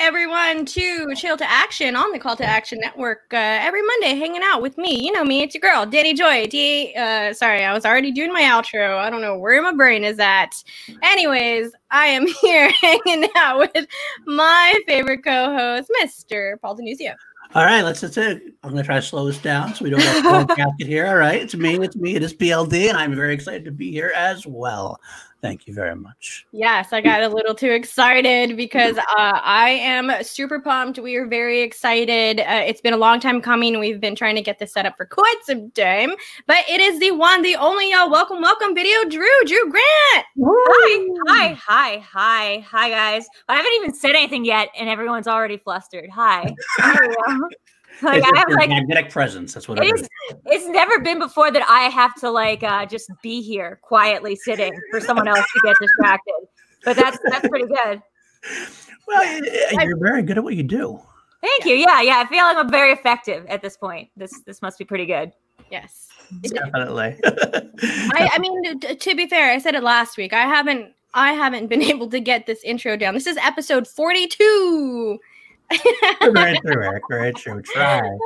everyone, to Chill to Action on the Call to Action Network. Uh, every Monday, hanging out with me. You know me, it's your girl, Danny Joy. D. Uh, sorry, I was already doing my outro. I don't know where my brain is at. Anyways, I am here hanging out with my favorite co-host, Mr. Paul Denuzio. All right, let's that's it. I'm gonna try to slow this down so we don't get it here. All right, it's me, it's me, it is PLD, and I'm very excited to be here as well. Thank you very much. Yes, I got a little too excited because uh, I am super pumped. We are very excited. Uh, it's been a long time coming. We've been trying to get this set up for quite some time, but it is the one, the only, y'all. Welcome, welcome, video, Drew, Drew Grant. Hi, hi, hi, hi, hi, guys. I haven't even said anything yet, and everyone's already flustered. Hi. Like, I have like magnetic presence. That's what it is. It's never been before that I have to like uh, just be here quietly sitting for someone else to get distracted. But that's that's pretty good. Well, you're very good at what you do. Thank you. Yeah, yeah. I feel like I'm very effective at this point. This this must be pretty good. Yes, definitely. I, I mean, t- to be fair, I said it last week. I haven't I haven't been able to get this intro down. This is episode 42 very true, Eric. Very true. Try.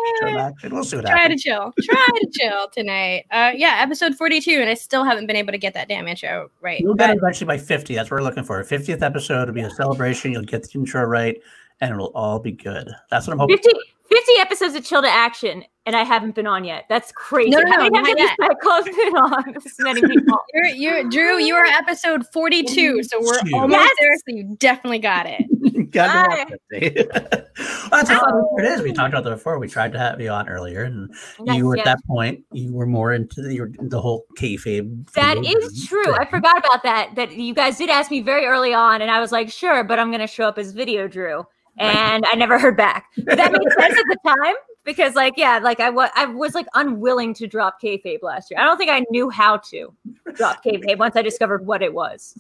We'll see what Try happens. to chill. Try to chill tonight. Uh, yeah, episode 42, and I still haven't been able to get that damn intro right. You'll get it eventually by 50. That's what we're looking for. 50th episode will be a celebration. You'll get the intro right, and it'll all be good. That's what I'm hoping. 50, 50 episodes of Chill to Action, and I haven't been on yet. That's crazy. No, no, How many not times have yet. these cycles been on? This many people. You're, you're Drew. You are episode 42, so we're Two. almost Yes! there. So you definitely got it. Got Hi. to have 50. That's how it is. We talked about that before. We tried to have you on earlier, and Yes, you were at that point. You were more into the, your, the whole kayfabe. That field is and true. I forgot about that. That you guys did ask me very early on, and I was like, sure, but I'm going to show up as video Drew. And I never heard back. But that made sense at the time because, like, yeah, like I was, I was like unwilling to drop kayfabe last year. I don't think I knew how to drop kayfabe once I discovered what it was.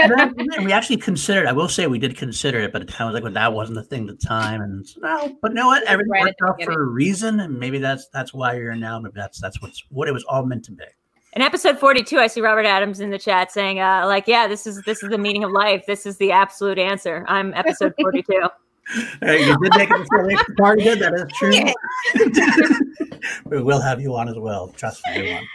And then- and then we actually considered. I will say we did consider it, but it kind of was like, well, that wasn't the thing at the time. And no, but you know what? Everything Right worked out for a reason, and maybe that's that's why you're now. Maybe that's that's what's what it was all meant to be. In episode 42, I see Robert Adams in the chat saying, uh, like, yeah, this is this is the meaning of life. This is the absolute answer. I'm episode 42. Hey, you did make it before the party did. That is true. we will have you on as well. Trust me, you on.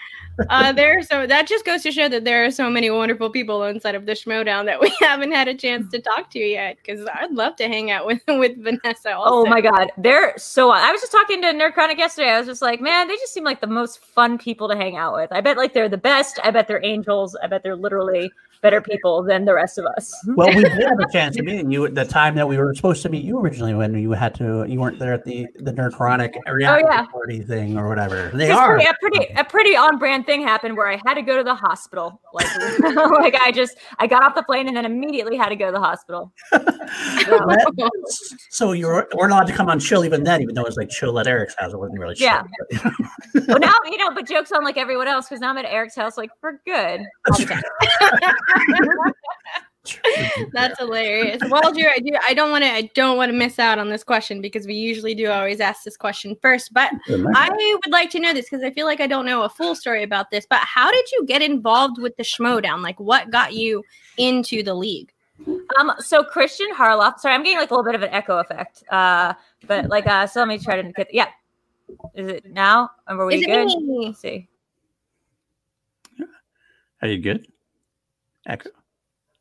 Uh, there, so that just goes to show that there are so many wonderful people inside of the Schmoedown that we haven't had a chance to talk to yet. Because I'd love to hang out with with Vanessa. Also. Oh my god, they're so. I was just talking to Nerd Chronic yesterday. I was just like, man, they just seem like the most fun people to hang out with. I bet like they're the best. I bet they're angels. I bet they're literally better people than the rest of us. Well, we did have a chance to meet you at the time that we were supposed to meet you originally when you had to. You weren't there at the the Nerd Chronic oh, reality Oh, yeah. party thing or whatever. They Just are. pretty- a pretty a pretty on brand thing happened where I had to go to the hospital. Like like I just I got off the plane and then immediately had to go to the hospital. That- so you were, weren't allowed to come on chill even then, even though it was like chill at Eric's house. It wasn't really chill. Yeah. but- Well now you know, but jokes on like everyone else because now I'm at Eric's house like for good. All the time. That's hilarious. Well, Drew, I do. I don't want to. I don't want to miss out on this question because we usually do always ask this question first. But I would like to know this because I feel like I don't know a full story about this. But how did you get involved with the Schmoedown? Like, what got you into the league? Um, so Kristian Harloff. Sorry, I'm getting like a little bit of an echo effect. Uh, but like, uh, so let me try to get. Yeah, is it now? Are we Is it good? me? Let's see. Are you good? Echo.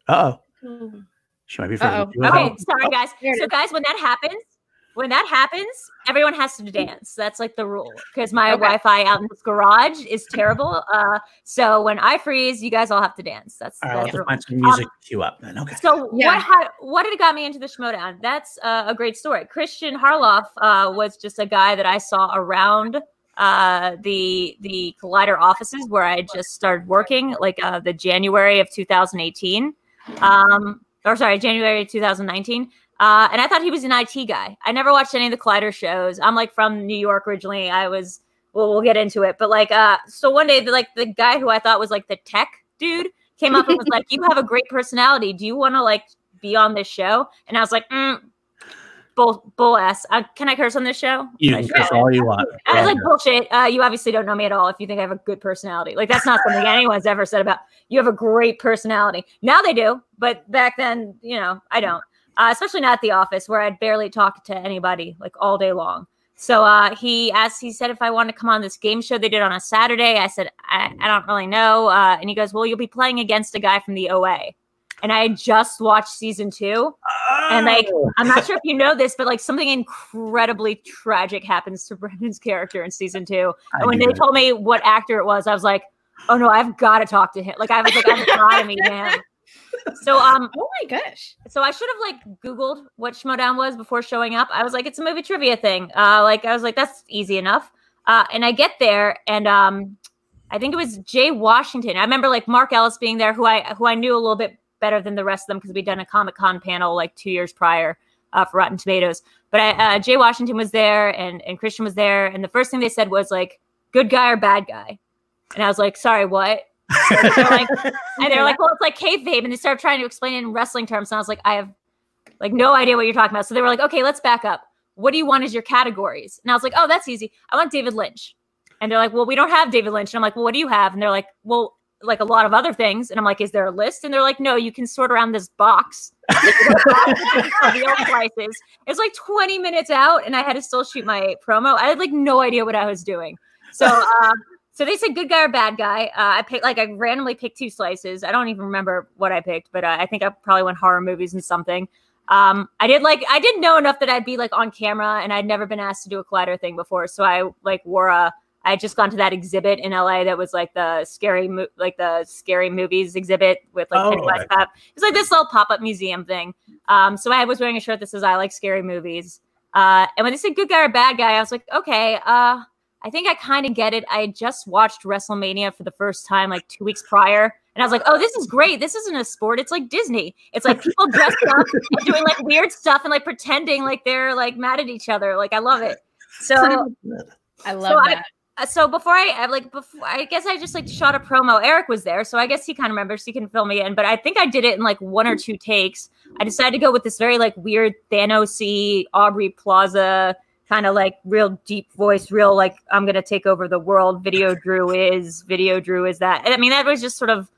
Uh oh. She might be Uh-oh. Okay, Oh, sorry guys. So guys, when that happens, when that happens, everyone has to dance. That's like the rule because my Okay. Wi-Fi out in this garage is terrible. Uh, so when I freeze, you guys all have to dance. That's All right, that's the just rule. find some music to queue up then. Okay. So Yeah. what had what did it got me into the Schmoedown? That's uh, a great story. Kristian Harloff uh, was just a guy that I saw around uh, the the Collider offices where I just started working, like uh, the January of 2018, um, or sorry, January 2019. Uh, and I thought he was an IT guy. I never watched any of the Collider shows. I'm like from New York originally. I was well, we'll get into it, but like, uh, so one day, the, like the guy who I thought was like the tech dude came up and was like, "You have a great personality. Do you want to like be on this show?" And I was like, mm, bull bull ass. Uh, can I curse on this show? You can curse all you want. I was like bullshit. Uh, you obviously don't know me at all. If you think I have a good personality, like that's not something anyone's ever said about you. Have a great personality. Now they do, but back then, you know, I don't. Uh, especially not at the office where I'd barely talk to anybody like all day long. So uh, he asked, he said if I wanted to come on this game show they did on a Saturday. I said, I, I don't really know. Uh, and he goes, Well, you'll be playing against a guy from the OA. And I had just watched season two. Oh. And like, oh. I'm not sure if you know this, but like something incredibly tragic happens to Brendan's character in season two. I and when they told me what actor it was, I was like, Oh no, I've got to talk to him. Like, I was like, I've got to meet him so um oh my gosh so i should have like googled what schmoedown was before showing up i was like it's a movie trivia thing uh like i was like that's easy enough uh and i get there and um i think it was jay washington i remember like mark ellis being there who i who i knew a little bit better than the rest of them because we'd done a comic-con panel like two years prior uh, for rotten tomatoes but I, uh, jay washington was there and and kristian was there and the first thing they said was like good guy or bad guy and i was like sorry what and they're like, and they're like, well, it's like kayfabe, and they started trying to explain it in wrestling terms. And I was like, I have like no idea what you're talking about. So they were like, okay, let's back up. What do you want as your categories? And I was like, oh, that's easy. I want David Lynch. And they're like, well, we don't have David Lynch. And I'm like, well, what do you have? And they're like, well, like a lot of other things. And I'm like, is there a list? And they're like, no, you can sort around this box. It's like 20 minutes out, and I had to still shoot my promo. I had like no idea what I was doing. So uh, so they said good guy or bad guy. Uh, I picked like I randomly picked two slices. I don't even remember what I picked, but uh, I think I probably went horror movies and something. Um, I did like I didn't know enough that I'd be like on camera, and I'd never been asked to do a collider thing before. So I like wore a. I had just gone to that exhibit in LA that was like the scary, mo- like the scary movies exhibit with like oh, Pennywise right. It's like this little pop up museum thing. Um, so I was wearing a shirt that says I like scary movies. Uh, and when they said good guy or bad guy, I was like, okay, uh, I think I kind of get it. I just watched WrestleMania for the first time like two weeks prior. And I was like, oh, this is great. This isn't a sport. It's like Disney. It's like people dressed up and doing like weird stuff and like pretending like they're like mad at each other. Like I love it. So I love so that. Uh, so before I, like before I guess I just like shot a promo. Eric was there, so I guess he kind of remembers. He can fill me in, but I think I did it in like one or two takes. I decided to go with this very like weird Thanos Aubrey Plaza kind of like real deep voice, real like I'm gonna take over the world. Video Drew is video Drew is that. I mean, that was just sort of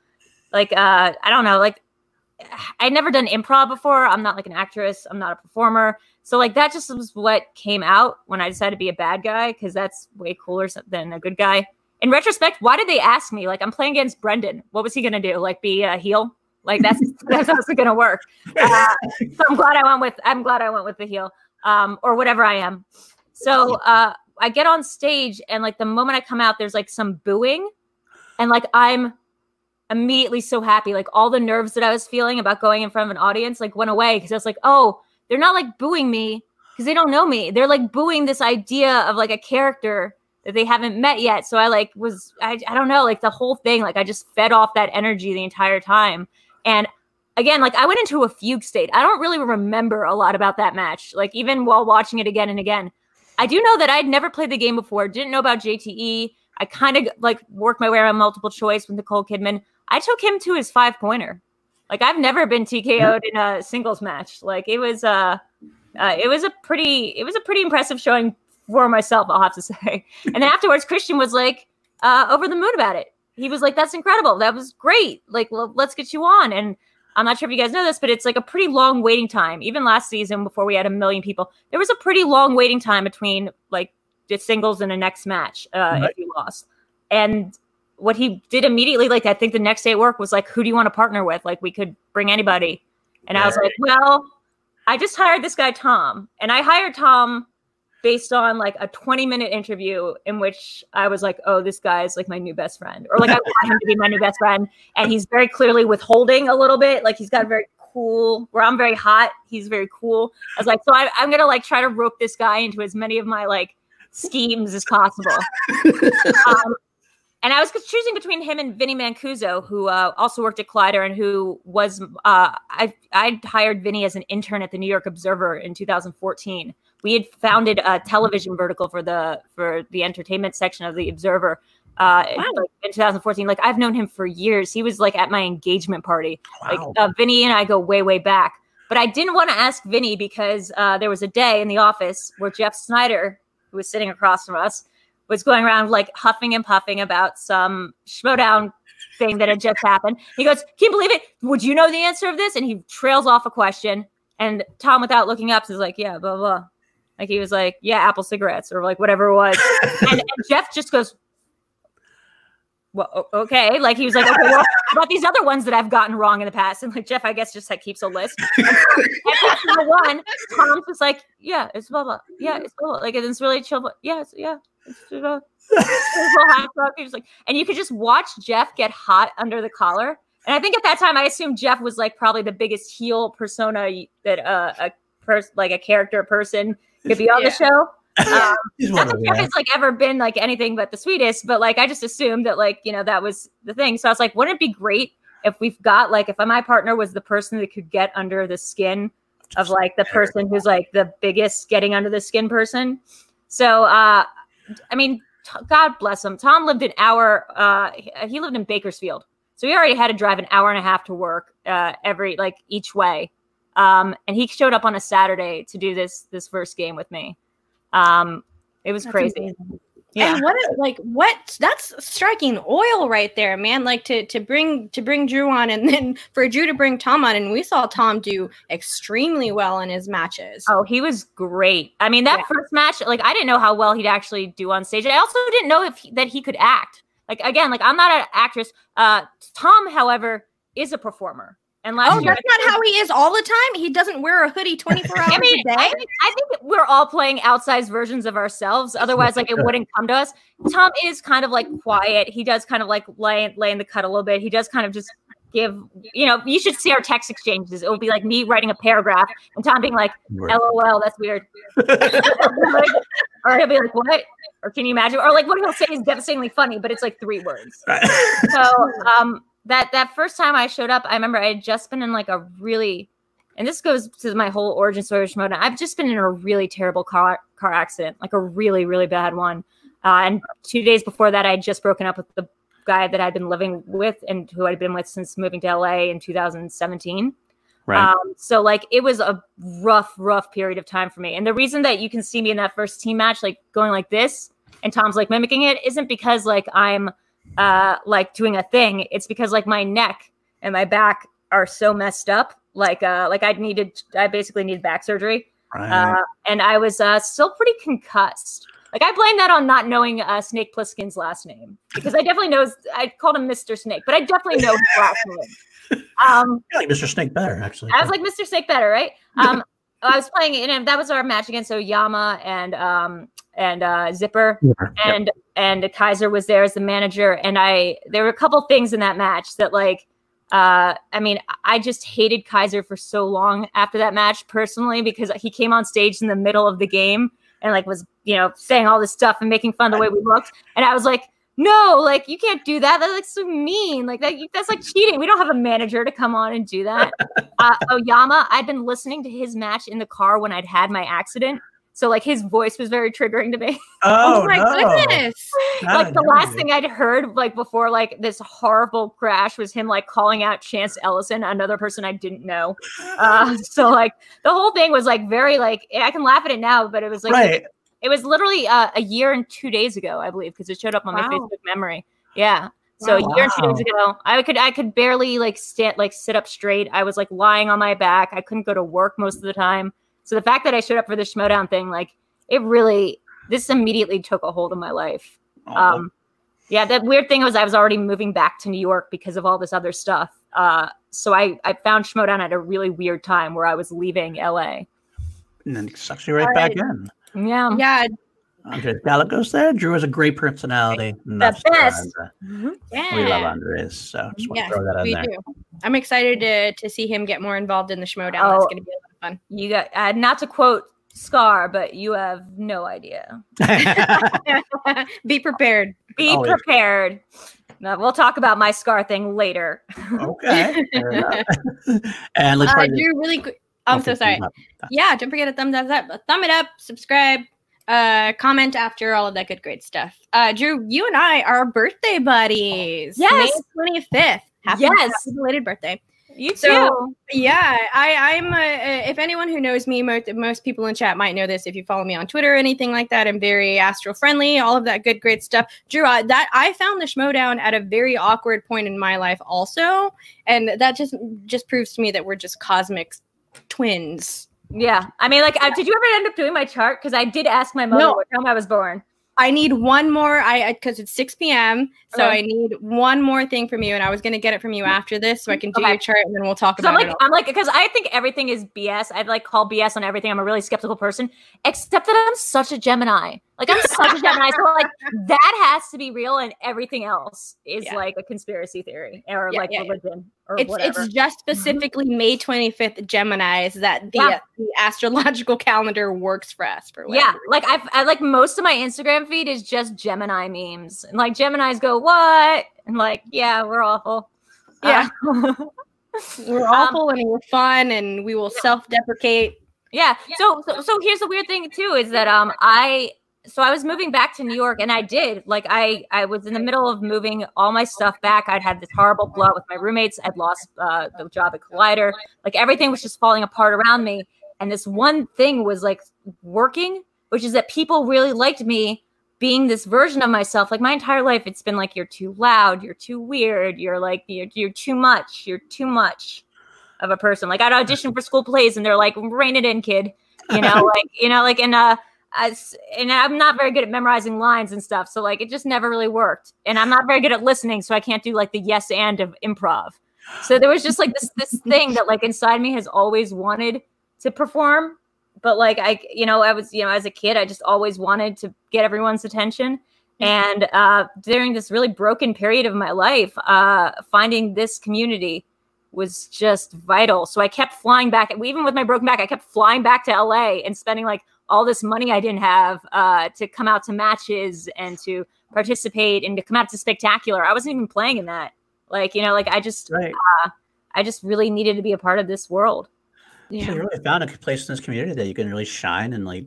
like uh I don't know, like I'd never done improv before. I'm not like an actress. I'm not a performer. So like that just was what came out when I decided to be a bad guy because that's way cooler than a good guy. In retrospect, why did they ask me? Like I'm playing against Brendan. What was he gonna do? Like be a heel? Like that's that's also gonna work. Uh, so I'm glad I went with I'm glad I went with the heel um, or whatever I am. So uh, I get on stage, and like the moment I come out, there's like some booing, and like I'm immediately so happy. Like all the nerves that I was feeling about going in front of an audience like went away because I was like, oh, they're not like booing me because they don't know me. They're like booing this idea of like a character that they haven't met yet. So I like was I, I don't know, like the whole thing, like I just fed off that energy the entire time. And again, like I went into a fugue state. I don't really remember a lot about that match. Like even while watching it again and again, I do know that I'd never played the game before. Didn't know about JTE. I kind of like worked my way around multiple choice with Nicole Kidman. I took him to his five pointer. Like I've never been TKO'd in a singles match. Like it was uh, uh it was a pretty it was a pretty impressive showing for myself, I'll have to say. And then afterwards, Kristian was like uh, over the moon about it. He was like, "That's incredible. That was great. Like, well, let's get you on." And I'm not sure if you guys know this, but it's like a pretty long waiting time. Even last season, before we had a million people, there was a pretty long waiting time between like the singles and the next match uh, right. if you lost. And what he did immediately, like I think the next day at work was like, "Who do you want to partner with? Like we could bring anybody." And right. I was like, "Well, I just hired this guy Tom, and I hired Tom based on like a 20 minute interview in which I was like, oh, this guy is like my new best friend, or like I want him to be my new best friend. And he's very clearly withholding a little bit. Like he's got very cool, where I'm very hot, he's very cool. I was like, so I, I'm gonna like try to rope this guy into as many of my like schemes as possible. um, and I was choosing between him and Vinny Mancuso, who uh, also worked at Collider and who was uh, I I hired Vinny as an intern at the New York Observer in 2014 we had founded a television vertical for the for the entertainment section of the Observer. Uh, wow. like in 2014, like I've known him for years. He was like at my engagement party. Wow. Like uh, Vinny and I go way way back. But I didn't want to ask Vinny because uh, there was a day in the office where Jeff Sneider, who was sitting across from us, was going around like huffing and puffing about some Schmoedown thing that had just happened. He goes, Can you believe it? Would you know the answer of this? And he trails off a question. And Tom, without looking up, is like, Yeah, blah, blah. Like he was like, Yeah, Apple cigarettes or like whatever it was. and, and Jeff just goes, well, okay. Like he was like, okay, well, about these other ones that I've gotten wrong in the past? And like Jeff, I guess just like keeps a list. And number one, Tom's just like, yeah, it's blah blah. Yeah, it's blah blah. Like it's really chill. But yeah, it's, yeah, it's blah. He's like, and you could just watch Jeff get hot under the collar. And I think at that time, I assumed Jeff was like probably the biggest heel persona that uh, a person, like a character person, could be on yeah. the show. Um, not that Jeff has like ever been like anything but the sweetest, but like I just assumed that like you know that was the thing. So I was like, wouldn't it be great if we've got like if my partner was the person that could get under the skin of like the person who's like the biggest getting under the skin person. So uh I mean, t- God bless him. Tom lived an hour. Uh, he lived in Bakersfield, so he already had to drive an hour and a half to work uh, every like each way. Um, and he showed up on a Saturday to do this this first game with me. Um, it was That's crazy. Amazing. Yeah. And what like what that's striking oil right there, man. Like to to bring to bring Drew on and then for Drew to bring Tom on. And we saw Tom do extremely well in his matches. Oh, he was great. I mean, that yeah. first match, like I didn't know how well he'd actually do on stage. I also didn't know if he, that he could act. Like again, like I'm not an actress. Uh Tom, however, is a performer. And last oh, year, that's not how he is all the time. He doesn't wear a hoodie 24 hours I mean, a day. I, I think we're all playing outsized versions of ourselves. Otherwise, like it wouldn't come to us. Tom is kind of like quiet. He does kind of like lay, lay in the cut a little bit. He does kind of just give, you know, you should see our text exchanges. It would be like me writing a paragraph and Tom being like, LOL, that's weird. or he'll be like, what? Or can you imagine? Or like what he'll say is devastatingly funny, but it's like three words. so, um, that that first time I showed up, I remember I had just been in like a really, and this goes to my whole origin story of Shimoda. I've just been in a really terrible car car accident, like a really really bad one. Uh, and two days before that, I had just broken up with the guy that I'd been living with and who I'd been with since moving to LA in 2017. Right. Um, so like it was a rough, rough period of time for me. And the reason that you can see me in that first team match, like going like this, and Tom's like mimicking it, isn't because like I'm uh, like doing a thing, it's because like my neck and my back are so messed up. Like, uh, like I needed, I basically needed back surgery, right. uh, and I was uh, still pretty concussed. Like I blame that on not knowing uh, Snake Plissken's last name because I definitely know. I called him Mr. Snake, but I definitely know his last name. Um, I like Mr. Snake better, actually. I was like Mr. Snake better, right? Um, I was playing, and that was our match against Oyama and um, and uh, Zipper, and yep. and Kaiser was there as the manager. And I there were a couple things in that match that like uh, I mean, I just hated Kaiser for so long after that match personally because he came on stage in the middle of the game and like was you know saying all this stuff and making fun of the way we looked, and I was like. No, like you can't do that. That's like so mean. Like that, that's like cheating. We don't have a manager to come on and do that. Uh, Oyama, I'd been listening to his match in the car when I'd had my accident, so like his voice was very triggering to me. Oh, oh my no. goodness. like the last thing I'd heard like before like this horrible crash was him like calling out Chance Ellison, another person I didn't know. Uh, so like the whole thing was like very like I can laugh at it now, but it was like right. It, it was literally uh, a year and two days ago, I believe, because it showed up on wow. my Facebook memory. Yeah. So wow. a year and two days ago, I could I could barely like stand like sit up straight. I was like lying on my back. I couldn't go to work most of the time. So the fact that I showed up for the Schmoedown thing, like it really, this immediately took a hold of my life. Oh. Um, yeah, the weird thing was I was already moving back to New York because of all this other stuff. Uh, so I, I found Schmoedown at a really weird time where I was leaving LA. And then sucks you right all back right. in. Yeah. Yeah. Andres Gallegos there. Drew has a great personality. The best. Mm-hmm. Yeah. We love Andres. So just want yes, to throw that in there. Do. I'm excited to, to see him get more involved in the Schmoedown. Oh, That's going to be a lot of fun. You got, uh, not to quote Scar, but you have no idea. be prepared. Be Always. prepared. Now, we'll talk about my Scar thing later. okay. and let's uh, Drew, really quick. I'm so sorry. Yeah, don't forget to thumbs up, thumb it up, subscribe, uh, comment after all of that good, great stuff. Uh, Drew, you and I are birthday buddies. Yes, May 25th. Happy, yes. happy belated birthday. You too. So yeah, I, I'm. A, if anyone who knows me, most, most people in chat might know this. If you follow me on Twitter or anything like that, I'm very astral friendly. All of that good, great stuff. Drew, I, that I found the Schmoedown at a very awkward point in my life, also, and that just just proves to me that we're just cosmic twins. yeah. I mean, like, uh, did you ever end up doing my chart? Because I did ask my mother No. what time I was born. I need one more. I because it's 6 p.m. So Okay. I need one more thing from you, and I was gonna get it from you after this, so I can do Okay. your chart, and then we'll talk So I'm like, it. all. I'm like, because I think everything is BS. I'd like call BS on everything. I'm a really skeptical person, except that I'm such a Gemini. Like I'm such a Gemini. So like that has to be real, and everything else is Yeah. like a conspiracy theory or Yeah, like yeah, religion It's whatever. It's just specifically May 25th Gemini's that the Yeah. the astrological calendar works for us for yeah, like I've I, like most of my Instagram feed is just Gemini memes, and like Gemini's go what, and like yeah, we're awful. Yeah. Uh, We're Um, awful and we're fun and we will self-deprecate. Yeah. So, so so here's the weird thing too is that um I so I was moving back to New York and I did like I I was in the middle of moving all my stuff back. I'd had this horrible blowout with my roommates. I'd lost uh, the job at Collider. Like everything was just falling apart around me. And this one thing was like working, which is that people really liked me being this version of myself. Like my entire life, it's been like you're too loud, you're too weird, you're like you're, you're too much, you're too much of a person. Like I'd audition for school plays and they're like, rein it in, kid. You know, like, you know, like, and, uh, as, and I'm not very good at memorizing lines and stuff. So like, it just never really worked. And I'm not very good at listening. So I can't do like the yes and of improv. So there was just like this, this thing that like inside me has always wanted to perform. But like, I, you know, I was, you know, as a kid, I just always wanted to get everyone's attention. And uh, during this really broken period of my life, uh, finding this community was just vital. So I kept flying back. Even with my broken back, I kept flying back to LA and spending like all this money I didn't have uh, to come out to matches and to participate and to come out to spectacular. I wasn't even playing in that. Like you know, like I just, Right. I just really needed to be a part of this world. So you really found a place in this community that you can really shine and like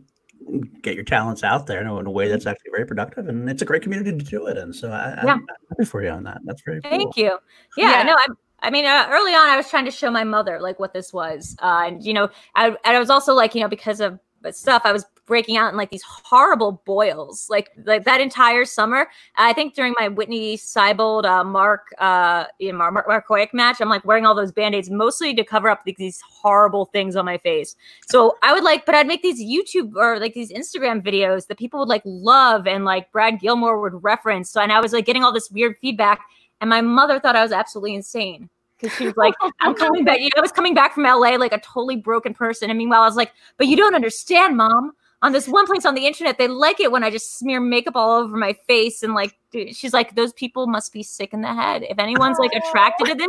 get your talents out there in a, in a way that's actually very productive, and it's a great community to do it in. So I, Yeah. I'm happy for you on that. That's very cool. Thank you. Yeah, Yeah. no, I, I mean, uh, early on, I was trying to show my mother like what this was, uh, and you know, I, and I was also like, you know, because of stuff, I was breaking out in like these horrible boils, like like that entire summer. I think during my Whitney Seibold, uh, Mark, uh, you know, Mark, Mark Hoyek match, I'm like wearing all those band aids mostly to cover up like, these horrible things on my face. So I would like, but I'd make these YouTube or like these Instagram videos that people would like love, and like Brad Gilmore would reference. So and I was like getting all this weird feedback. And my mother thought I was absolutely insane because she was like, I'm coming back. You know, I was coming back from LA like a totally broken person. And meanwhile, I was like, but you don't understand, mom. On this one place on the internet, they like it when I just smear makeup all over my face. And like, dude, she's like, those people must be sick in the head. If anyone's like attracted to this,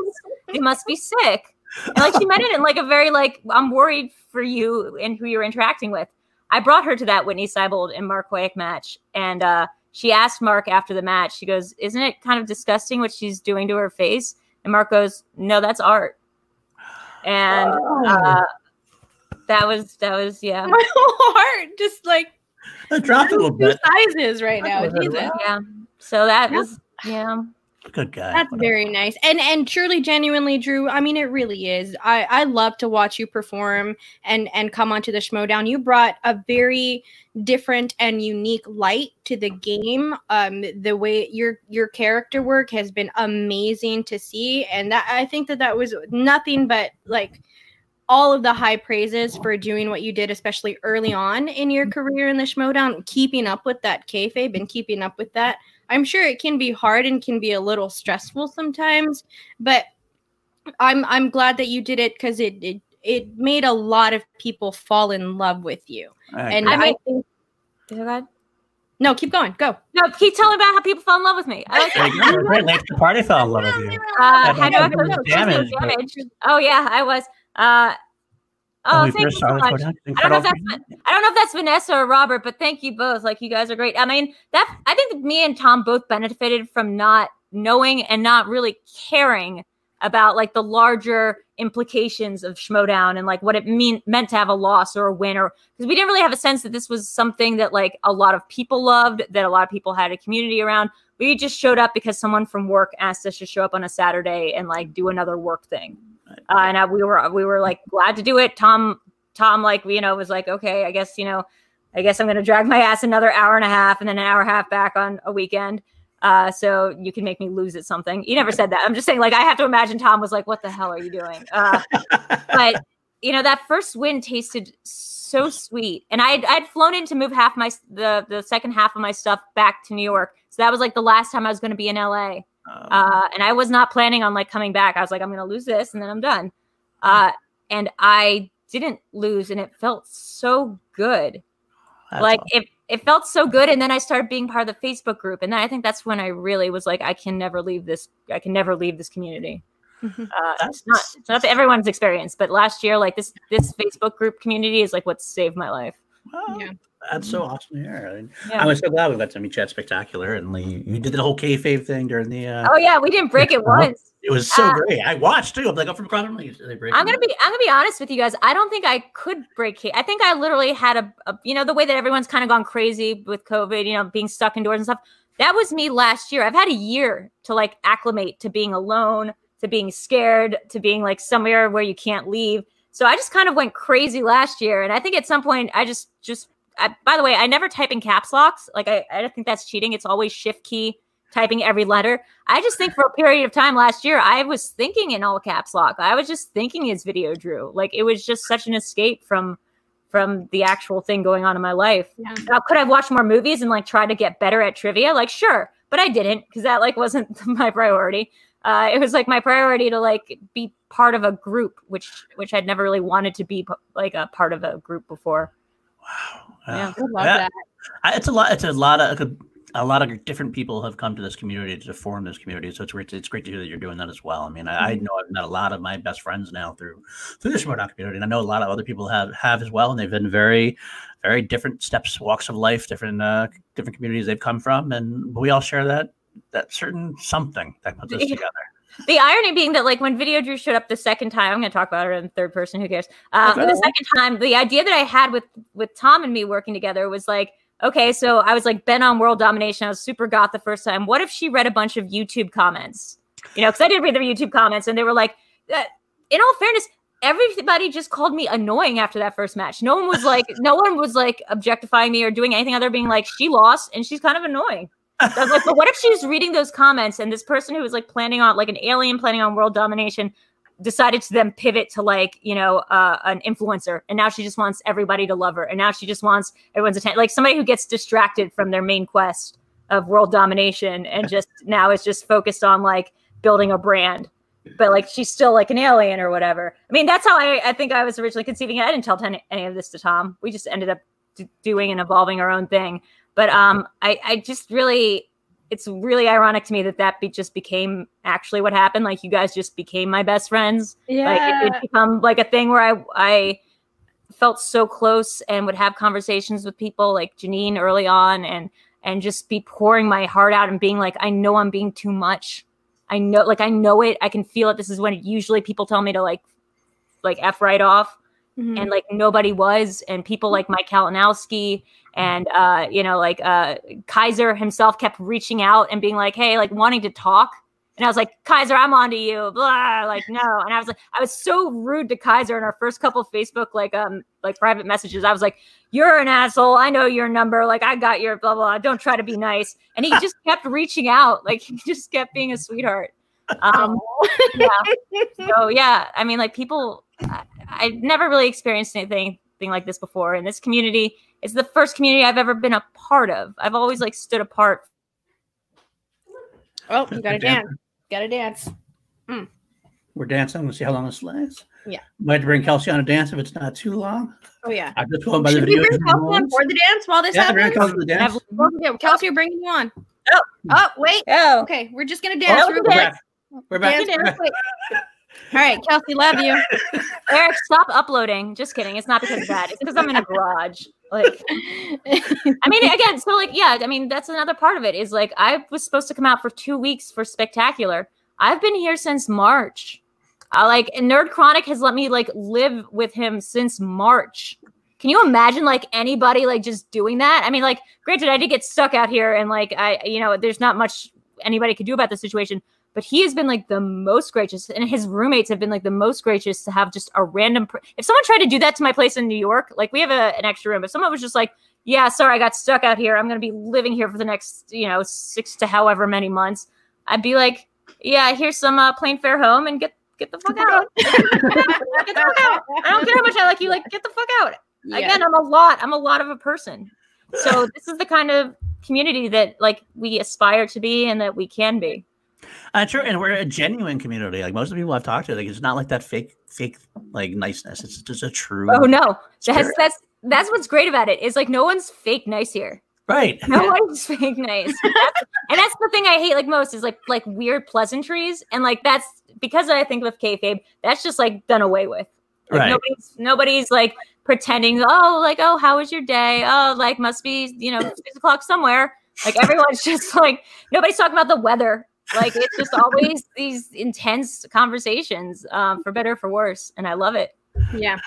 they must be sick. And like, she meant it in like a very like, I'm worried for you and who you're interacting with. I brought her to that Whitney Seibold and Mark Hoyek match. And, uh, she asked Mark after the match, she goes, Isn't it kind of disgusting what she's doing to her face? And Mark goes, No, that's art. And uh, that was, that was, yeah. My whole heart just like It dropped a little two bit. sizes right now. Jesus. Yeah. So that Yeah. was, yeah. Good guy. That's very nice. And and truly genuinely Drew, I mean it really is. I I love to watch you perform and and come onto the Schmoedown. You brought a very different and unique light to the game. Um the way your your character work has been amazing to see and that I think that that was nothing but like all of the high praises for doing what you did, especially early on in your career in the Schmoedown, keeping up with that kayfabe and keeping up with that. I'm sure it can be hard and can be a little stressful sometimes, but I'm I'm glad that you did it because it, it it made a lot of people fall in love with you. I And. I, I mean- think Is that good? no, keep going, go. No, keep telling about how people fell in love with me. I like There you go. Great. Late the party fell in love with you. Uh, Yeah, how do I but feel that so was damage, but- damage? Oh yeah, I was. Uh, oh, thank you so much. I don't know if that's I don't know if that's Vanessa or Robert, but thank you both. Like you guys are great. I mean, that I think me and Tom both benefited from not knowing and not really caring about like the larger implications of Schmoedown and like what it mean meant to have a loss or a win or because we didn't really have a sense that this was something that like a lot of people loved, that a lot of people had a community around. We just showed up because someone from work asked us to show up on a Saturday and like do another work thing. Uh, and I, we were we were like glad to do it. Tom Tom like you know was like okay, I guess you know, I guess I'm gonna drag my ass another hour and a half and then an hour and a half back on a weekend. Uh, so you can make me lose at something. You never said that. I'm just saying, like, I have to imagine Tom was like, "What the hell are you doing?" Uh, but you know, that first win tasted so sweet, and I'd I'd flown in to move half my the the second half of my stuff back to New York. So that was like the last time I was going to be in LA. Um, Uh, and I was not planning on like coming back. I was like, I'm gonna lose this and then I'm done. Uh, and I didn't lose, and it felt so good. that's like all. it, it felt so good. And then I started being part of the Facebook group, and then I think that's when I really was like, I can never leave this. I can never leave this community. Mhm. Uh, That's- it's not it's not everyone's experience, but last year, like this this Facebook group community is like what saved my life. Well, Yeah. That's so awesome to hear. I, Yeah. I was so glad we got to meet you at Spectacular, and Lee, you did the whole kayfabe thing during the. Uh, Oh yeah, we didn't break it once. It was so uh, great. I watched too. I'm like, up from me. They break I'm gonna be I'm gonna be honest with you guys. I don't think I could break case. I think I literally had a, a you know the way that everyone's kind of gone crazy with COVID, you know, being stuck indoors and stuff. That was me last year. I've had a year to like acclimate to being alone, to being scared, to being like somewhere where you can't leave. So I just kind of went crazy last year, and I think at some point I just just. I, by the way, I never type in caps locks. Like I, I don't think that's cheating. It's always shift key typing every letter. I just think for a period of time last year, I was thinking in all caps lock. I was just thinking as video drew. Like it was just such an escape from from the actual thing going on in my life. Yeah. Now, could I watch more movies and like try to get better at trivia? Like sure, but I didn't because that like wasn't my priority. Uh, it was like my priority to like be part of a group, which which I'd never really wanted to be like a part of a group before. Wow. Yeah. I love Yeah. that. I, it's a lot. It's a lot of a lot of different people have come to this community to form this community. So it's great. It's great to hear that you're doing that as well. I mean, I, I know I've met a lot of my best friends now through through the Smart community, and I know a lot of other people have have as well. And they've been very, very different steps, walks of life, different uh, different communities they've come from, and we all share that that certain something that puts us together. The irony being that, like, when Video Drew showed up the second time, I'm going to talk about it in third person. Who cares? Um. The second time, the idea that I had with with Tom and me working together was like, okay, so I was like bent on world domination. I was super goth the first time. What if she read a bunch of YouTube comments? You know, because I did read the YouTube comments, and they were like, uh, in all fairness. Everybody just called me annoying after that first match. No one was like, no one was like objectifying me or doing anything other than being like, she lost and she's kind of annoying. I was like, but what if she was reading those comments and this person who was like planning on like an alien planning on world domination decided to then pivot to like you know uh, an influencer and now she just wants everybody to love her and now she just wants everyone's attention like somebody who gets distracted from their main quest of world domination and just now is just focused on like building a brand but like she's still like an alien or whatever. I mean that's how i, I think i was originally conceiving it. I didn't tell any, any of this to tom. We just ended up d- doing and evolving our own thing but um i i just really it's really ironic to me that that be, just became actually what happened. Like you guys just became my best friends. Yeah. like it did become like a thing where i i felt so close and would have conversations with people like janine early on and and just be pouring my heart out and being like i know i'm being too much. I know like i know it. I can feel it. This is when usually people tell me to like like f right off Mhm. and like nobody was and people like mike kalinowski and uh you know like uh kaiser himself kept reaching out and being like hey like wanting to talk. And i was like kaiser i'm on to you blah like no. And i was like i was so rude to kaiser in our first couple facebook like um like private messages. I was like you're an asshole. I know your number. Like i got your blah blah. Don't try to be nice. And he just kept reaching out. Like he just kept being a sweetheart um yeah so yeah i mean like people I, i've never really experienced anything thing like this before in this community it's the first community i've ever been a part of i've always like stood apart oh, you got to dance. dance. Got to dance. We're dancing. Let's see how long this lasts. Yeah. Might have to bring Kelsey on a dance if it's not too long. Oh yeah. I'm just going by the Should we bring Kelsey on board the dance while this Yeah, bring happens? Kelsey to the dance. Yeah, Kelsey, we're bringing you on. Oh. oh, wait. oh Okay, we're just gonna dance. Oh, real quick. We're back. Dance We're real back. quick. All right, Kelsey, love you. eric stop uploading just kidding it's not because of that it's because i'm in a garage like I mean, again, so like, yeah, I mean, that's another part of it is like, I was supposed to come out for two weeks for Spectacular. I've been here since March. I like, Nerd Chronic has let me like live with him since March. Can you imagine like anybody like just doing that? I mean, like, granted, I did get stuck out here and like, I, you know, there's not much anybody could do about the situation. But he has been like the most gracious, and his roommates have been like the most gracious to have just a random. Pr- if someone tried to do that to my place in New York, like we have a, an extra room, if someone was just like, "Yeah, sorry, I got stuck out here. I'm going to be living here for the next, you know, six to however many months," I'd be like, "Yeah, here's some uh, plane fare home, and get get the fuck out. get the fuck out. I don't care how much I like you. Like, get the fuck out." Yeah. Again, I'm a lot. I'm a lot of a person. So this is the kind of community that like we aspire to be and that we can be. Uh, true, and we're a genuine community. Like most of the people I've talked to, like it's not like that fake, fake like niceness. It's just a true. Oh no, that's Spirit. that's that's what's great about it. Is like no one's fake nice here. Right. No one's fake nice, That's- and that's the thing I hate like most is like like weird pleasantries, and like that's because I think with kayfabe, that's just like done away with. Like Right. nobody's nobody's like pretending. Oh, like oh, how was your day? Oh, like must be you know six o'clock somewhere. Like everyone's just like nobody's talking about the weather. Like it's just always these intense conversations, um, for better or for worse, and I love it. yeah.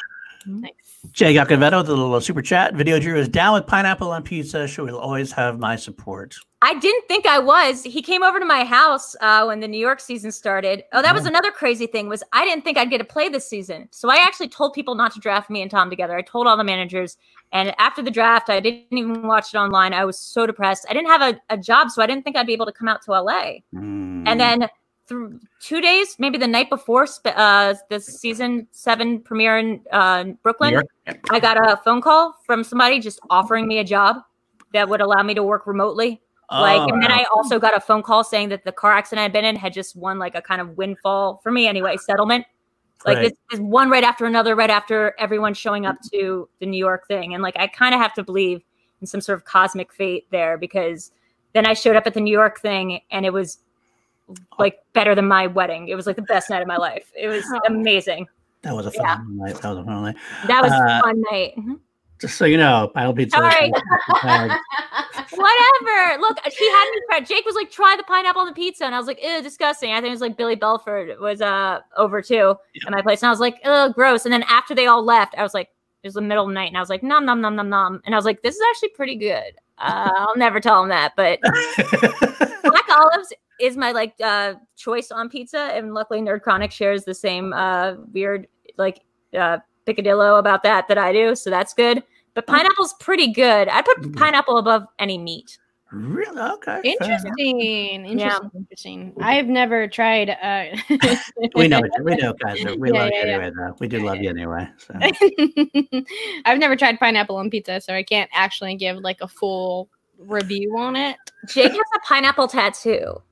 Nice. Jay Gacavetto, the little super chat. Video Drew is down with pineapple on pizza. She will always have my support. I didn't think I was. He came over to my house uh, when the New York season started. Oh, that was Oh. another crazy thing was I didn't think I'd get to play this season. So I actually told people not to draft me and Tom together. I told all the managers. And after the draft, I didn't even watch it online. I was so depressed. I didn't have a, a job, so I didn't think I'd be able to come out to LA. Mm. And then through two days, maybe the night before uh, the season seven premiere in uh, Brooklyn, I got a phone call from somebody just offering me a job that would allow me to work remotely. Like, and then Oh, I also got a phone call saying that the car accident I'd been in had just won like a kind of windfall for me anyway, settlement. Like Right. this is one right after another, right after everyone showing up to the New York thing. And like I kind of have to believe in some sort of cosmic fate there because then I showed up at the New York thing and it was like better than my wedding. It was like the best night of my life. It was Oh. amazing. that was a yeah. fun night. That was a fun night. That was Uh, a fun night. Mhm. Just so you know, Pile Pizza. Sorry. Whatever. Look, he had me try. Jake was like, try the pineapple on the pizza. And I was like, ew, disgusting. I think it was like Billy Belford was uh over too at my place. And I was like, ugh, gross. And then after they all left, I was like, it was the middle of the night. And I was like, nom, nom, nom, nom, nom. And I was like, this is actually pretty good. Uh, I'll never tell him that. But black olives is my like uh choice on pizza. And luckily Nerd Chronic shares the same uh weird like uh picadillo about that that I do. So that's good. But pineapple's pretty good. I put Mm. pineapple above any meat. really? Okay. Interesting. Interesting. Yeah. Interesting. I've never tried. Uh, We know. We know, guys. We Yeah, love yeah, you yeah. anyway, though. We do love you anyway. So. I've never tried pineapple on pizza, so I can't actually give like a full review on it. Jake has a pineapple tattoo.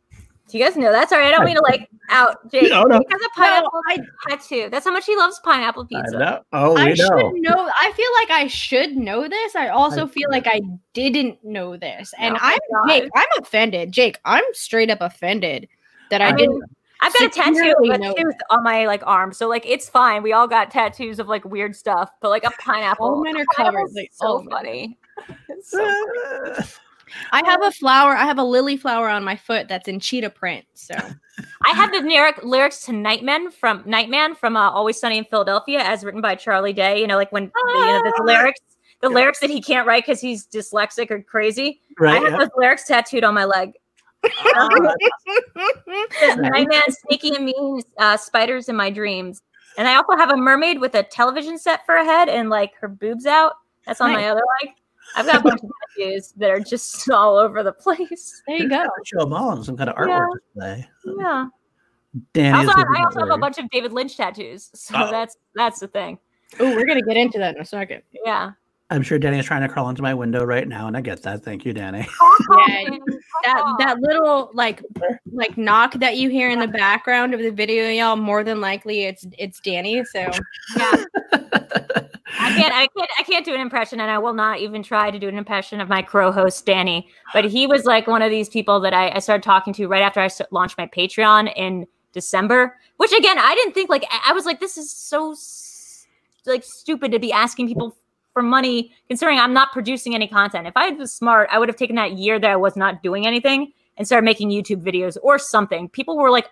Do you guys know that? Sorry, I don't mean to like out Jake. No, no. Jake has a pineapple I, tattoo. That's how much he loves pineapple I pizza. know. Oh, we I know. should know. I feel like I should know this. I also I- feel like I didn't know this, and Oh I'm God. Jake. I'm offended, Jake. I'm straight up offended that I, I didn't. mean, I've got a tattoo of a know tooth on my like arm, so like it's fine. We all got tattoos of like weird stuff, but like a pineapple. All mine are a pineapple's covered, like, so all of funny. It's so I have a flower. I have a lily flower on my foot that's in cheetah print. So I have the lyric lyrics to Nightman from Nightman from uh, Always Sunny in Philadelphia, as written by Charlie Day. You know, like when you know the Ah. lyrics, the lyrics that he can't write because he's dyslexic or crazy. right. I have yeah. those lyrics tattooed on my leg. Um, says, Nightman, sneaky and mean, uh, spiders in my dreams. And I also have a mermaid with a television set for a head and like her boobs out. That's on my other leg. I've got a bunch of tattoos that are just all over the place. there you go. Show them all in some kind of Yeah. artwork display. Yeah. Danny I also, I also have a bunch of David Lynch tattoos. So Oh. that's that's the thing. Oh, we're gonna get into that in a second. Yeah. I'm sure Danny is trying to crawl into my window right now, and I get that. Thank you, Danny. Yeah, That that little like like knock that you hear in the background of the video, y'all. More than likely, it's it's Danny. So yeah. I can't, I can't, I can't do an impression, and I will not even try to do an impression of my crow host Danny. But he was like one of these people that I, I started talking to right after I launched my Patreon in December. Which again, I didn't think like I was like, this is so like stupid to be asking people for money, considering I'm not producing any content. If I was smart, I would have taken that year that I was not doing anything and started making YouTube videos or something. People were like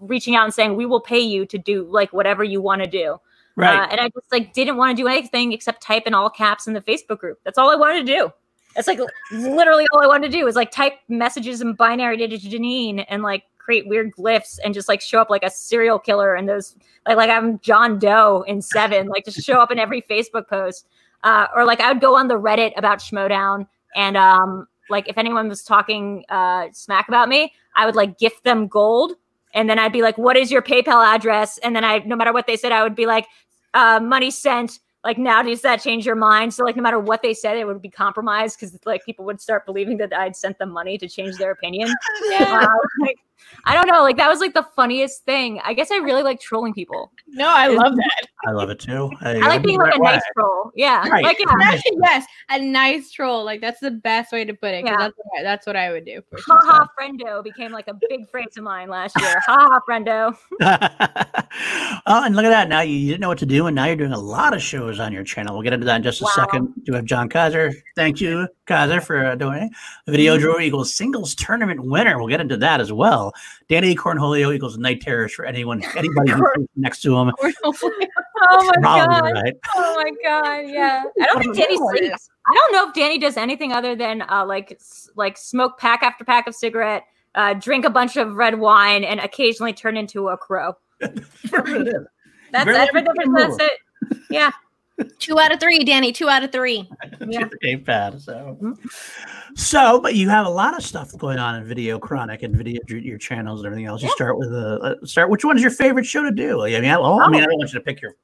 reaching out and saying, "We will pay you to do like whatever you want to do." Right. Uh, and I just like didn't want to do anything except type in all caps in the Facebook group. That's all I wanted to do. That's like literally all I wanted to do was like type messages in binary to Janine and like create weird glyphs and just like show up like a serial killer and those like like I'm John Doe in Seven, like just show up in every Facebook post. Uh, or like I would go on the Reddit about Schmoedown and um like if anyone was talking uh smack about me, I would like gift them gold and then I'd be like, "What is your PayPal address?" And then I, no matter what they said, I would be like, uh, "Money sent." Like now, does that change your mind? So like, no matter what they said, it would be compromised because like people would start believing that I'd sent them money to change their opinion. Yeah. Uh, like, I don't know. Like that was like the funniest thing. I guess I really like trolling people. No, I love that. I love it too. I like being like a nice troll. Yeah. Right. Like yeah. Actually, yes, a nice troll. Like that's the best way to put it. Yeah. That's, what I, that's what I would do. Ha ha friendo became like a big phrase of mine last year. Ha ha friendo. oh, and look at that. Now you, you didn't know what to do, and now you're doing a lot of shows on your channel. We'll get into that in just a Wow. second. Do have John Kaiser. Thank you, Kaiser, for uh, doing it. Video Mm-hmm. Draw equals singles tournament winner. We'll get into that as well. Danny Cornholio equals night terrors for anyone, anybody next to him. Oh my god. right. Oh my god, yeah. I don't think Danny sleeps. I don't know if Danny does anything other than uh, like like smoke pack after pack of cigarette, uh, drink a bunch of red wine, and occasionally turn into a crow. That's lucky That's it. Yeah. Two out of three, Danny. Two out of three. Yeah. Bad. So, so, but you have a lot of stuff going on in Video Chronic and video your channels and everything else. You Yeah. start with a uh, start. Which one is your favorite show to do? I mean, I, well, I mean, I don't want you to pick your.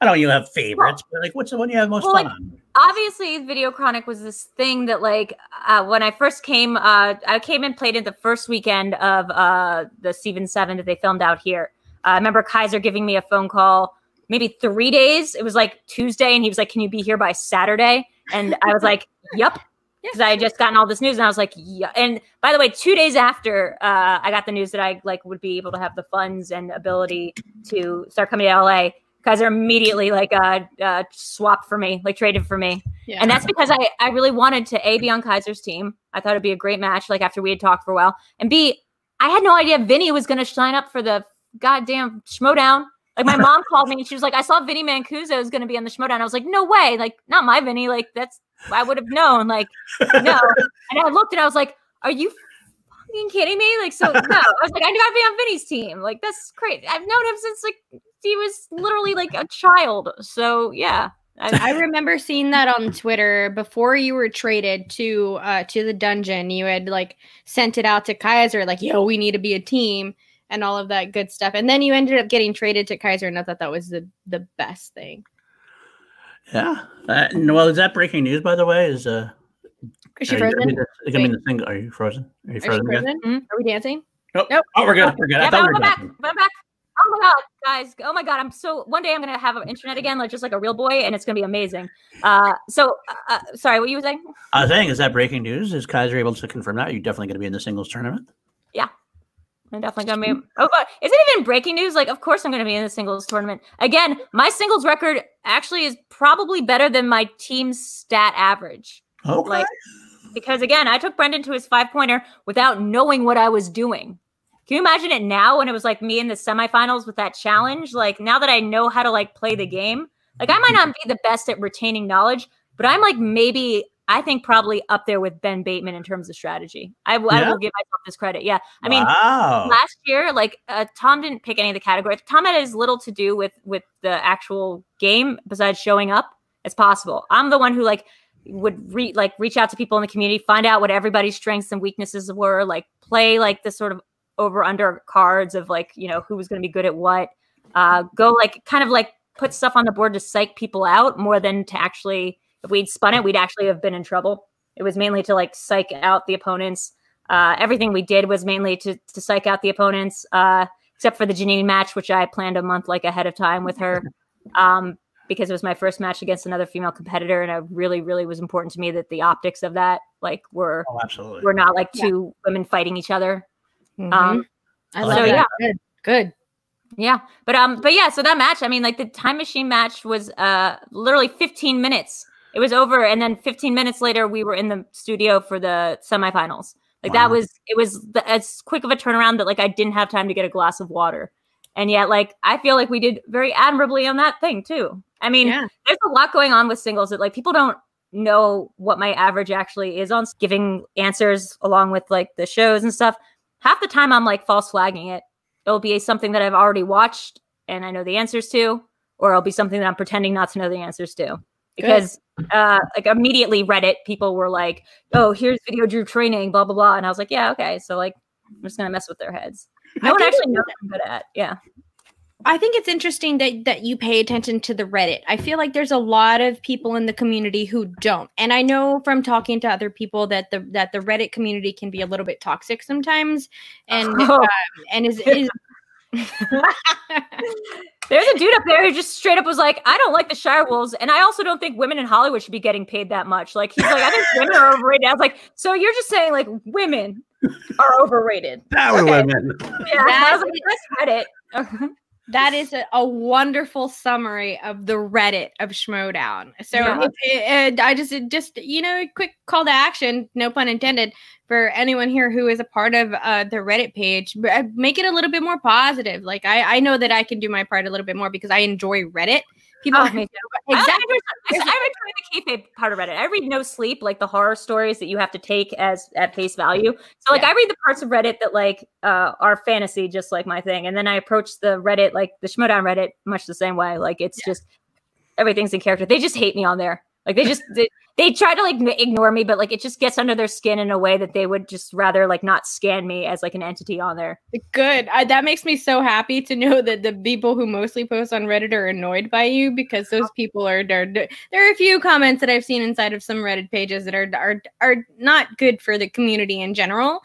I don't. You have favorites, but like, what's the one you have most Well, fun like, on? obviously video chronic was this thing that like uh, when i first came uh, i came and played it the first weekend of uh, the season 7 that they filmed out here uh, i remember kaiser giving me a phone call maybe three days it was like tuesday and he was like can you be here by saturday and i was like yep because i had just gotten all this news and i was like yeah and by the way two days after uh, i got the news that i like would be able to have the funds and ability to start coming to la kaiser immediately like uh, uh swapped for me like traded for me Yeah. and that's because I, I really wanted to A, be on Kaiser's team. I thought it'd be a great match, like after we had talked for a while. And B, I had no idea Vinny was going to sign up for the goddamn Schmoedown. Like my mom called me and she was like, I saw Vinny Mancuso is going to be on the Schmoedown. I was like, no way. Like, not my Vinny. Like, that's, I would have known. Like, no. And I looked and I was like, are you fucking kidding me? Like, so no. I was like, I gotta be on Vinny's team. Like, that's great. I've known him since like he was literally like a child. So yeah. I, I remember seeing that on Twitter before you were traded to uh to the dungeon. You had like sent it out to Kaiser, like, yo, we need to be a team and all of that good stuff. And then you ended up getting traded to Kaiser, and I thought that was the the best thing. Yeah. Uh, well, is that breaking news? By the way, is uh, Is she are you- I frozen? mean, I mean, the thing. Are you frozen? Are you Are frozen? again? frozen? Mhm. Are we dancing? Nope. Nope. Oh, we're good. We're good. I thought we were I'm back. dancing. But I'm back. Oh my god, guys! Oh my god, I'm so. One day I'm gonna have an internet again, like just like a real boy, and it's gonna be amazing. Uh, so uh, sorry, what you were saying? I was saying, is that breaking news? Is Kaiser able to confirm that? Are you definitely going to be in the singles tournament? I'm definitely gonna be. Oh, but is it even breaking news? Like, of course I'm gonna be in the singles tournament again. My singles record actually is probably better than my team's stat average. Okay. Like, because again, I took Brendan to his five pointer without knowing what I was doing. Can you imagine it now when it was like me in the semifinals with that challenge? Like now that I know how to like play the game, like I might not be the best at retaining knowledge, but I'm like maybe I think probably up there with Ben Bateman in terms of strategy. I, w- I Yeah? will give myself this credit. Yeah, I mean wow. last year like uh, tom didn't pick any of the categories tom had as little to do with with the actual game besides showing up as possible i'm the one who like would re- like reach out to people in the community find out what everybody's strengths and weaknesses were like play like the sort of over under cards of like you know who was going to be good at what uh go like kind of like put stuff on the board to psych people out more than to actually if we'd spun it we'd actually have been in trouble it was mainly to like psych out the opponents uh, everything we did was mainly to to psych out the opponents, uh, except for the Janine match, which I planned a month like ahead of time with her, um, because it was my first match against another female competitor, and it really, really was important to me that the optics of that like were Oh, absolutely. were not like Yeah. two women fighting each other. Mhm. Um, I so love yeah. Good. Good. Yeah, but um, but yeah, so that match, I mean, like the time machine match was uh literally 15 minutes. It was over, and then 15 minutes later, we were in the studio for the semifinals. Like that was it was the, as quick of a turnaround that like I didn't have time to get a glass of water, and yet like I feel like we did very admirably on that thing too. I mean, Yeah. there's a lot going on with singles that like people don't know what my average actually is on giving answers along with like the shows and stuff. Half the time I'm like false flagging it. It'll be something that I've already watched and I know the answers to, or it'll be something that I'm pretending not to know the answers to. Because uh like immediately Reddit people were like, "Oh, here's video drew training, blah blah blah," and I was like, "Yeah, okay." So like, I'm just gonna mess with their heads. I one think actually knows what I'm good at. Yeah. I think it's interesting that that you pay attention to the Reddit. I feel like there's a lot of people in the community who don't, and I know from talking to other people that the that the Reddit community can be a little bit toxic sometimes, and Oh. um, and is is. There's a dude up there who just straight up was like, I don't like the Shire Wolves, and I also don't think women in Hollywood should be getting paid that much. Like he's like, I think women are overrated. I was like, so you're just saying like women are overrated? Power Okay. women. Yeah. I was like, that's Reddit. That is a, a wonderful summary of the Reddit of Schmoedown. So Yeah. it, uh, I just it just you know quick call to action, no pun intended, for anyone here who is a part of uh, the Reddit page, uh, make it a little bit more positive. Like I I know that I can do my part a little bit more because I enjoy Reddit. People Oh, me exactly. I, I, I enjoy the kayfabe part of Reddit. I read No Sleep, like the horror stories that you have to take as at face value. So like Yeah. I read the parts of Reddit that like uh, are fantasy, just like my thing, and then I approach the Reddit, like the Schmoedown Reddit, much the same way. Like it's just everything's in character. They just hate me on there. Like they just they, they try to like ignore me, but like it just gets under their skin in a way that they would just rather like not scan me as like an entity on there. Good. I, that makes me so happy to know that the people who mostly post on Reddit are annoyed by you because those people are there. There are a few comments that I've seen inside of some Reddit pages that are are are not good for the community in general.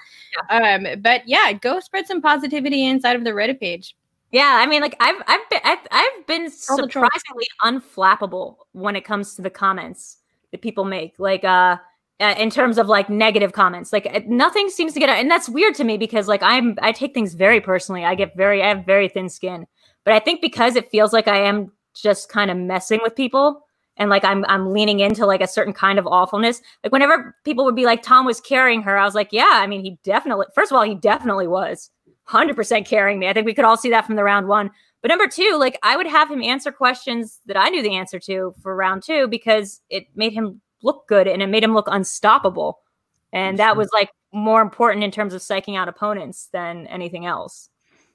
Um, but yeah, go spread some positivity inside of the Reddit page. Yeah, I mean, like I've I've been I've, I've been All the trolls. surprisingly unflappable when it comes to the comments that people make. Like, uh, uh, in terms of like negative comments, like nothing seems to get, and that's weird to me because like I'm I take things very personally. I get very I have very thin skin, but I think because it feels like I am just kind of messing with people. And like I'm I'm leaning into like a certain kind of awfulness. Like whenever people would be like Tom was carrying her, I was like, yeah, I mean he definitely first of all, he definitely was 100% carrying me. I think we could all see that from the round one. But number two, like I would have him answer questions that I knew the answer to for round two because it made him look good and it made him look unstoppable. And that was like more important in terms of psyching out opponents than anything else.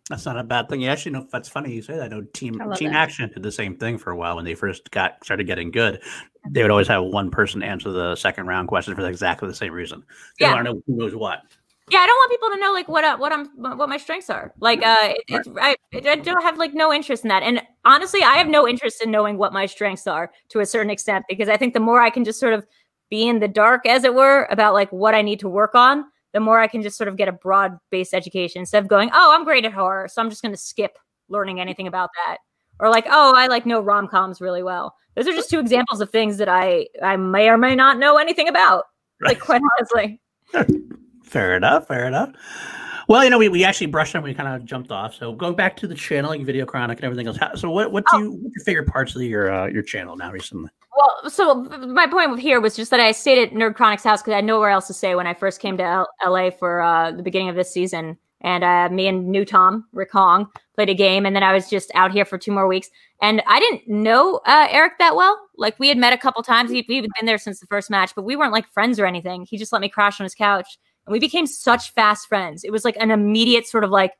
That's not a bad thing. You actually know that's funny you say that. I know Team I Team that. Action did the same thing for a while when they first got started getting good. They would always have one person answer the second round question for exactly the same reason. They Yeah. want to know who knows what. Yeah, I don't want people to know like what uh, what I'm what my strengths are. Like uh, it, it's I, I don't have like no interest in that. And honestly, I have no interest in knowing what my strengths are to a certain extent because I think the more I can just sort of be in the dark, as it were, about like what I need to work on, the more I can just sort of get a broad based education instead of going, oh, I'm great at horror, so I'm just going to skip learning anything about that. Or like, oh, I like know rom coms really well. Those are just two examples of things that I I may or may not know anything about. Like quite honestly. Fair enough. Fair enough. Well, you know, we, we actually brushed on, we kind of jumped off. So going back to the channel, like Video Chronic and everything else. How, so what what do Oh. you what's your favorite parts of your uh, your channel now recently? Well, so my point with here was just that I stayed at Nerd Chronic's house because I had nowhere else to stay when I first came to L- LA for uh, the beginning of this season. And uh, me and new Tom, Rick Hong, played a game. And then I was just out here for two more weeks. And I didn't know uh, Eric that well. Like we had met a couple times. He'd, he'd been there since the first match, but we weren't like friends or anything. He just let me crash on his couch. And we became such fast friends. It was like an immediate sort of like,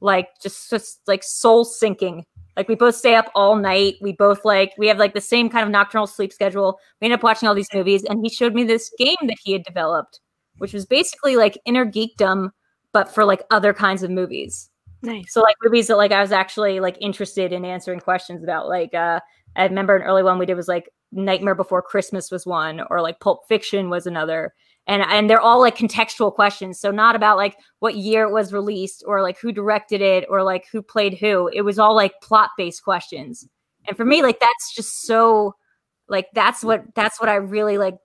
like just, just like soul sinking like we both stay up all night. We both like we have like the same kind of nocturnal sleep schedule. We end up watching all these movies, and he showed me this game that he had developed, which was basically like inner geekdom, but for like other kinds of movies. Nice. So like movies that like I was actually like interested in answering questions about. Like uh I remember an early one we did was like Nightmare Before Christmas was one, or like Pulp Fiction was another. And and they're all like contextual questions. So not about like what year it was released or like who directed it or like who played who. It was all like plot based questions. And for me, like that's just so like that's what that's what I really like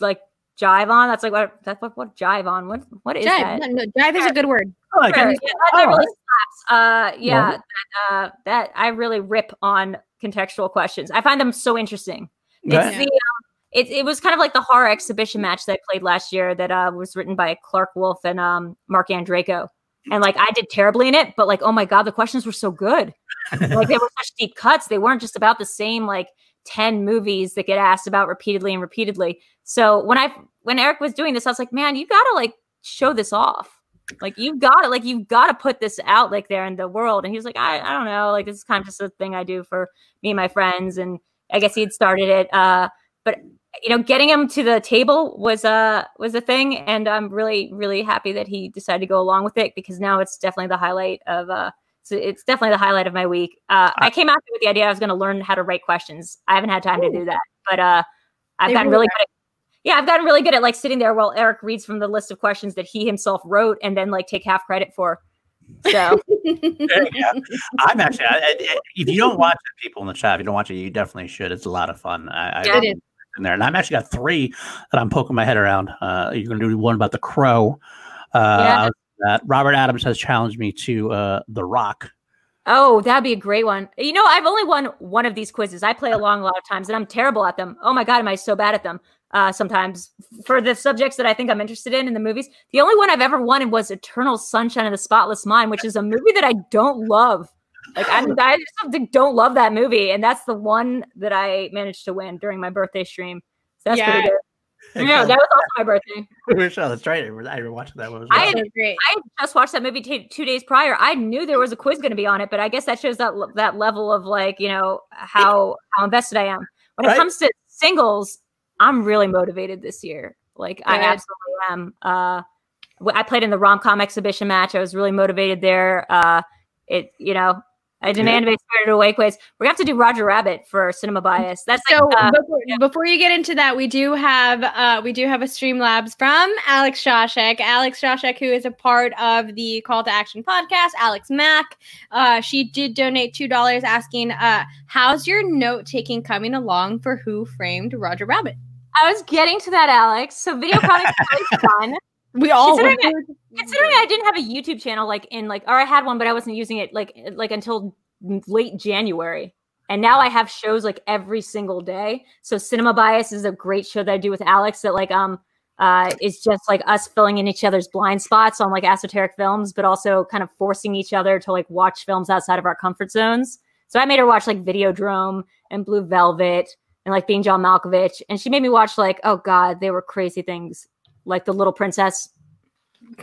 like jive on. That's like what that's what what jive on. What what is Jive. that? No, no, jive is a good word. Oh, I Sure, yeah, that, that Oh, really slaps. Uh, yeah, Love that, uh, that I really rip on contextual questions. I find them so interesting. It's Okay. the um, it, it was kind of like the horror exhibition match that I played last year that uh, was written by Clark Wolf and um, Mark Andreyko. And like I did terribly in it, but like oh my god, the questions were so good. like they were such deep cuts. They weren't just about the same like 10 movies that get asked about repeatedly and repeatedly. So when I when Eric was doing this, I was like, man, you gotta like show this off. Like you've got to like you've got to put this out like there in the world. And he was like, I, I don't know, like this is kind of just a thing I do for me and my friends. And I guess he had started it. Uh, but you know, getting him to the table was a was a thing, and I'm really really happy that he decided to go along with it because now it's definitely the highlight of uh, so it's definitely the highlight of my week. Uh, I came out with the idea I was going to learn how to write questions. I haven't had time Ooh. to do that, but uh, I've they gotten really good. At, yeah, I've gotten really good at like sitting there while Eric reads from the list of questions that he himself wrote, and then like take half credit for. So yeah. I'm actually, I, I, if you don't watch it, people in the chat, if you don't watch it, you definitely should. It's a lot of fun. I, yeah, I, it is. In there, and I've actually got three that I'm poking my head around. Uh, you're going to do one about the crow. Uh, yeah. Robert Adams has challenged me to uh, The Rock. Oh, that'd be a great one. You know, I've only won one of these quizzes. I play along a lot of times and I'm terrible at them. Oh my God, am I so bad at them? Uh, sometimes for the subjects that I think I'm interested in in the movies. The only one I've ever won was Eternal Sunshine of the Spotless Mind, which is a movie that I don't love. Like I, I just don't love that movie, and that's the one that I managed to win during my birthday stream. So that's yeah. pretty good. Yeah, that was also my birthday. oh, that's right. I remember watching that one. I, had, I just watched that movie t- two days prior. I knew there was a quiz going to be on it, but I guess that shows that that level of like you know how how invested I am. When right? it comes to singles, I'm really motivated this year. Like I absolutely am. Uh, I played in the rom com exhibition match. I was really motivated there. Uh, it you know I demand okay. Spirited Away quiz. We're gonna have to do Roger Rabbit for Cinema Bias. That's so. Like, uh, before, yeah. before, you get into that, we do have uh, we do have a Streamlabs from Alex Shashek. Alex Shashek, who is a part of the Call to Action podcast. Alex Mack. Uh, she did donate two dollars, asking, uh, "How's your note taking coming along for Who Framed Roger Rabbit?" I was getting to that, Alex. So video comics is really fun. We all considering, I, considering I didn't have a YouTube channel like in like or I had one but I wasn't using it like like until late January. And now I have shows like every single day. So Cinema Bias is a great show that I do with Alex that like um uh is just like us filling in each other's blind spots on like esoteric films, but also kind of forcing each other to like watch films outside of our comfort zones. So I made her watch like Videodrome and Blue Velvet and like Being John Malkovich. And she made me watch like, oh God, they were crazy things like the Little Princess,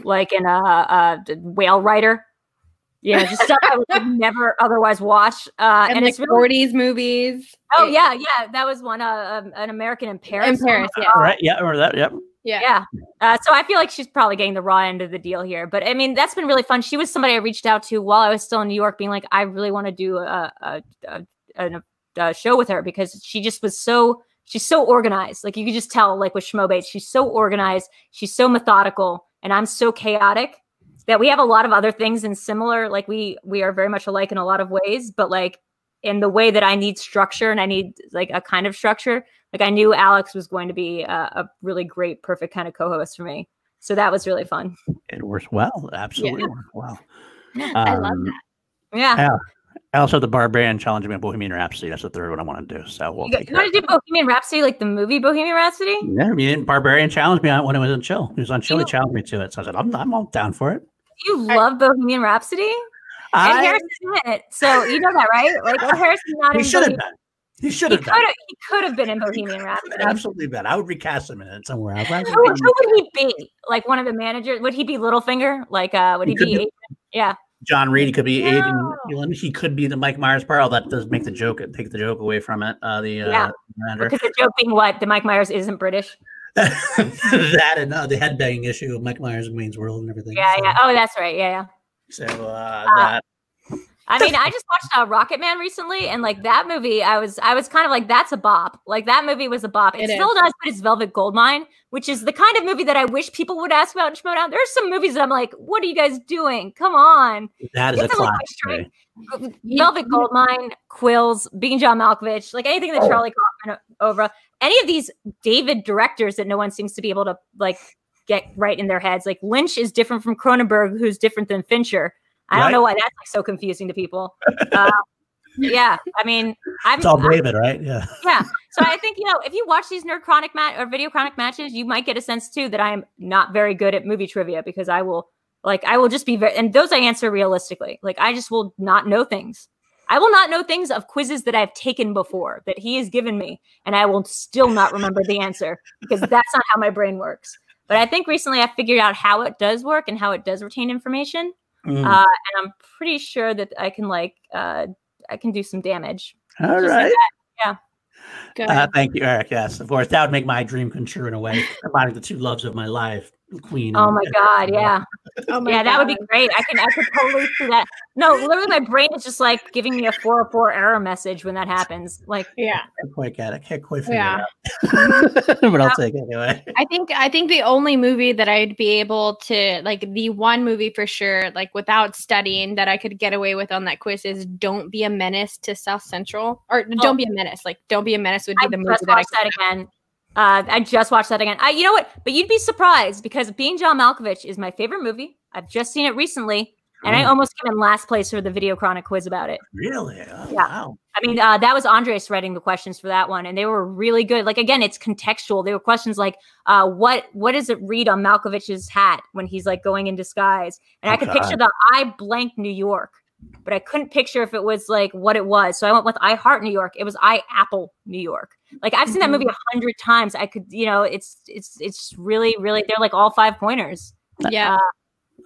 like in a, a Whale Rider. Yeah, just stuff I would never otherwise watch. Uh, and, and like it's really, 40s movies. Oh yeah, yeah, that was one. Uh, um, an American in Paris. In Paris, yeah. right. Yeah, or that. Yep. Yeah. Yeah. Uh, so I feel like she's probably getting the raw end of the deal here. But I mean, that's been really fun. She was somebody I reached out to while I was still in New York, being like, I really want to do a, a, a, a, a show with her because she just was so she's so organized. Like you could just tell, like with Schmobates, she's so organized, she's so methodical, and I'm so chaotic that we have a lot of other things in similar. Like we we are very much alike in a lot of ways, but like in the way that I need structure and I need like a kind of structure. Like I knew Alex was going to be a, a really great, perfect kind of co-host for me. So that was really fun. It worked well. Absolutely yeah. worked well. Um, I love um, that. Yeah. yeah. I also have the Barbarian challenge me on Bohemian Rhapsody. That's the third one I want to do. So we'll you, you want to do Bohemian Rhapsody, like the movie Bohemian Rhapsody? Yeah, I mean, Barbarian challenged me on when it was on Chill. He was on Chill. He challenged me to it. So I said, I'm, I'm all down for it. You love Bohemian Rhapsody? I, and Harrison's in it. So you know that, right? Like, Ed Harrison's not he in should have been. He should have been. He could have been in Bohemian Rhapsody. Absolutely been. I would recast him in it somewhere else. Who, who, would he be? Like one of the managers? Would he be Littlefinger? Like, uh, would he, he be? Yeah. John Reid. He could be no. Aiden. He could be the Mike Myers part. Oh, that does make the joke take the joke away from it. Uh, the yeah, uh, because the joke being what the Mike Myers isn't British. that and uh, the headbanging issue of Mike Myers and Wayne's World and everything. Yeah, so. yeah. Oh, that's right. Yeah, yeah. So uh, uh, that I mean, I just watched uh, Rocketman recently, and like that movie, I was I was kind of like, that's a bop. Like that movie was a bop. It, it still is. does, but it's Velvet Goldmine, which is the kind of movie that I wish people would ask about in Schmoedown. There are some movies that I'm like, what are you guys doing? Come on. That is Get a classic. Velvet Goldmine, Quills, Being John Malkovich, like anything that oh. Charlie Kaufman over, any of these David directors that no one seems to be able to like get right in their heads. Like Lynch is different from Cronenberg, who's different than Fincher. I right? don't know why that's like so confusing to people. Uh, yeah, I mean, I'm, it's all David, right? Yeah, yeah. So I think you know, if you watch these nerd chronic mat or video chronic matches, you might get a sense too that I am not very good at movie trivia because I will like I will just be very and those I answer realistically. Like I just will not know things. I will not know things of quizzes that I've taken before that he has given me, and I will still not remember the answer because that's not how my brain works. But I think recently I figured out how it does work and how it does retain information. Mm. Uh, and I'm pretty sure that I can like uh, I can do some damage. All Just like right. that. Go Uh, thank you, Eric. Yes, of course. That would make my dream come true in a way, combining the two loves of my life, Queen. Oh my god, yeah. oh my yeah, that would be great. I can I could totally see that. No, literally my brain is just like giving me a 404 error message when that happens. Like Yeah. Can't quite get it. Can't quite figure Yeah. it out. Mm-hmm. but I'll take it anyway. I think I think the only movie that I'd be able to like the one movie for sure, like without studying that I could get away with on that quiz is Don't Be a Menace to South Central. Or oh. Don't Be a Menace. Like Don't Be a Menace would be I the movie that I watched that again. Uh, I just watched that again. I, you know what? But you'd be surprised because Being John Malkovich is my favorite movie. I've just seen it recently, and I almost came in last place for the Video Chronic quiz about it. really? Oh, Yeah. Wow. I mean, uh, that was Andres writing the questions for that one, and they were really good. Like again, it's contextual. They were questions like, uh, "What what does it read on Malkovich's hat when he's like going in disguise?" And I could picture the I blank New York, but I couldn't picture if it was like what it was. So I went with I Heart New York. It was I Apple New York. Like I've seen that movie a hundred times. I could, you know, it's it's it's really really they're like all five pointers. Yeah.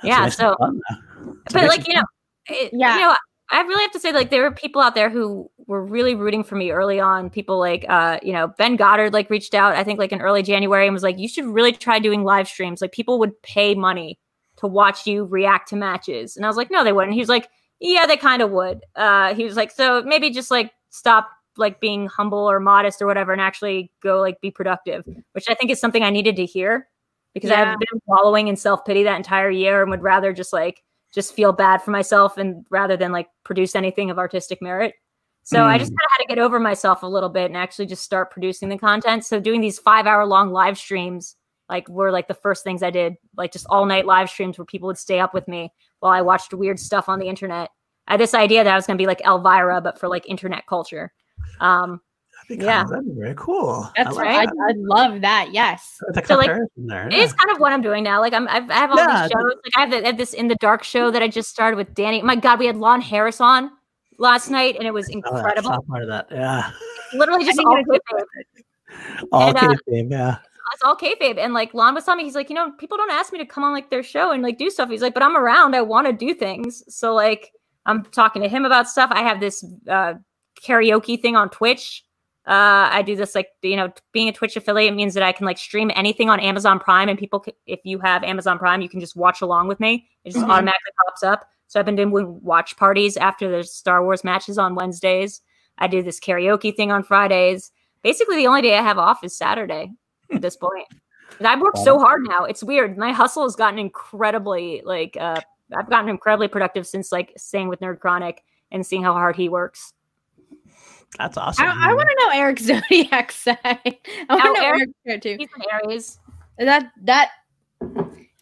That's Yeah, nice so- fun, though. It's but like you know, it, Yeah. you know, I really have to say like there were people out there who were really rooting for me early on. People like uh, you know, Ben Goddard like reached out, I think like in early January and was like, you should really try doing live streams. Like people would pay money to watch you react to matches. And I was like, no, they wouldn't. He was like, yeah, they kind of would. Uh, he was like, so maybe just like stop like being humble or modest or whatever and actually go like be productive, which I think is something I needed to hear because Yeah. I've been wallowing in self pity that entire year and would rather just like just feel bad for myself and rather than like produce anything of artistic merit. So I just Mm. kind of had to get over myself a little bit and actually just start producing the content. So doing these five hour long live streams like were like the first things I did, like just all night live streams where people would stay up with me while I watched weird stuff on the internet. I had this idea that I was going to be like Elvira, but for like internet culture. Um, That'd yeah. of- that'd be very cool. That's I right. that. I, love that. Yes. The So, like, comparison there. It yeah. is kind of what I'm doing now. Like I'm, I've, I have all Yeah, these shows. Like I have, the, I have this in the dark show that I just started with Danny. My God, we had Lon Harris on last night, and it was Oh, incredible. not part of that. Yeah. Literally just all it. All And, uh, yeah. It's all kayfabe. And like Lon was telling me, he's like, you know, people don't ask me to come on like their show and like do stuff. He's like, but I'm around. I want to do things. So like, I'm talking to him about stuff. I have this uh, karaoke thing on Twitch. Uh, I do this like you know, being a Twitch affiliate means that I can like stream anything on Amazon Prime, and people, c- if you have Amazon Prime, you can just watch along with me. It just Mhm. automatically pops up. So I've been doing watch parties after the Star Wars matches on Wednesdays. I do this karaoke thing on Fridays. Basically, the only day I have off is Saturday at this point. And I've worked so hard now. It's weird. My hustle has gotten incredibly like uh, I've gotten incredibly productive since like staying with Nerd Chronic and seeing how hard he works. That's awesome. I, I want to know Eric's zodiac sign. I want to know Eric- Eric's there too. He's an Aries. That that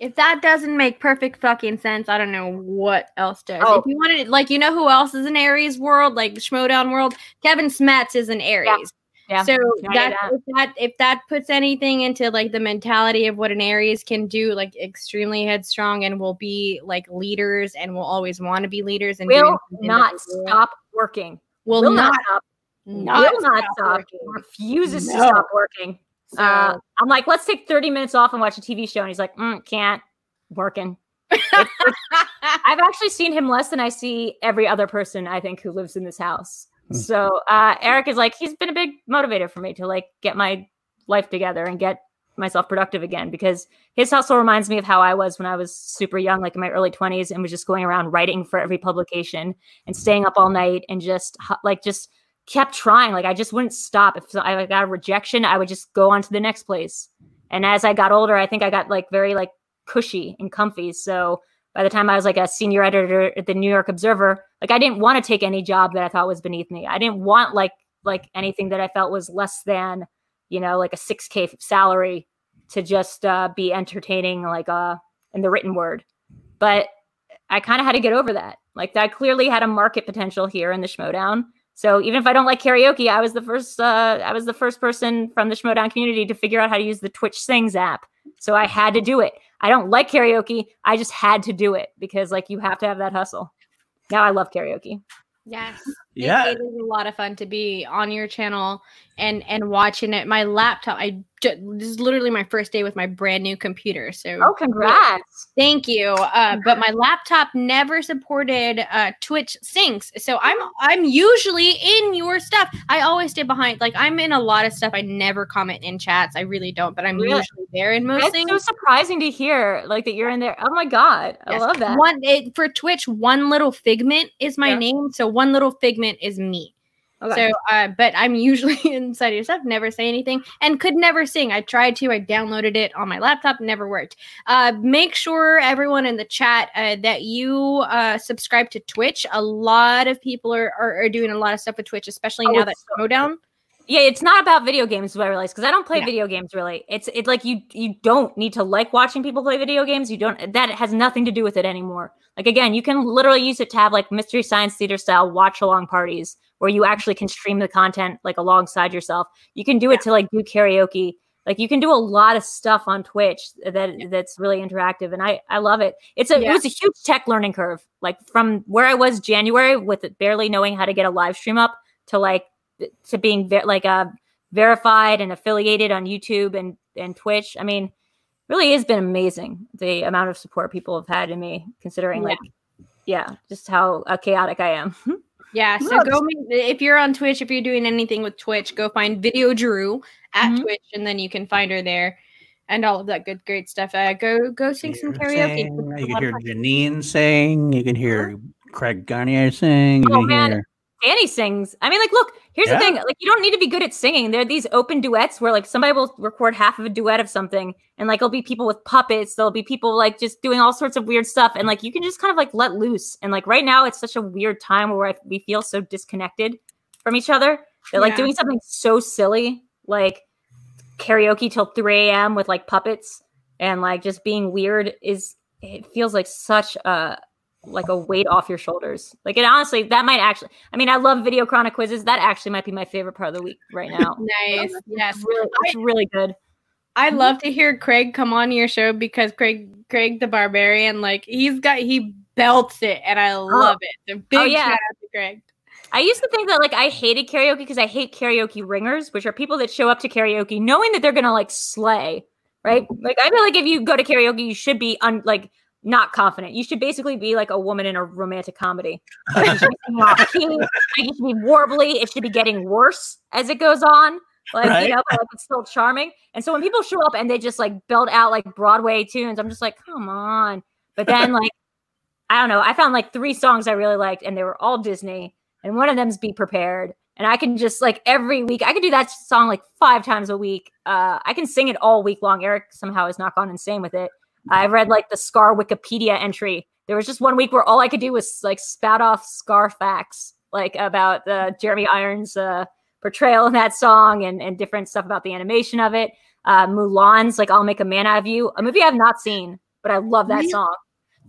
if that doesn't make perfect fucking sense, I don't know what else does. Oh. If you wanted, like, you know who else is an Aries world, like the Schmoedown world? Kevin Smets is an Aries. Yeah. So that, that. if that if that puts anything into like the mentality of what an Aries can do, like extremely headstrong and will be like leaders and will always want to be leaders and will doing something that not stop working. Will, will not, not stop. not will not stop stop. working. Refuses to stop working. So, Uh, I'm like, let's take 30 minutes off and watch a TV show. And he's like, mm, can't. Working. I've actually seen him less than I see every other person I think who lives in this house. Hmm. So uh, Eric is like, he's been a big motivator for me to like get my life together and get myself productive again because his hustle reminds me of how I was when I was super young, like in my early 20s, and was just going around writing for every publication and staying up all night and just like just kept trying. Like I just wouldn't stop. If I got a rejection, I would just go on to the next place. And as I got older, I think I got like very like cushy and comfy. So by the time I was like a senior editor at the New York Observer, like I didn't want to take any job that I thought was beneath me. I didn't want like like anything that I felt was less than, you know, like a 6k salary to just uh, be entertaining like uh in the written word. But I kind of had to get over that. Like that clearly had a market potential here in the Schmoedown. So even if I don't like karaoke, I was the first uh, I was the first person from the Schmoedown community to figure out how to use the Twitch Sings app. So I had to do it. I don't like karaoke. I just had to do it because like you have to have that hustle. Now I love karaoke. yes. Yeah. it is a lot of fun to be on your channel and and watching it. My laptop, I ju- this is literally my first day with my brand new computer. So Oh, congrats. Thank you. Uh, but my laptop never supported uh, Twitch Sings, so I'm I'm usually in your stuff. I always stay behind. Like I'm in a lot of stuff. I never comment in chats. I really don't. But I'm Really? usually there in most That's things. so surprising to hear, like that you're in there. Oh my god, I love that. One it, for Twitch, one little figment is my Yeah. name. So one little figment is me. Okay. So, uh, but I'm usually inside your stuff, never say anything, and could never sing. I tried to, I downloaded it on my laptop, never worked. Uh, make sure everyone in the chat uh, that you uh, subscribe to Twitch. A lot of people are, are, are doing a lot of stuff with Twitch, especially Oh, now that so Schmoedown. yeah, it's not about video games, what I realized because I don't play Yeah. video games really. It's it's like you you don't need to like watching people play video games. You don't that has nothing to do with it anymore. Like again, you can literally use it to have like mystery science theater style watch along parties where you actually can stream the content like alongside yourself. You can do it to like do karaoke. Like you can do a lot of stuff on Twitch that that's really interactive, and I I love it. It's a Yeah. it was a huge tech learning curve. Like from where I was January with it barely knowing how to get a live stream up to like to being ve- like uh, verified and affiliated on YouTube and and Twitch. I mean, really has been amazing the amount of support people have had in me, considering Yeah. like yeah, just how uh, chaotic I am. Yeah, so go if you're on Twitch, if you're doing anything with Twitch, go find Video Drew at Mhm. Twitch, and then you can find her there, and all of that good, great stuff. Uh, go, go sing some karaoke. You can hear. Janine sing. You can hear Craig Garnier sing. Oh, man. hear Danny sings. I mean, like, look, here's Yeah. the thing. Like, you don't need to be good at singing. There are these open duets where, like, somebody will record half of a duet of something, and like, it'll be people with puppets. There'll be people like just doing all sorts of weird stuff, and like, you can just kind of like let loose. And like, right now, it's such a weird time where I, we feel so disconnected from each other that like Yeah. doing something so silly, like karaoke till 3 a.m. with like puppets and like just being weird is it feels like such a like a weight off your shoulders. Like it honestly, that might actually. I mean, I love video chronic quizzes. That actually might be my favorite part of the week right now. Nice. Yes. It's really, it's really good. I mm-hmm. love to hear Craig come on your show because Craig Craig the Barbarian, like he's got he belts it and I oh. love it. So oh, big Oh, yeah. shout out to Craig. I used to think that like I hated karaoke because I hate karaoke ringers, which are people that show up to karaoke knowing that they're gonna like slay, right? Mm-hmm. Like I feel like if you go to karaoke, you should be un- like not confident. You should basically be like a woman in a romantic comedy. You should be singing off you should be warbly. It should be getting worse as it goes on. Like Right. you know, but, like it's still charming. And so when people show up and they just like belt out like Broadway tunes, I'm just like, come on. But then like I don't know, I found like three songs I really liked, and they were all Disney and one of them's be prepared and i can just like every week i could do that song like five times a week uh i can sing it all week long eric somehow has not gone insane with it i've read like the scar wikipedia entry there was just one week where all i could do was like spout off scar facts like about uh, jeremy irons uh portrayal in that song and and different stuff about the animation of it uh mulan's like i'll make a man out of you a movie i've not seen but i love that Really? song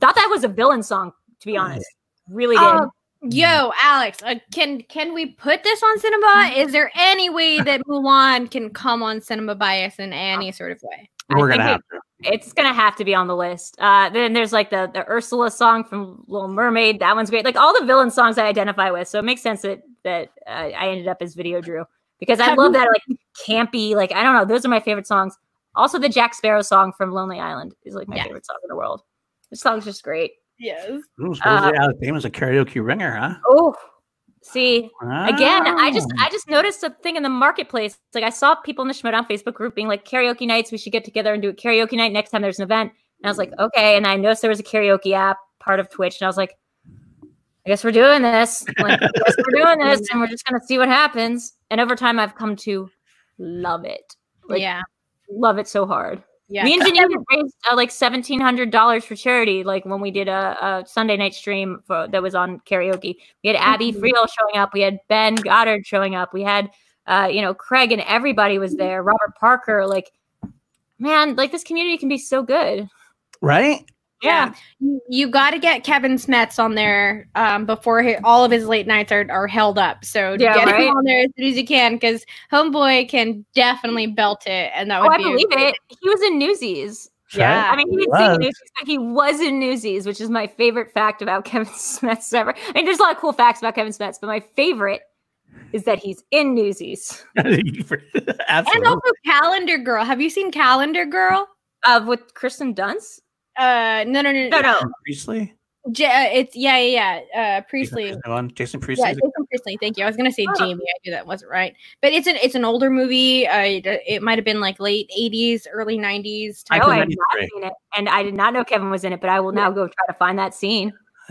thought that was a villain song to be honest really did Oh, Yo, Alex, uh, can can we put this on Cinema? Is there any way that Mulan can come on Cinema Bias in any sort of way? We're gonna think have to. It's gonna have to be on the list. Uh, then there's like the the Ursula song from Little Mermaid. That one's great. Like all the villain songs I identify with, so it makes sense that that uh, I ended up as Video Drew because I Have love you- that like campy. Like I don't know, those are my favorite songs. Also, the Jack Sparrow song from Lonely Island is like my Yeah. favorite song in the world. This song's just great. Yes. Ooh, supposedly Uh, Alex Dame is a karaoke ringer, huh? Oh, see, Again, I just. I just noticed a thing in the marketplace. It's like I saw people in the Schmoedown Facebook group being like karaoke nights. We should get together and do a karaoke night next time there's an event. And I was like, mm. okay. And I noticed there was a karaoke app part of Twitch, and I was like, I guess we're doing this. Like, I guess we're doing this, and we're just gonna see what happens. And over time, I've come to love it. Like, yeah. love it so hard. Yeah. Me and Janine raised uh, like seventeen hundred dollars for charity. Like when we did a, a Sunday night stream for, that was on karaoke, we had Abby Mhm. Friel showing up. We had Ben Goddard showing up. We had, uh, you know, Craig and everybody was there. Robert Parker. Like, man, like this community can be so good. right? Yeah. You, you got to get Kevin Smets on there um, before he, all of his late nights are, are held up. So Yeah, get right? him on there as soon as you can because Homeboy can definitely belt it. And that Oh, would I be believe it. He was in Newsies. Yeah. I mean, he didn't sing Newsies, but he was in Newsies, which is my favorite fact about Kevin Smets ever. I mean, there's a lot of cool facts about Kevin Smets, but my favorite is that he's in Newsies. And also Calendar Girl. Have you seen Calendar Girl? Uh, with Kirsten Dunst? Uh, no, no, no, No, no. Priestley. J- uh, it's yeah, yeah, yeah. Uh, Priestley. Jason, one. Jason Priestley. Yeah, Jason Priestley. Thank you. I was gonna say Oh. Jamie. I knew that wasn't right, but it's an it's an older movie. Uh, it, it might have been like late '80s, early '90s. I No, I have not seen it, and I did not know Kevin was in it. But I will now go try to find that scene.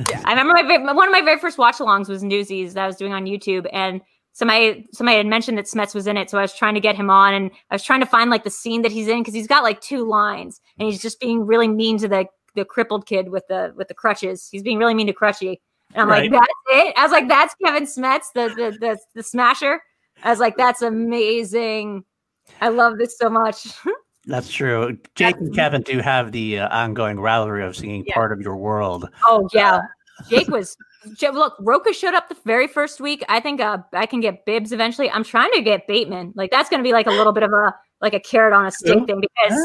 Yeah. I remember my one of my very first watch-alongs was Newsies that I was doing on YouTube, and somebody somebody had mentioned that Smets was in it, so I was trying to get him on, and I was trying to find like the scene that he's in because he's got like two lines, and he's just being really mean to the the crippled kid with the with the crutches. He's being really mean to Crutchy, and I'm Right. like, that's it. I was like, that's Kevin Smets, the the the, the Smasher. I was like, that's amazing. I love this so much. That's true. Jake and Kevin do have the uh, ongoing rivalry of singing Yeah. part of your world. Oh yeah, Jake was. Look, Roka showed up the very first week. I think uh, I can get Bibbs eventually. I'm trying to get Bateman. Like that's going to be like a little bit of a like a carrot on a stick Who? thing because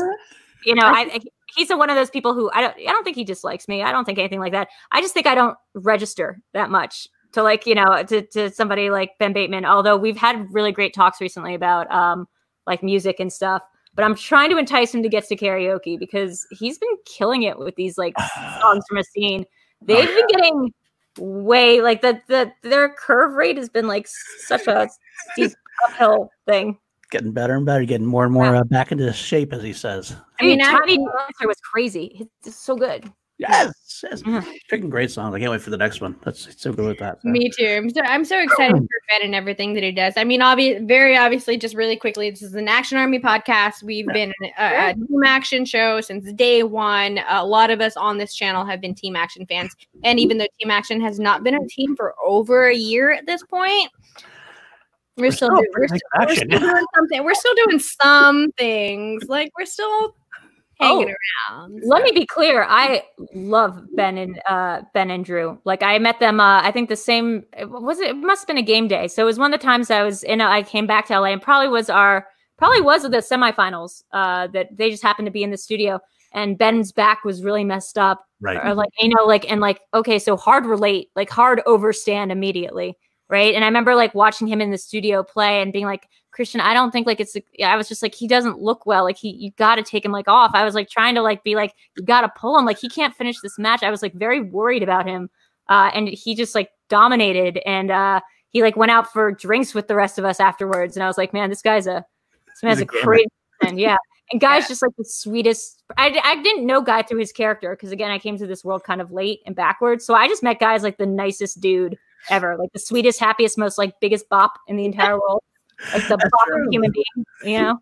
you know I, I he's a, one of those people who I don't I don't think he dislikes me. I don't think anything like that. I just think I don't register that much to like you know to to somebody like Ben Bateman. Although we've had really great talks recently about um like music and stuff. But I'm trying to entice him to get to karaoke because he's been killing it with these like songs from a scene. They've been getting way like that the their curve rate has been like such a steep uphill thing. Getting better and better, getting more and more uh, back into shape, as he says. I mean, I mean, Tommy Dancer was crazy. It's so good. Yes, yes. Mhm. Freaking great songs. I can't wait for the next one. That's so good with that. so. Me too. I'm so I'm so excited for Ben and everything that he does. I mean, obvious, very obviously, just really quickly, this is an Action Army podcast. We've been a, a team action show since day one. A lot of us on this channel have been team action fans, and even though team action has not been a team for over a year at this point, we're, We're still, still doing, we're, still, we're still doing something. We're still doing some things. Like we're still hanging around. Let me be clear. I love Ben and uh, Ben and Drew. Like I met them. Uh, I think the same. it Was it? It must have been a game day. So it was one of the times I was in. I came back to LA and probably was our probably was the semifinals. Uh, that they just happened to be in the studio and Ben's back was really messed up. Right. or like you know like and like okay so hard relate like hard overstand immediately right? And i remember like watching him in the studio play and being like kristian i don't think like it's i was just like he doesn't look well. Like he you got to take him like off. I was like trying to like be like you got to pull him. Like he can't finish this match. I was like very worried about him uh and he just like dominated and uh he like went out for drinks with the rest of us afterwards. And i was like man this guy's a this man's a a crazy man. Yeah. And Guy's Yeah. just like the sweetest. I, I didn't know Guy through his character because again, I came to this world kind of late and backwards. So I just met guys like the nicest dude ever, like the sweetest, happiest, most like biggest bop in the entire world, like the That's bop of true. a human being. You know,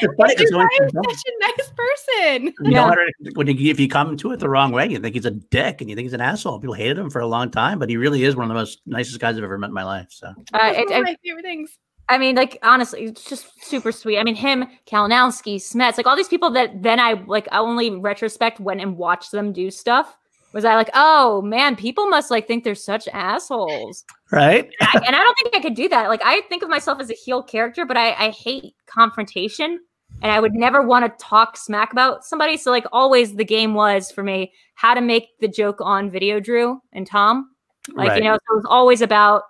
It's funny 'cause You're when right, you- such a nice person. you Yeah. know, when you, if you come to it the wrong way, you think he's a dick and you think he's an asshole. People hated him for a long time, but he really is one of the most nicest guys I've ever met in my life. So uh, it, one of I, my favorite things. I mean, like honestly, it's just super sweet. I mean, him, Kalinowski, Smets, like all these people that then I like I only retrospect went and watched them do stuff. Was I like, oh man, people must like think they're such assholes. right, and I, and I don't think I could do that. Like I think of myself as a heel character, but I, I hate confrontation, and I would never want to talk smack about somebody. So like always, the game was for me how to make the joke on video, Drew and Tom. Like Right. you know, so it was always about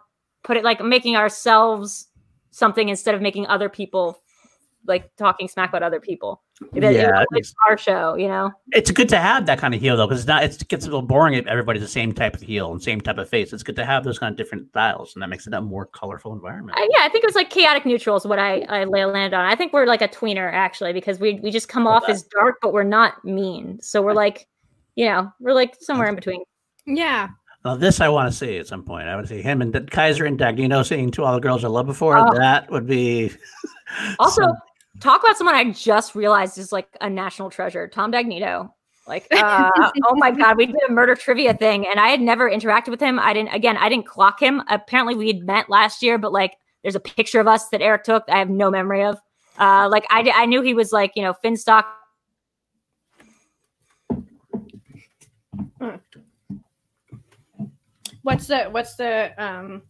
put it like making ourselves something instead of making other people like talking smack about other people. It Yeah, was it's- our show, you know. it's good to have that kind of heel though, because it's not. It gets a little boring if everybody's the same type of heel and same type of face. It's good to have those kind of different styles, and that makes it a more colorful environment. Uh, yeah, I think it was like chaotic neutral is what I I lay landed on. I think we're like a tweener actually because we we just come off as dark, but we're not mean. So we're like, you know, we're like somewhere in between. Yeah. Now, this I want to see at some point. I would see him and Kaiser and Dagnino singing "To All the Girls I Loved Before." Oh. That would be Also, some- talk about someone I just realized is like a national treasure, Tom Dagnito. Like, uh, oh my god, we did a murder trivia thing, and I had never interacted with him. I didn't. Again, I didn't clock him. Apparently, we had met last year, but like, there's a picture of us that Eric took. I have no memory of. Uh, like, I I knew he was like you know Finstock What's the what's the um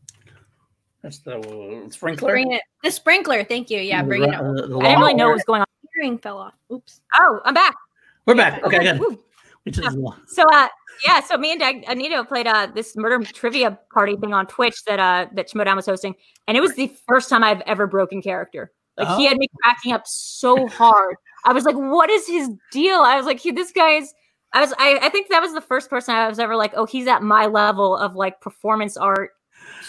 that's the sprinkler. bring it the sprinkler? Thank you. Yeah, bring it up. I didn't really know what was going on. Hearing fell off. Oops. Oh, I'm back. We're back. Okay, good. Woo. Which is, So uh yeah, so me and Dag- Anita played uh this murder trivia party thing on Twitch that uh that Schmodown was hosting, and it was the first time I've ever broken character. Like he had me cracking up so hard. I was like, what is his deal? I was like, he this guy's I was I, I think that was the first person I was ever like, oh, he's at my level of like performance art.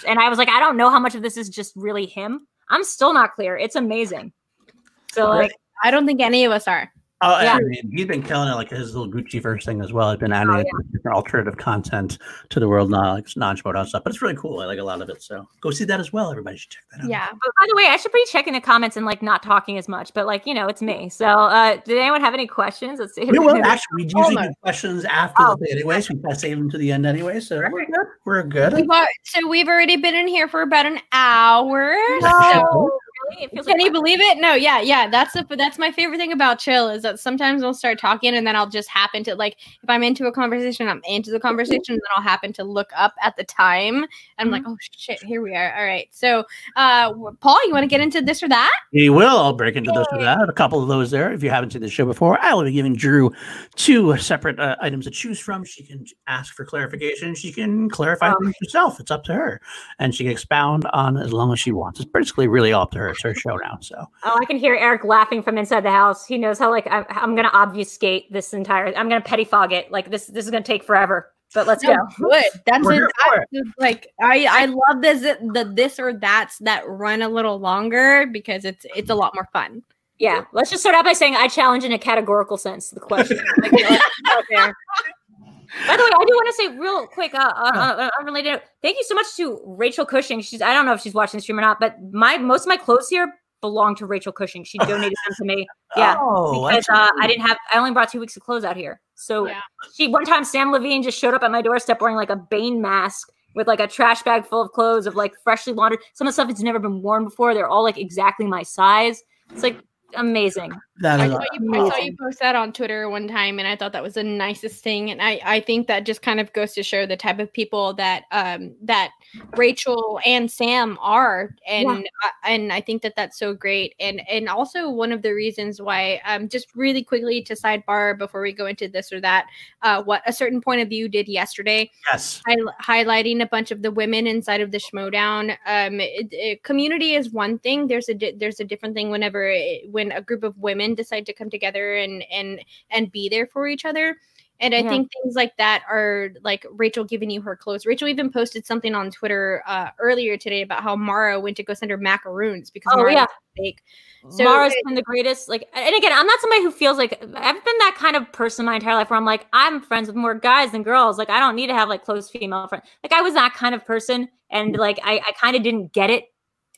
And I was like, I don't know how much of this is just really him. I'm still not clear. It's amazing. So like I don't think any of us are. Oh, Yeah. I mean, he's been killing it, like his little Gucci verse thing as well. He's been Oh, adding different alternative content to the world, not like non Schmoedown stuff. But it's really cool. I like a lot of it. So go see that as well. Everybody should check that out. Yeah. But by the way, I should be checking the comments and like not talking as much, but like you know, it's me. So, uh, did anyone have any questions? Let's see. We will actually. We usually do questions after Oh. the anyway, so we kind of save them to the end anyway. So we're good. We're good. We've so we've already been in here for about an hour. No, really? It feels can like you believe it? No, yeah, yeah. That's the that's my favorite thing about chill is that sometimes we'll start talking and then I'll just happen to like if I'm into a conversation, I'm into the conversation, and then I'll happen to look up at the time and I'm like, oh shit, here we are. All right. So uh Paul, you want to get into this or that? We will. I'll break into those with that. A couple of those there. If you haven't seen the show before, I will be giving Drew two separate uh, items to choose from. She can ask for clarification. She can clarify things herself. It's up to her, and she can expound on as long as she wants. It's basically really up to her. It's her show now. So Oh, I can hear Eric laughing from inside the house. He knows how like I'm, I'm gonna obfuscate this entire. I'm gonna pettifog it. Like this. This is gonna take forever. But let's go. Good. That's it. here for That's just, like I I love this the this or that's that run a little longer because it's it's a lot more fun. Yeah. Let's just start out by saying I challenge in a categorical sense the question. Like, you know, out there. By the way, I do want to say real quick, uh, uh, uh, unrelated. Thank you so much to Rachel Cushing. She's I don't know if she's watching the stream or not, but my most of my clothes here belong to Rachel Cushing. She donated them to me. Yeah. Oh, because uh. I didn't have. I only brought two weeks of clothes out here. So Yeah. she one time Sam Levine just showed up at my doorstep wearing like a Bane mask with like a trash bag full of clothes of like freshly laundered. Some of the stuff that's never been worn before. They're all like exactly my size. It's like amazing. That I saw, you, I saw you post that on Twitter one time, and I thought that was the nicest thing. And I, I think that just kind of goes to show the type of people that um that Rachel and Sam are, and uh, and I think that that's so great. And and also one of the reasons why um just really quickly to sidebar before we go into this or that, uh, what a certain point of view did yesterday yes. hi- highlighting a bunch of the women inside of the Schmoedown. Um, it, it- community is one thing. There's a di- there's a different thing whenever it, when a group of women decide to come together and and and be there for each other. And I Yeah. think things like that are like Rachel giving you her clothes. Rachel even posted something on Twitter uh, earlier today about how Mara went to go send her macaroons because Oh, Mara yeah. fake. So Mara's it- been the greatest. Like, and again, I'm not somebody who feels like I've been that kind of person my entire life where I'm like, I'm friends with more guys than girls. Like, I don't need to have like close female friends. Like, I was that kind of person, and like, I, I kind of didn't get it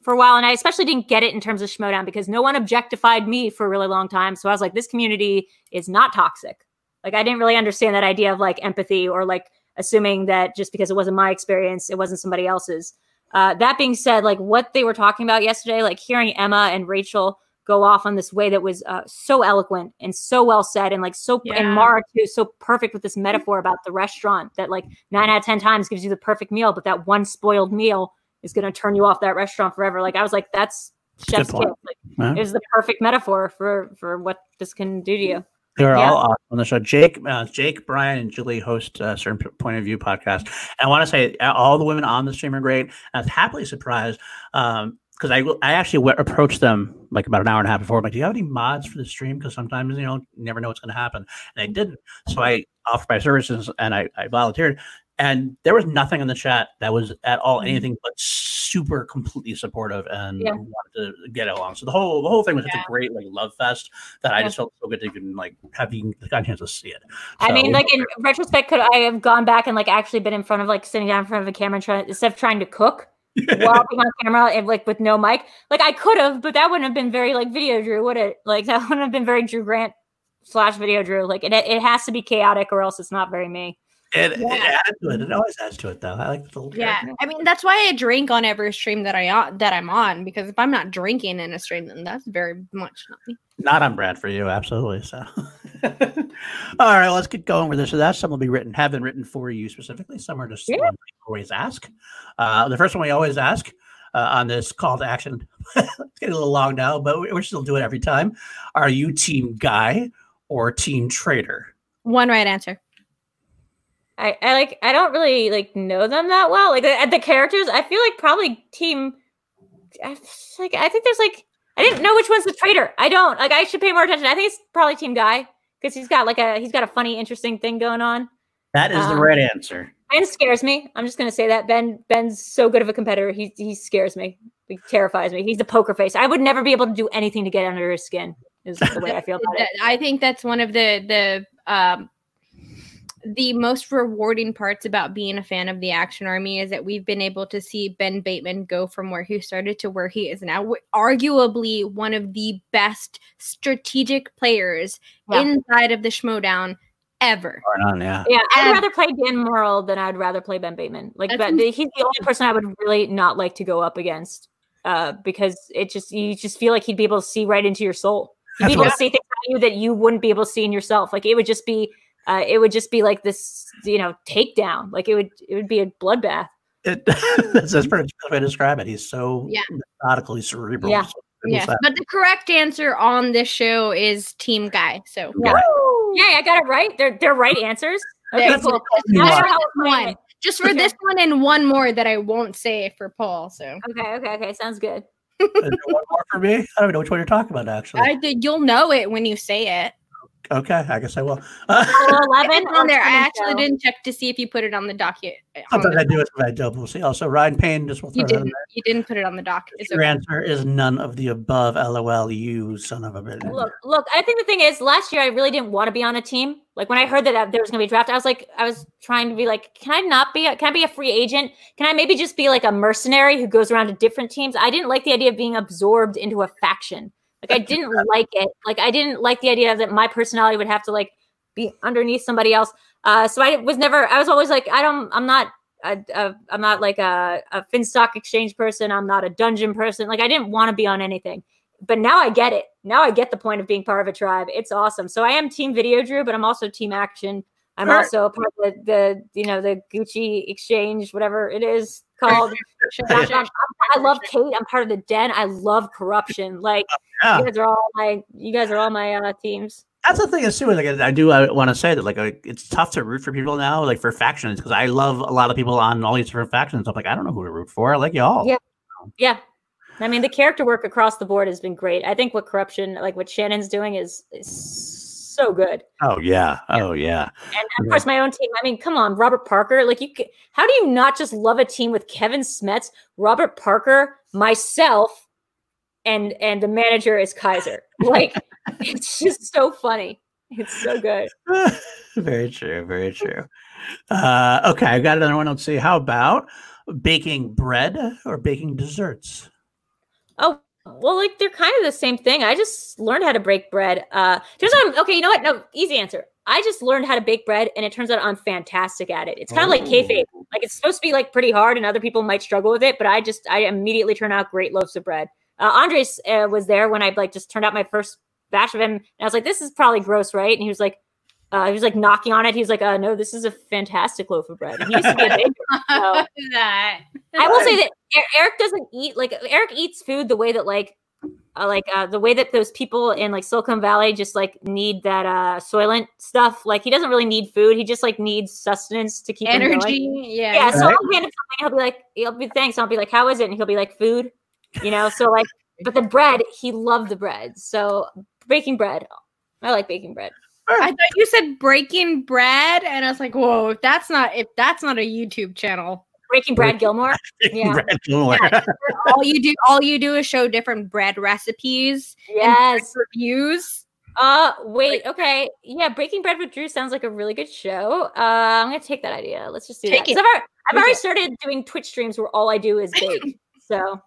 for a while, and I especially didn't get it in terms of Schmoedown because no one objectified me for a really long time. So I was like, this community is not toxic. Like, I didn't really understand that idea of like empathy or like assuming that just because it wasn't my experience, it wasn't somebody else's. Uh, that being said, like what they were talking about yesterday, like hearing Emma and Rachel go off on this way that was uh, so eloquent and so well said, and like so, Yeah. and Mara too, so perfect with this metaphor about the restaurant that like nine out of ten times gives you the perfect meal, but that one spoiled meal is going to turn you off that restaurant forever. Like I was like, that's chef's kiss. Like Yeah. it was the perfect metaphor for for what this can do to you. They're Yeah. all awesome on the show. Jake, uh, Jake, Brian, and Julie host a certain point of view podcast. And I want to say uh, all the women on the stream are great. I was happily surprised because I I actually w- approached them like about an hour and a half before. I'm like, do you have any mods for the stream? Because sometimes you know you never know what's going to happen, and I didn't. So I offered my services and I, I volunteered. And there was nothing in the chat that was at all mm-hmm. anything but super completely supportive and Yeah. wanted to get along. So the whole the whole thing was such a great like love fest that I just felt so good to even like have you got a chance to see it. I mean, like in retrospect, could I have gone back and like actually been in front of like sitting down in front of a camera and trying instead of trying to cook while being on camera and like with no mic? Like I could have, but that wouldn't have been very like video Drew, would it? Like that wouldn't have been very Drew Grant slash video Drew. Like it, it has to be chaotic or else it's not very me. It, it adds to it. It always adds to it though. I like the little Yeah, I mean that's why I drink on every stream that I on that I'm on because if I'm not drinking in a stream, then that's very much not me. Not on brand for you, absolutely. So, all right, let's get going with this. So that's some will be written, have been written for you specifically. Some are just Yeah. we always ask. Uh, the first one we always ask uh, on this call to action. it's getting a little long now, but we- we're still doing it every time. Are you team guy or Team Traitor? One right answer. I, I like I don't really like know them that well. Like the, the characters, I feel like probably team. I, like I think there's like I didn't know which one's the traitor. I don't like. I should pay more attention. I think it's probably Team Guy because he's got like a he's got a funny, interesting thing going on. That is the Um, right answer. Ben scares me. I'm just gonna say that Ben Ben's so good of a competitor. He he scares me. He terrifies me. He's a poker face. I would never be able to do anything to get under his skin. Is the way I feel about it. I think that's one of the the um the most rewarding parts about being a fan of the Action Army is that we've been able to see Ben Bateman go from where he started to where he is now. Arguably one of the best strategic players Yeah. inside of the Schmoedown ever. On, yeah. Yeah, I'd rather play Dan Morrill than I'd rather play Ben Bateman. Like, That's but he's the only person I would really not like to go up against, uh, because it just you just feel like he'd be able to see right into your soul. He'd be able to see things about you that you wouldn't be able to see in yourself. Like it would just be, uh, it would just be like this, you know, takedown. Like it would, it would be a bloodbath. It, that's, that's pretty much the way to describe it. He's so Yeah. methodically cerebral. Yeah. So simple Yes, stuff. but the correct answer on this show is Team Guy. So Yeah. Yeah, I got it right. They're they're right answers. Okay, That's cool. what- Now I Just know how we're playing one. just for this one and one more that I won't say for Paul. So Okay, okay, okay. Sounds good. One more for me? I don't even know which one you're talking about, actually. I did. You'll know it when you say it. Okay, I guess I will. Apollo 11 on there. I actually Show? didn't check to see if you put it on the docket. on Sometimes the- I do it, sometimes I don't. We'll see. Also, Ryan Payne, just will throw You didn't. You didn't put it on the dock. It's Your okay. answer is none of the above. LOL, you son of a bitch. Look, look. I think the thing is, last year I really didn't want to be on a team. Like when I heard that uh, there was going to be draft, I was like, I was trying to be like, can I not be? A, can I be a free agent? Can I maybe just be like a mercenary who goes around to different teams? I didn't like the idea of being absorbed into a faction. Like I didn't like it. Like I didn't like the idea that my personality would have to like be underneath somebody else. Uh, so I was never. I was always like, I don't. I'm not. A, a, I'm not like a, a FinStock exchange person. I'm not a dungeon person. Like I didn't want to be on anything but now I get it. Now I get the point of being part of a tribe. It's awesome. So I am team video drew, but I'm also team action. I'm Sure. also part of the, the you know the Gucci exchange, whatever it is called. I'm- I'm- I love Kate. I'm part of the den. I love corruption. Like Yeah. you guys are all my you guys are all my uh, teams. That's the thing is too. Like I do, I want to say that like it's tough to root for people now, like for factions, because I love a lot of people on all these different factions. I'm like, I don't know who to root for. I like y'all. Yeah. Yeah. I mean, the character work across the board has been great. I think what corruption, like what Shannon's doing, is is so good. Oh yeah. Oh yeah. And of course, my own team. I mean, come on, Robert Parker. Like, you, how do you not just love a team with Kevin Smets, Robert Parker, myself, and and the manager is Kaiser? Like, it's just so funny. It's so good. very true. Very true. Uh, okay, I got another one. Let's see. How about baking bread or baking desserts? Oh, well, like they're kind of the same thing. I just learned how to break bread. Uh, turns out, I'm, okay, you know what? No, easy answer. I just learned how to bake bread, and it turns out I'm fantastic at it. It's kind of like kayfabe. Like it's supposed to be like pretty hard, and other people might struggle with it, but I just I immediately turn out great loaves of bread. Uh, Andres uh, was there when I like just turned out my first batch of him, and I was like, "This is probably gross, right?" And he was like, uh, he was like knocking on it. He was like, "Uh, no, this is a fantastic loaf of bread." And he used to be a baker. so- that. I will say that Eric doesn't eat like Eric eats food the way that like uh, like uh, the way that those people in like Silicon Valley just like need that uh soylent stuff. Like he doesn't really need food. He just like needs sustenance to keep him going. Energy. Yeah. Yeah, so Right. I'll hand him something. He'll be like, he'll be thanks. I'll be like, how is it? And he'll be like, food. You know, so like, but the bread, he loved the bread. So baking bread, I like baking bread. I thought you said breaking bread, and I was like, "Whoa! If that's not if that's not a YouTube channel, Breaking Brad Gilmore. Yeah. bread. Gilmore. all you do all you do is show different bread recipes, Yes. reviews." Uh, wait. Okay. Yeah, Breaking Bread with Drew sounds like a really good show. Uh, I'm gonna take that idea. Let's just do Take that. it. 'Cause I've already, I've already it. started doing Twitch streams where all I do is bake. so,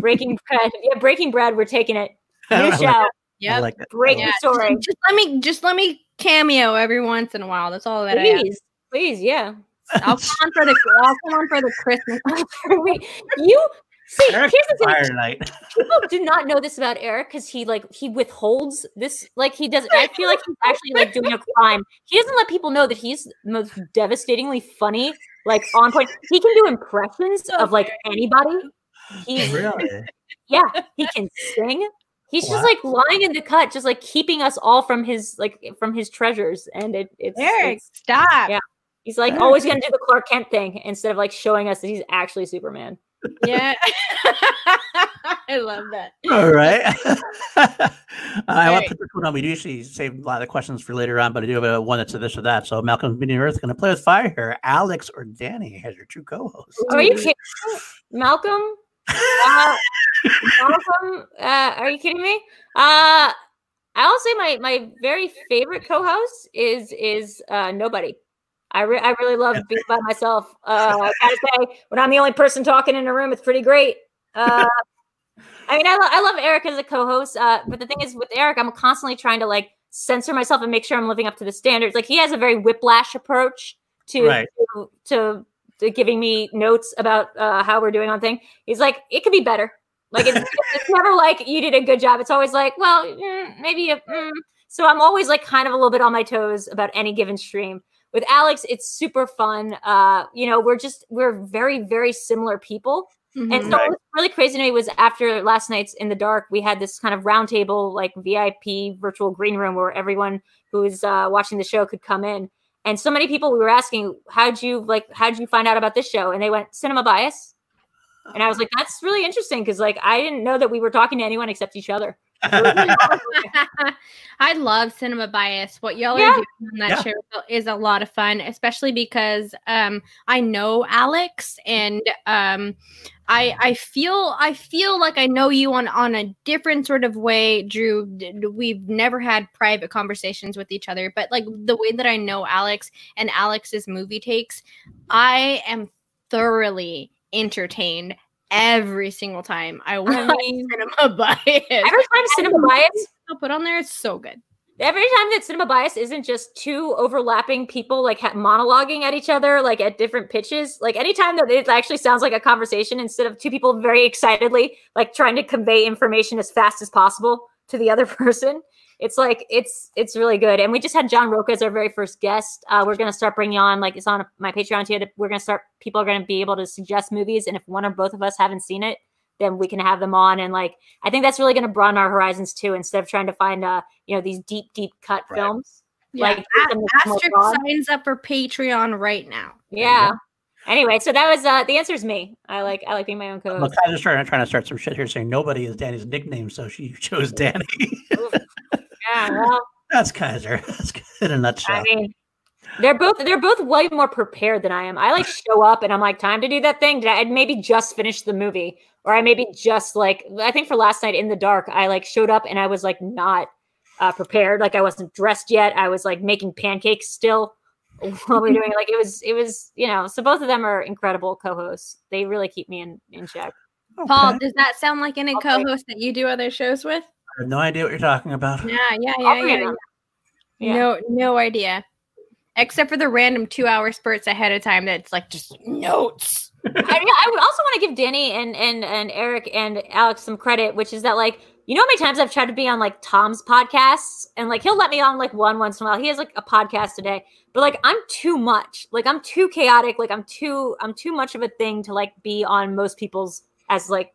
Breaking Bread. Yeah, Breaking Bread. We're taking it. I New show. It. I Yep. like. Break Yeah, the story. Just, just let me just let me cameo every once in a while. That's all that I ask. Please, please, yeah. I'll come on for the I'll come on for the Christmas. Wait, you see? Eric's here's the thing. fire people do not know this about Eric because he like he withholds this like he doesn't I feel like he's actually like doing a crime. He doesn't let people know that he's the most devastatingly funny, like on point. He can do impressions of like anybody. He's Really? yeah, he can sing. He's just like lying in the cut, just like keeping us all from his like from his treasures, and it, it's, Eric, it's stop. Yeah. he's like always gonna do the Clark Kent thing instead of like showing us that he's actually Superman. Yeah. I love that. All right. I want to put this one on. We do usually save a lot of questions for later on, but I do have a one that's a this or that. So Malcolm Meeting Earth going to play with fire here. Alex or Danny as your true co-host. Are you kidding. Malcolm? Uh, Malcolm, uh, are you kidding me? Uh, I'll say my my very favorite co-host is is uh, nobody. I re- I really love being by myself. Uh, I gotta say, when I'm the only person talking in a room, it's pretty great. Uh, I mean, I, lo- I love Eric as a co-host, uh, but the thing is, with Eric, I'm constantly trying to like censor myself and make sure I'm living up to the standards. Like he has a very whiplash approach to Right. to, to giving me notes about uh, how we're doing on thing. He's like, it could be better. Like it's, it's never like you did a good job. It's always like, well, mm, maybe. A, mm. So I'm always like kind of a little bit on my toes about any given stream. With Alex, it's super fun. Uh, you know, we're just we're very very similar people. And Mhm. so Right. what's really crazy to me was after last night's in the dark, we had this kind of roundtable, like VIP virtual green room where everyone who was uh, watching the show could come in. And so many people we were asking, how'd you like how'd you find out about this show? And they went, cinema bias. And I was like, that's really interesting because like I didn't know that we were talking to anyone except each other. I love cinema bias. What y'all Yeah. are doing on that Yeah. show is a lot of fun, especially because um, I know Alex and um, I I feel I feel like I know you on on a different sort of way, Drew. We've never had private conversations with each other, but like the way that I know Alex and Alex's movie takes, I am thoroughly entertained every single time I watch mean- cinema bias. Every time cinema bias I'll put on there. It's so good. Every time that cinema bias isn't just two overlapping people like ha- monologuing at each other like at different pitches like anytime that it actually sounds like a conversation instead of two people very excitedly like trying to convey information as fast as possible to the other person it's like it's it's really good. And we just had john roca as our very first guest. Uh, we're going to start bringing on like it's on my patreon too we're going to start people are going to be able to suggest movies and if one or both of us haven't seen it then we can have them on and like i think that's really going to broaden our horizons too instead of trying to find uh you know these deep deep cut Right. films Yeah. Like, A- something Asterisk signs up for Patreon right now. yeah anyway so that was uh the answer is me i like i like being my own Look, co-host I'm just trying, trying to start some shit here saying nobody is Danny's nickname, so she chose Danny. yeah well That's Kaiser. That's good in a nutshell. i mean they're both they're both way more prepared than i am i like show up and i'm like time to do that thing did i I'd maybe just finished the movie or i maybe just like i think for last night in the dark i like showed up and i was like not uh, prepared like i wasn't dressed yet i was like making pancakes still while we were doing it. like it was it was you know so both of them are incredible co-hosts they really keep me in in check Paul, does that sound like any Okay. co-host that you do other shows with? I have no idea what you're talking about. Yeah, yeah, yeah, yeah. Yeah. No, no idea. Except for the random two-hour spurts ahead of time that's like just notes. I, yeah, I also want to give Danny and and and Eric and Alex some credit, which is that like you know how many times I've tried to be on like Tom's podcasts and like he'll let me on like one once in a while. He has like a podcast today, but like I'm too much. Like I'm too chaotic. Like I'm too I'm too much of a thing to like be on most people's as like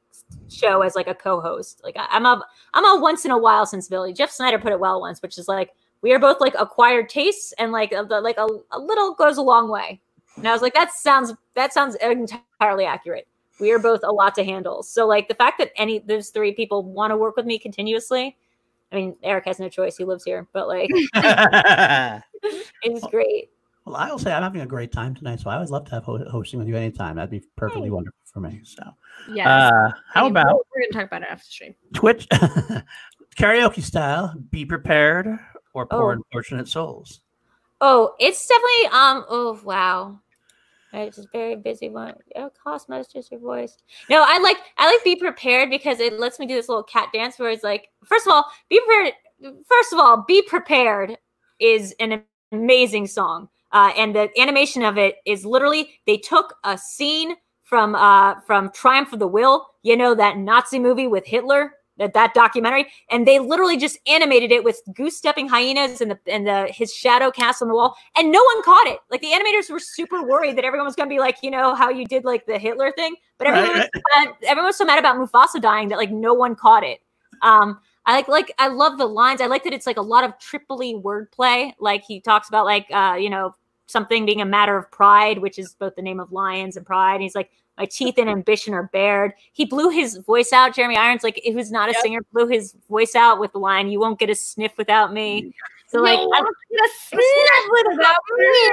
show as like a co-host. Like I, I'm a I'm a once in a while sensibility. Jeff Sneider put it well once, which is like we are both like acquired tastes and like a, like a, a little goes a long way. And I was like, that sounds that sounds entirely accurate. We are both a lot to handle. So like the fact that any those three people want to work with me continuously. I mean, Eric has no choice; he lives here, but like it's great. well, I will say I'm having a great time tonight, so I would love to have ho- hosting with you anytime. That'd be perfectly Hey. wonderful for me. So, yeah. uh, how about we're gonna talk about it after stream? Twitch karaoke style? Be prepared or Oh. poor unfortunate souls. Oh, it's definitely um. Oh wow, it's just very busy one. Oh, Cosmos, just your voice. No, I like I like be prepared because it lets me do this little cat dance where it's like, first of all, be prepared. First of all, be prepared is an amazing song, uh, and the animation of it is literally they took a scene from uh from Triumph of the Will. You know that Nazi movie with Hitler that that documentary and they literally just animated it with goose stepping hyenas and the and the his shadow cast on the wall and no one caught it like the animators were super worried that everyone was going to be like you know how you did like the hitler thing but everyone, Right, was, mad, everyone was so mad about mufasa dying that like no one caught it um I like like I love the lines. I like that it's like a lot of Tripoli wordplay. Like he talks about like uh, you know, something being a matter of pride, which is both the name of lions and pride. And he's like, my teeth and ambition are bared. He blew his voice out. Jeremy Irons, like who's not a yep. singer, blew his voice out with the line, "You won't get a sniff without me." So like, I don't get a sniff without me.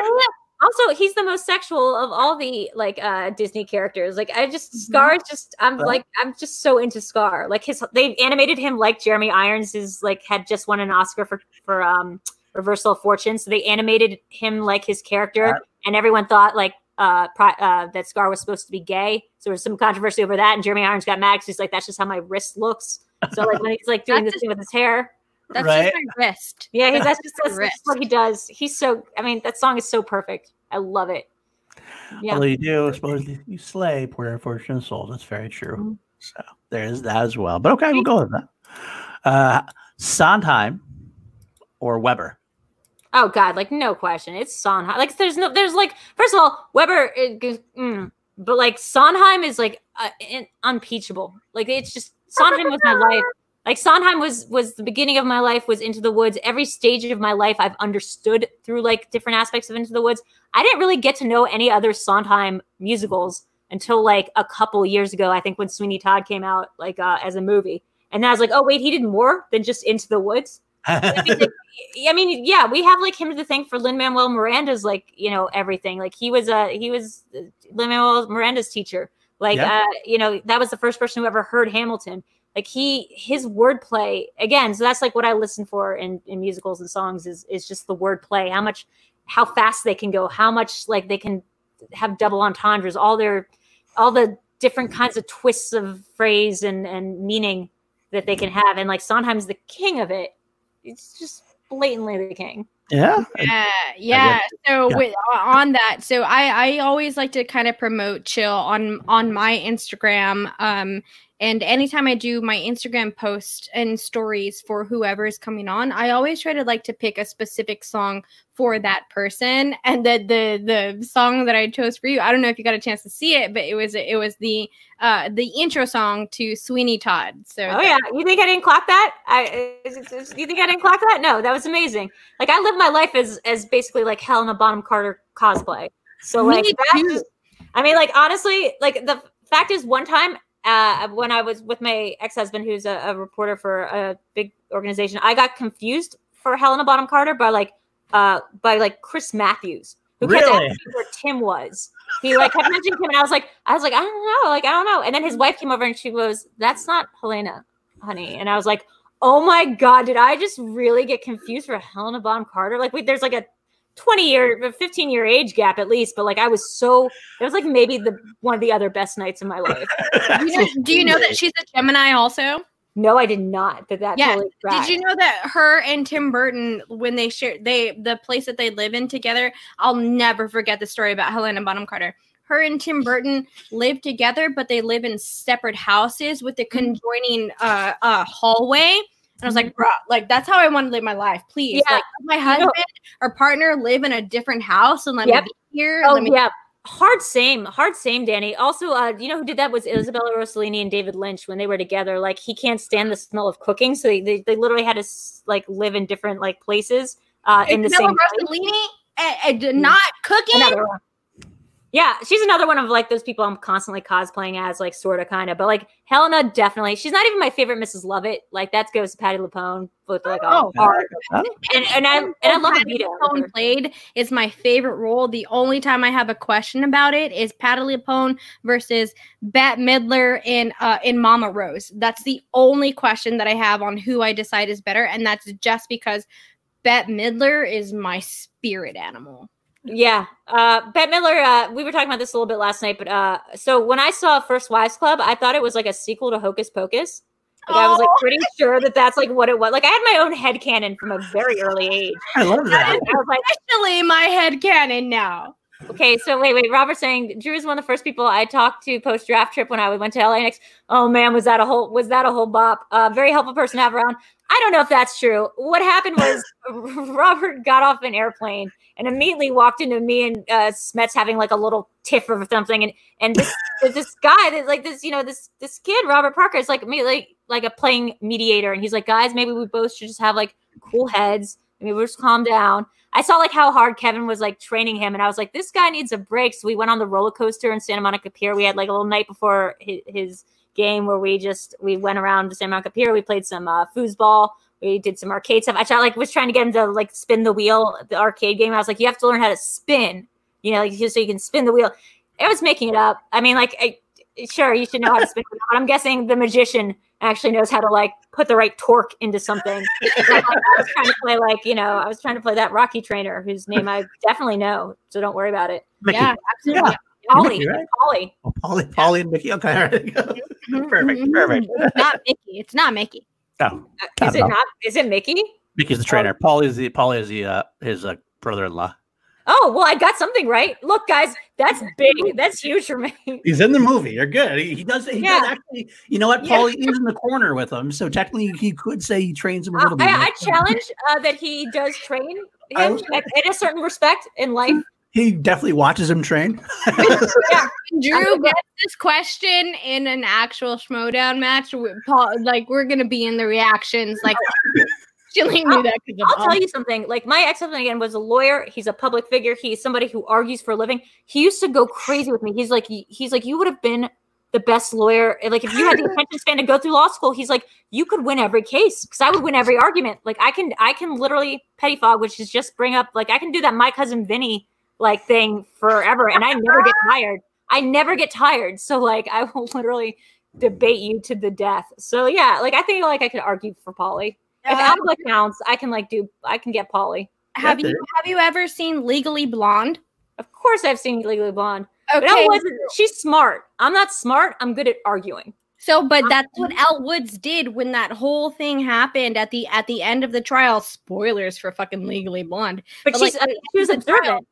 Also, he's the most sexual of all the like uh Disney characters. Like I just mm-hmm. Scar just I'm like I'm just so into Scar. Like his they animated him like Jeremy Irons is like had just won an Oscar for for um Reversal of Fortune. So they animated him like his character, and everyone thought like uh, uh, that Scar was supposed to be gay. So there was some controversy over that, and Jeremy Irons got mad because he's like, "That's just how my wrist looks." So like when he's like doing this thing with his hair, that's right? just my wrist. Yeah, he's, that's just that's, that's what he does. He's so. I mean, that song is so perfect. I love it. Yeah. Well, you do. suppose you slay poor unfortunate souls. That's very true. Mm-hmm. So there's that as well. But okay, we'll go with that. Uh, Sondheim or Webber. Oh God, like no question, it's Sondheim. Like there's no, there's like first of all, Webber, it, mm, but like Sondheim is like uh, in, unpeachable. Like it's just Sondheim was my life. Like Sondheim was was the beginning of my life. Was Into the Woods. Every stage of my life, I've understood through like different aspects of Into the Woods. I didn't really get to know any other Sondheim musicals until like a couple years ago. I think when Sweeney Todd came out like uh, as a movie, and I was like, oh wait, he did more than just Into the Woods. I, mean, I mean, yeah, we have like him to thank for Lin Manuel Miranda's like you know everything. Like he was a uh, he was uh, Lin Manuel Miranda's teacher. Like yeah. uh, you know that was the first person who ever heard Hamilton. Like he his wordplay again. So that's like what I listen for in in musicals and songs is is just the wordplay. How much how fast they can go. How much like they can have double entendres. All their all the different kinds of twists of phrase and and meaning that they can have. And like Sondheim's the king of it it's just blatantly the king. Yeah. Yeah. Yeah. So yeah. with on that, so I I always like to kind of promote chill on on my Instagram. Um and anytime I do my Instagram post and stories for whoever is coming on, I always try to like to pick a specific song for that person. And the the the song that I chose for you, I don't know if you got a chance to see it, but it was it was the uh the intro song to Sweeney Todd. So Oh yeah, you think I didn't clock that? I you think I didn't clock that? No, that was amazing. Like I live my life as as basically like Helena Bonham Carter cosplay. So like that I mean like honestly, like the fact is one time uh, when I was with my ex husband, who's a, a, reporter for a big organization, I got confused for Helena Bonham Carter by like uh, by like Chris Matthews, who really? kept asking where Tim was. He like kept mentioning Tim, and I was like, I was like, I don't know, like I don't know. And then his wife came over and she goes, "That's not Helena, honey." And I was like, Oh my god, did I just really get confused for Helena Bonham Carter? Like, wait, there's like a 20 year 15 year age gap at least but like i was so it was like maybe the one of the other best nights of my life. You know, do you know that she's a gemini also? No i did not but that yeah. totally did you know that her and tim burton when they shared they the place that they live in together i'll never forget the story about helena bonham carter. Her and Tim Burton live together, but they live in separate houses with a mm. conjoining uh, uh, hallway. And I was like, mm-hmm. bro, like that's how I want to live my life. Please, yeah. like my husband or partner live in a different house and let yep. me be here. Oh me- yeah, hard same, hard same, Danny. Also, uh, you know who did that was Isabella Rossellini and David Lynch when they were together. Like he can't stand the smell of cooking, so they they, they literally had to like live in different like places uh, in the same. Rossellini, and, and not cooking. Yeah, she's another one of like those people I'm constantly cosplaying as, like sort of kind of. But like Helena, definitely. She's not even my favorite Mrs. Lovett. Like that goes to Patti LuPone with like oh, hard. And and I and I love Patti LuPone played is my favorite role. The only time I have a question about it is Patti LuPone versus Bette Midler in uh in Mama Rose. That's the only question that I have on who I decide is better, and that's just because Bette Midler is my spirit animal. Yeah. Uh, Bette Midler, uh, we were talking about this a little bit last night, but uh, so when I saw First Wives Club, I thought it was like a sequel to Hocus Pocus. Like, oh. I was like pretty sure that that's like what it was. Like I had my own head canon from a very early age. I love that. I was like, actually, my head canon now. Okay, so wait, wait. Robert's saying Drew is one of the first people I talked to post draft trip when I went to LA next. Oh man, was that a whole was that a whole bop? Uh, very helpful person to have around. I don't know if that's true. What happened was Robert got off an airplane and immediately walked into me and uh, Smets having like a little tiff or something, and and this this guy, this, like this, you know, this this kid, Robert Parker, is like me, like like a playing mediator, and he's like, guys, maybe we both should just have like cool heads. Maybe we'll just calm down. I saw like how hard Kevin was like training him, and I was like, this guy needs a break. So we went on the roller coaster in Santa Monica Pier. We had like a little night before his, his game where we just we went around to Santa Monica Pier. We played some uh, foosball. We did some arcade stuff. I tried, like was trying to get him to like spin the wheel, the arcade game. I was like, you have to learn how to spin, you know, like so you can spin the wheel. I was making it up. I mean, like, I, sure, you should know how to spin, but I'm guessing the magician actually knows how to like put the right torque into something. I was trying to play like you know, I was trying to play that Rocky trainer whose name I definitely know, so don't worry about it. Mickey. Yeah, absolutely. Yeah. Paulie, Mickey, right? Paulie. Oh, Paulie, Paulie, and Mickey. Okay, all right. perfect, perfect. It's not Mickey. It's not Mickey. No, Uh, Is it not? Is it Mickey? Mickey's the trainer. Paulie is the Paulie is the uh, his uh, brother-in-law. Oh well, I got something right. Look, guys, that's big. That's huge for me. He's in the movie. You're good. He, he does. He Yeah. does actually. You know what? Yeah. Is in the corner with him, so technically he could say he trains him a Uh, little bit. I, I challenge uh, that he does train him at, at a certain respect in life. He definitely watches him train. Yeah, Drew gets this question in an actual Schmoedown match. Paul, like we're gonna be in the reactions. Like she only knew that because I'll tell you something. Like my ex-husband again was a lawyer. He's a public figure. He's somebody who argues for a living. He used to go crazy with me. He's like, he's like, you would have been the best lawyer. Like if you had the attention span to go through law school, he's like, you could win every case because I would win every argument. Like I can, I can literally pettifog, which is just bring up. Like I can do that. My cousin Vinny like thing forever, and I never get tired. I never get tired. So like I will literally debate you to the death. So yeah, like I think like I could argue for Paulie. If Uh, Alba counts, I can like do I can get Paulie. have Yeah, you have you ever seen Legally Blonde? Of course I've seen Legally Blonde. Okay, But Elle Woods, she's smart. I'm not smart. I'm good at arguing. so but that's what Elle Woods did when that whole thing happened at the at the end of the trial. Spoilers for fucking Legally Blonde. But, But, she's like, uh, she was the trial- observant.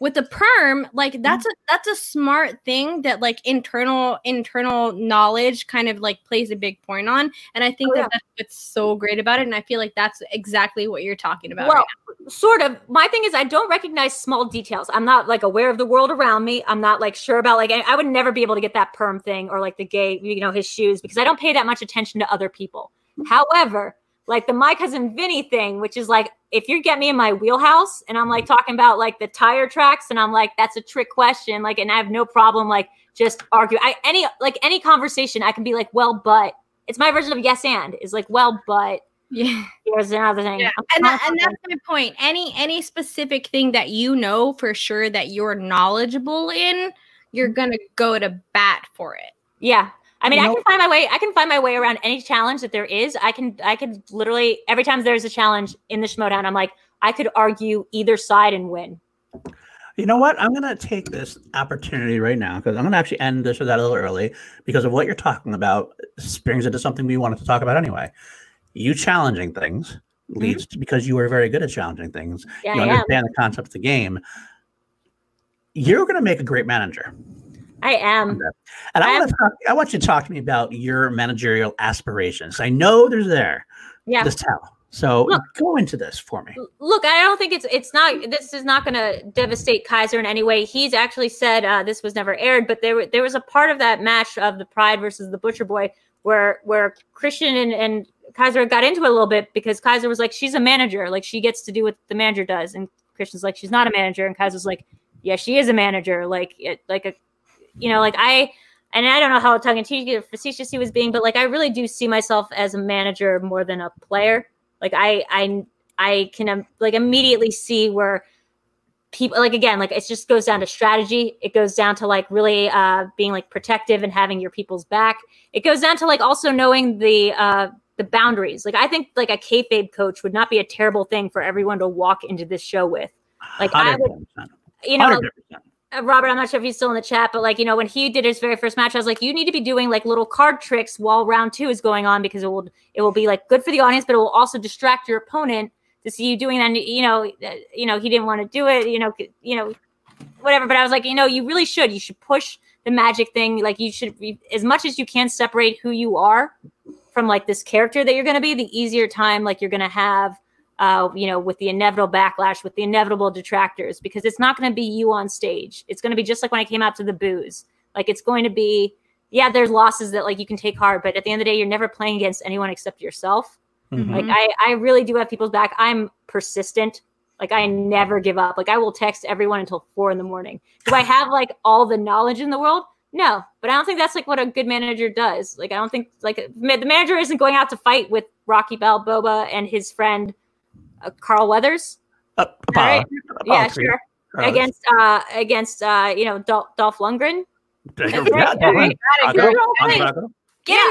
With the perm like mm-hmm. that's a that's a smart thing that like internal internal knowledge kind of like plays a big point on and i think Oh, that yeah. that's what's so great about it and i feel like that's exactly what you're talking about Well, right sort of. My thing is I don't recognize small details. I'm not like aware of the world around me. I'm not like sure about like I I would never be able to get that perm thing or like the gay, you know, his shoes because I don't pay that much attention to other people. Mm-hmm. However, like the my cousin Vinny thing, which is like if you get me in my wheelhouse and I'm like talking about like the tire tracks and I'm like that's a trick question, like and I have no problem like just argue. I any like any conversation I can be like, well, but it's my version of yes and is like, well, but yeah here's another thing. yeah and, that, and that's my point any any specific thing that you know for sure that you're knowledgeable in you're mm-hmm. gonna go to bat for it Yeah. I mean, I can find my way. I can find my way around any challenge that there is. I can, I could literally every time there's a challenge in the Schmoedown, I'm like, I could argue either side and win. You know what? I'm going to take this opportunity right now because I'm going to actually end this or that a little early because of what you're talking about. springs into something we wanted to talk about anyway. You challenging things mm-hmm. leads to because you are very good at challenging things. Yeah, you I am. understand the concept of the game. You're going to make a great manager. I am. And I, I want to talk, I want you to talk to me about your managerial aspirations. I know there's there. Yeah. Just tell. So Look. go into this for me. Look, I don't think it's it's not. This is not going to devastate Kaiser in any way. He's actually said uh, this was never aired, but there there was a part of that match of the Pride versus the Butcher Boy where where Kristian and, and Kaiser got into it a little bit because Kaiser was like, she's a manager, like she gets to do what the manager does, and Kristian's like, she's not a manager, and Kaiser's like, yeah, she is a manager, like it, like a, you know, like I. And I don't know how tongue in cheek or facetious he was being, but like I really do see myself as a manager more than a player. Like I, I, I can um, like immediately see where people like again like it just goes down to strategy it goes down to like really uh being like protective and having your people's back it goes down to like also knowing the uh the boundaries like i think like a kayfabe coach would not be a terrible thing for everyone to walk into this show with Like, I would- you know 100%. Uh, Robert, I'm not sure if he's still in the chat, but like, you know, when he did his very first match, I was like, you need to be doing like little card tricks while round two is going on because it will it will be like good for the audience, but it will also distract your opponent to see you doing that. And, you know, uh, you know, he didn't want to do it, you know, you know, whatever. But I was like, you know, you really should. You should push the magic thing. Like you should, as much as you can, separate who you are from like this character that you're going to be, the easier time like you're going to have uh, you know, with the inevitable backlash, with the inevitable detractors, because it's not going to be you on stage. It's going to be just like when I came out to the booze. Like it's going to be, yeah, there's losses that like you can take hard, but at the end of the day, you're never playing against anyone except yourself. Mm-hmm. Like I, I really do have people's back. I'm persistent. Like I never give up. Like I will text everyone until four in the morning. Do I have like all the knowledge in the world? No, but I don't think that's like what a good manager does. Like I don't think like the manager isn't going out to fight with Rocky Balboa and his friend uh, Carl Weathers. Uh, right? yeah, sure. Against uh against uh you know Dolph, Dolph Lundgren. Get in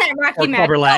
that Rocky.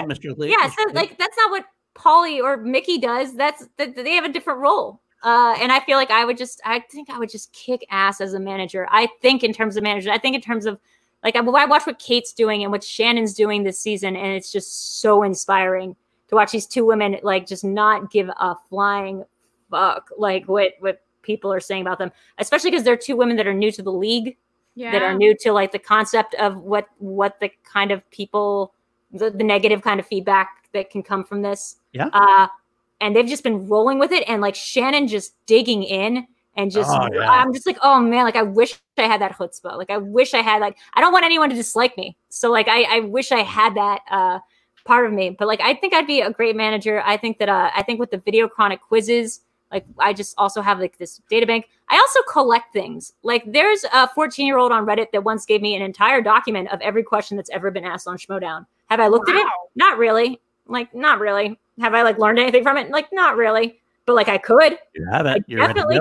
Mr. Lee. Yeah, so like that's not what Paulie or Mickey does. That's that they have a different role. Uh, and I feel like I would just, I think I would just kick ass as a manager. I think in terms of manager, I think in terms of like I, I watch what Kate's doing and what Shannon's doing this season, and it's just so inspiring to watch these two women like just not give a flying fuck like what what people are saying about them, especially because they're two women that are new to the league, yeah. that are new to like the concept of what what the kind of people the, the negative kind of feedback that can come from this. Yeah. Uh, and they've just been rolling with it, and like Shannon just digging in and just oh, yeah. I'm just like, oh man, like I wish I had that chutzpah. Like I wish I had like I don't want anyone to dislike me. So like I I wish I had that uh part of me. But like, I think I'd be a great manager. I think that uh, I think with the video chronic quizzes, like I just also have like this data bank. I also collect things. Like there's a 14 year old on Reddit that once gave me an entire document of every question that's ever been asked on Schmoedown. Have I looked wow. at it? Not really. Like not really. Have I like learned anything from it? Like not really. But like I could. You have it. I definitely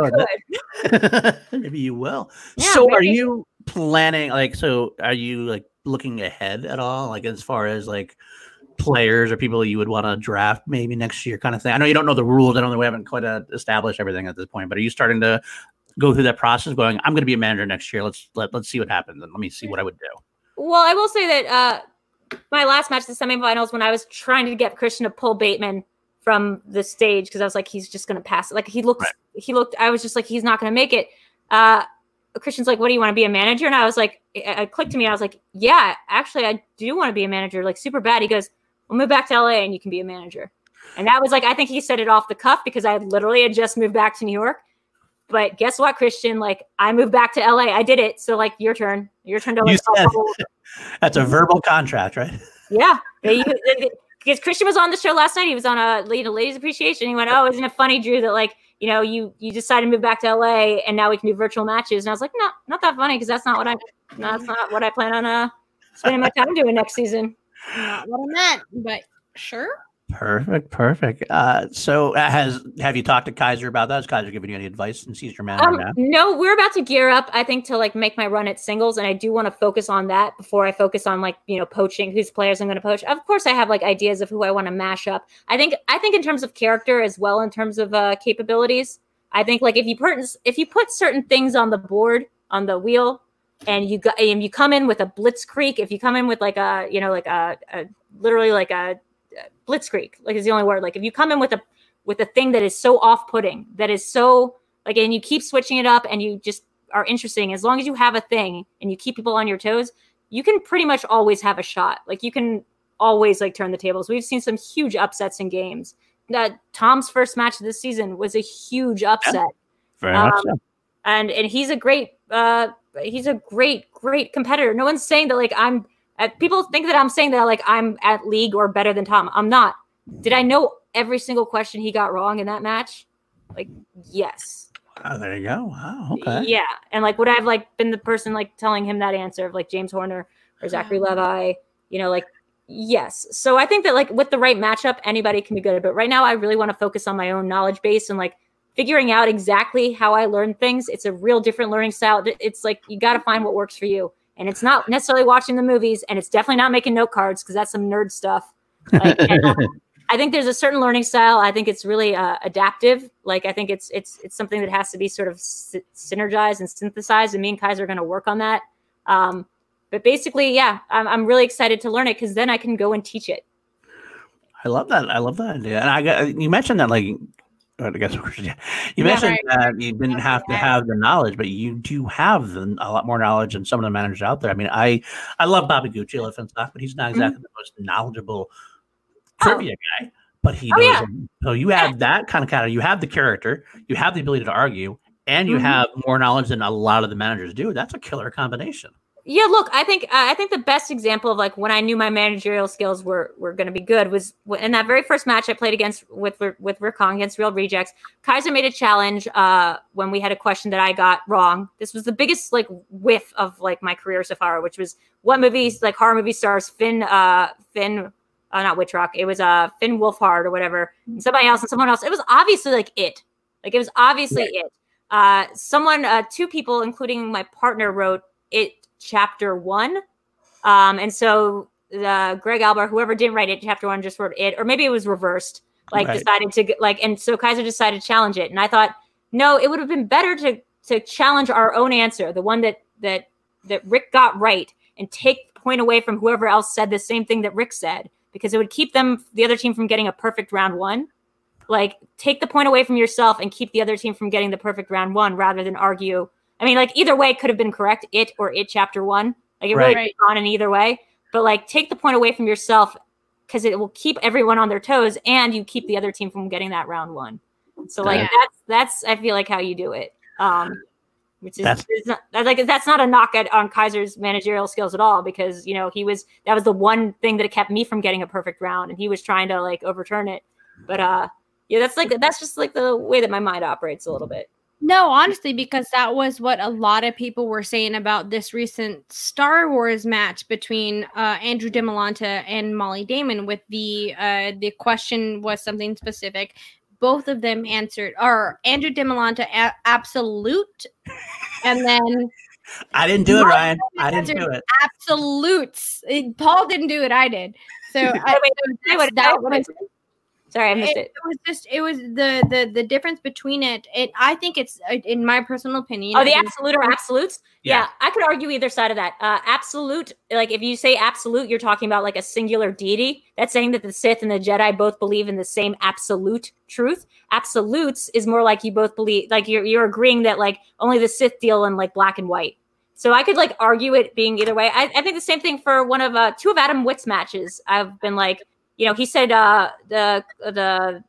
could. maybe you will. Yeah, so maybe. are you planning like so are you like looking ahead at all? Like as far as like players or people you would want to draft maybe next year kind of thing? I know you don't know the rules. I don't know we haven't quite uh, established everything at this point, but are you starting to go through that process going, I'm going to be a manager next year. Let's let, let's see what happens and let me see what I would do. Well, I will say that uh, my last match, the semifinals, when I was trying to get Kristian to pull Bateman from the stage because I was like, he's just going to pass it. Like he looks, right. he looked, I was just like, he's not going to make it. Uh, Kristian's like, what do you want to be a manager? And I was like, it clicked to me. I was like, yeah, actually, I do want to be a manager, like super bad. He goes, we'll move back to LA and you can be a manager. And that was like, I think he said it off the cuff because I literally had just moved back to New York. But guess what, Kristian? Like, I moved back to LA. I did it. So, like, your turn. Your turn to you said, That's a verbal contract, right? Yeah. Because Kristian was on the show last night. He was on a you know, ladies appreciation. He went, "Oh, isn't it funny, Drew, that like you know you you decided to move back to LA and now we can do virtual matches?" And I was like, "No, not that funny because that's not what I that's not what I plan on uh spending my time doing next season." Not what I meant, but sure. Perfect, perfect. Uh, so, uh, has have you talked to Kaiser about that? Has Kaiser given you any advice since he's your manager um, now? No, we're about to gear up. I think to like make my run at singles, and I do want to focus on that before I focus on like you know poaching whose players I'm going to poach. Of course, I have like ideas of who I want to mash up. I think I think in terms of character as well, in terms of uh, capabilities. I think like if you put if you put certain things on the board on the wheel, and you got and you come in with a blitzkrieg if you come in with like a you know like a, a literally like a, a blitzkrieg like is the only word like if you come in with a with a thing that is so off-putting that is so like and you keep switching it up and you just are interesting as long as you have a thing and you keep people on your toes you can pretty much always have a shot. Like you can always like turn the tables. We've seen some huge upsets in games. That tom's first match this season was a huge upset. Yeah, very um, much so. and and he's a great uh he's a great, great competitor. No one's saying that like I'm. Uh, people think that I'm saying that like I'm at league or better than Tom. I'm not. Did I know every single question he got wrong in that match? Like, yes. Oh, there you go. Wow. Okay. Yeah, and like, would I have like been the person like telling him that answer of like James Horner or Zachary Levi? You know, like yes. So I think that like with the right matchup, anybody can be good. But right now, I really want to focus on my own knowledge base and like figuring out exactly how I learn things. It's a real different learning style. It's like you got to find what works for you. And it's not necessarily watching the movies, and it's definitely not making note cards because that's some nerd stuff. Like, I think there's a certain learning style. I think it's really uh, adaptive. Like I think it's it's it's something that has to be sort of synergized and synthesized. And me and Kaiser are going to work on that. Um, but basically, yeah, I'm, I'm really excited to learn it because then I can go and teach it. I love that. I love that idea. And I got you mentioned that like I guess you yeah, mentioned right. that you didn't have to have the knowledge, but you do have the, a lot more knowledge than some of the managers out there. I mean, I I love Bobby Gucci, I love Finstock, but he's not mm-hmm. exactly mm-hmm. the most knowledgeable trivia guy, but he Oh, yeah. So you have that kind of kind of you have the character, you have the ability to argue, and you Mhm. have more knowledge than a lot of the managers do. That's a killer combination. Yeah, look, I think uh, I think the best example of like when I knew my managerial skills were were going to be good was in that very first match I played against with with Rick Kong against Real Rejects. Kaiser made a challenge uh, when we had a question that I got wrong. This was the biggest like whiff of like my career so far, which was what movies like horror movie stars Finn uh Finn uh, not Witchrock. It was uh Finn Wolfhard or whatever. Somebody else and someone else. It was obviously like it. Like it was obviously it. Uh, someone, uh, two people, including my partner, wrote it chapter one. Um, and so the Greg Albert, whoever didn't write it chapter one, just wrote it, or maybe it was reversed. Like Right. decided to get like, and so Kaiser decided to challenge it. And I thought, no, it would have been better to to challenge our own answer, the one that that that Rick got right, and take the point away from whoever else said the same thing that Rick said, because it would keep them the other team from getting a perfect round one. Like take the point away from yourself and keep the other team from getting the perfect round one, rather than argue. I mean, like either way could have been correct, it or it chapter one. Like it really Right. could have gone in either way. But like take the point away from yourself because it will keep everyone on their toes and you keep the other team from getting that round one. So like Yeah. that's that's I feel like how you do it. Um which is That's- is not that's like that's not a knock at on Kaiser's managerial skills at all because you know he was that was the one thing that kept me from getting a perfect round and he was trying to like overturn it. But uh yeah, that's like that's just like the way that my mind operates a little bit. No, honestly, because that was what a lot of people were saying about this recent Star Wars match between uh, Andrew DiMolanta and Molly Damon. With the uh, the question was something specific. Both of them answered, or Andrew DiMolanta a- absolute, and then I didn't do it, No, Ryan. I didn't do it. absolutes. It- Paul didn't do it. I did. So I, Wait, so wait, that was Sorry, I missed it, it. it was just it was the the the difference between it. It I think it's uh, in my personal opinion. Oh, I the absolute or absolutes? Yeah. Yeah. I could argue either side of that. Uh, absolute, like if you say absolute, you're talking about like a singular deity. That's saying that the Sith and the Jedi both believe in the same absolute truth. Absolutes is more like you both believe, like you're you're agreeing that like only the Sith deal in like black and white. So I could like argue it being either way. I, I think the same thing for one of uh, two of Adam Witt's matches. I've been like, you know, he said uh, the the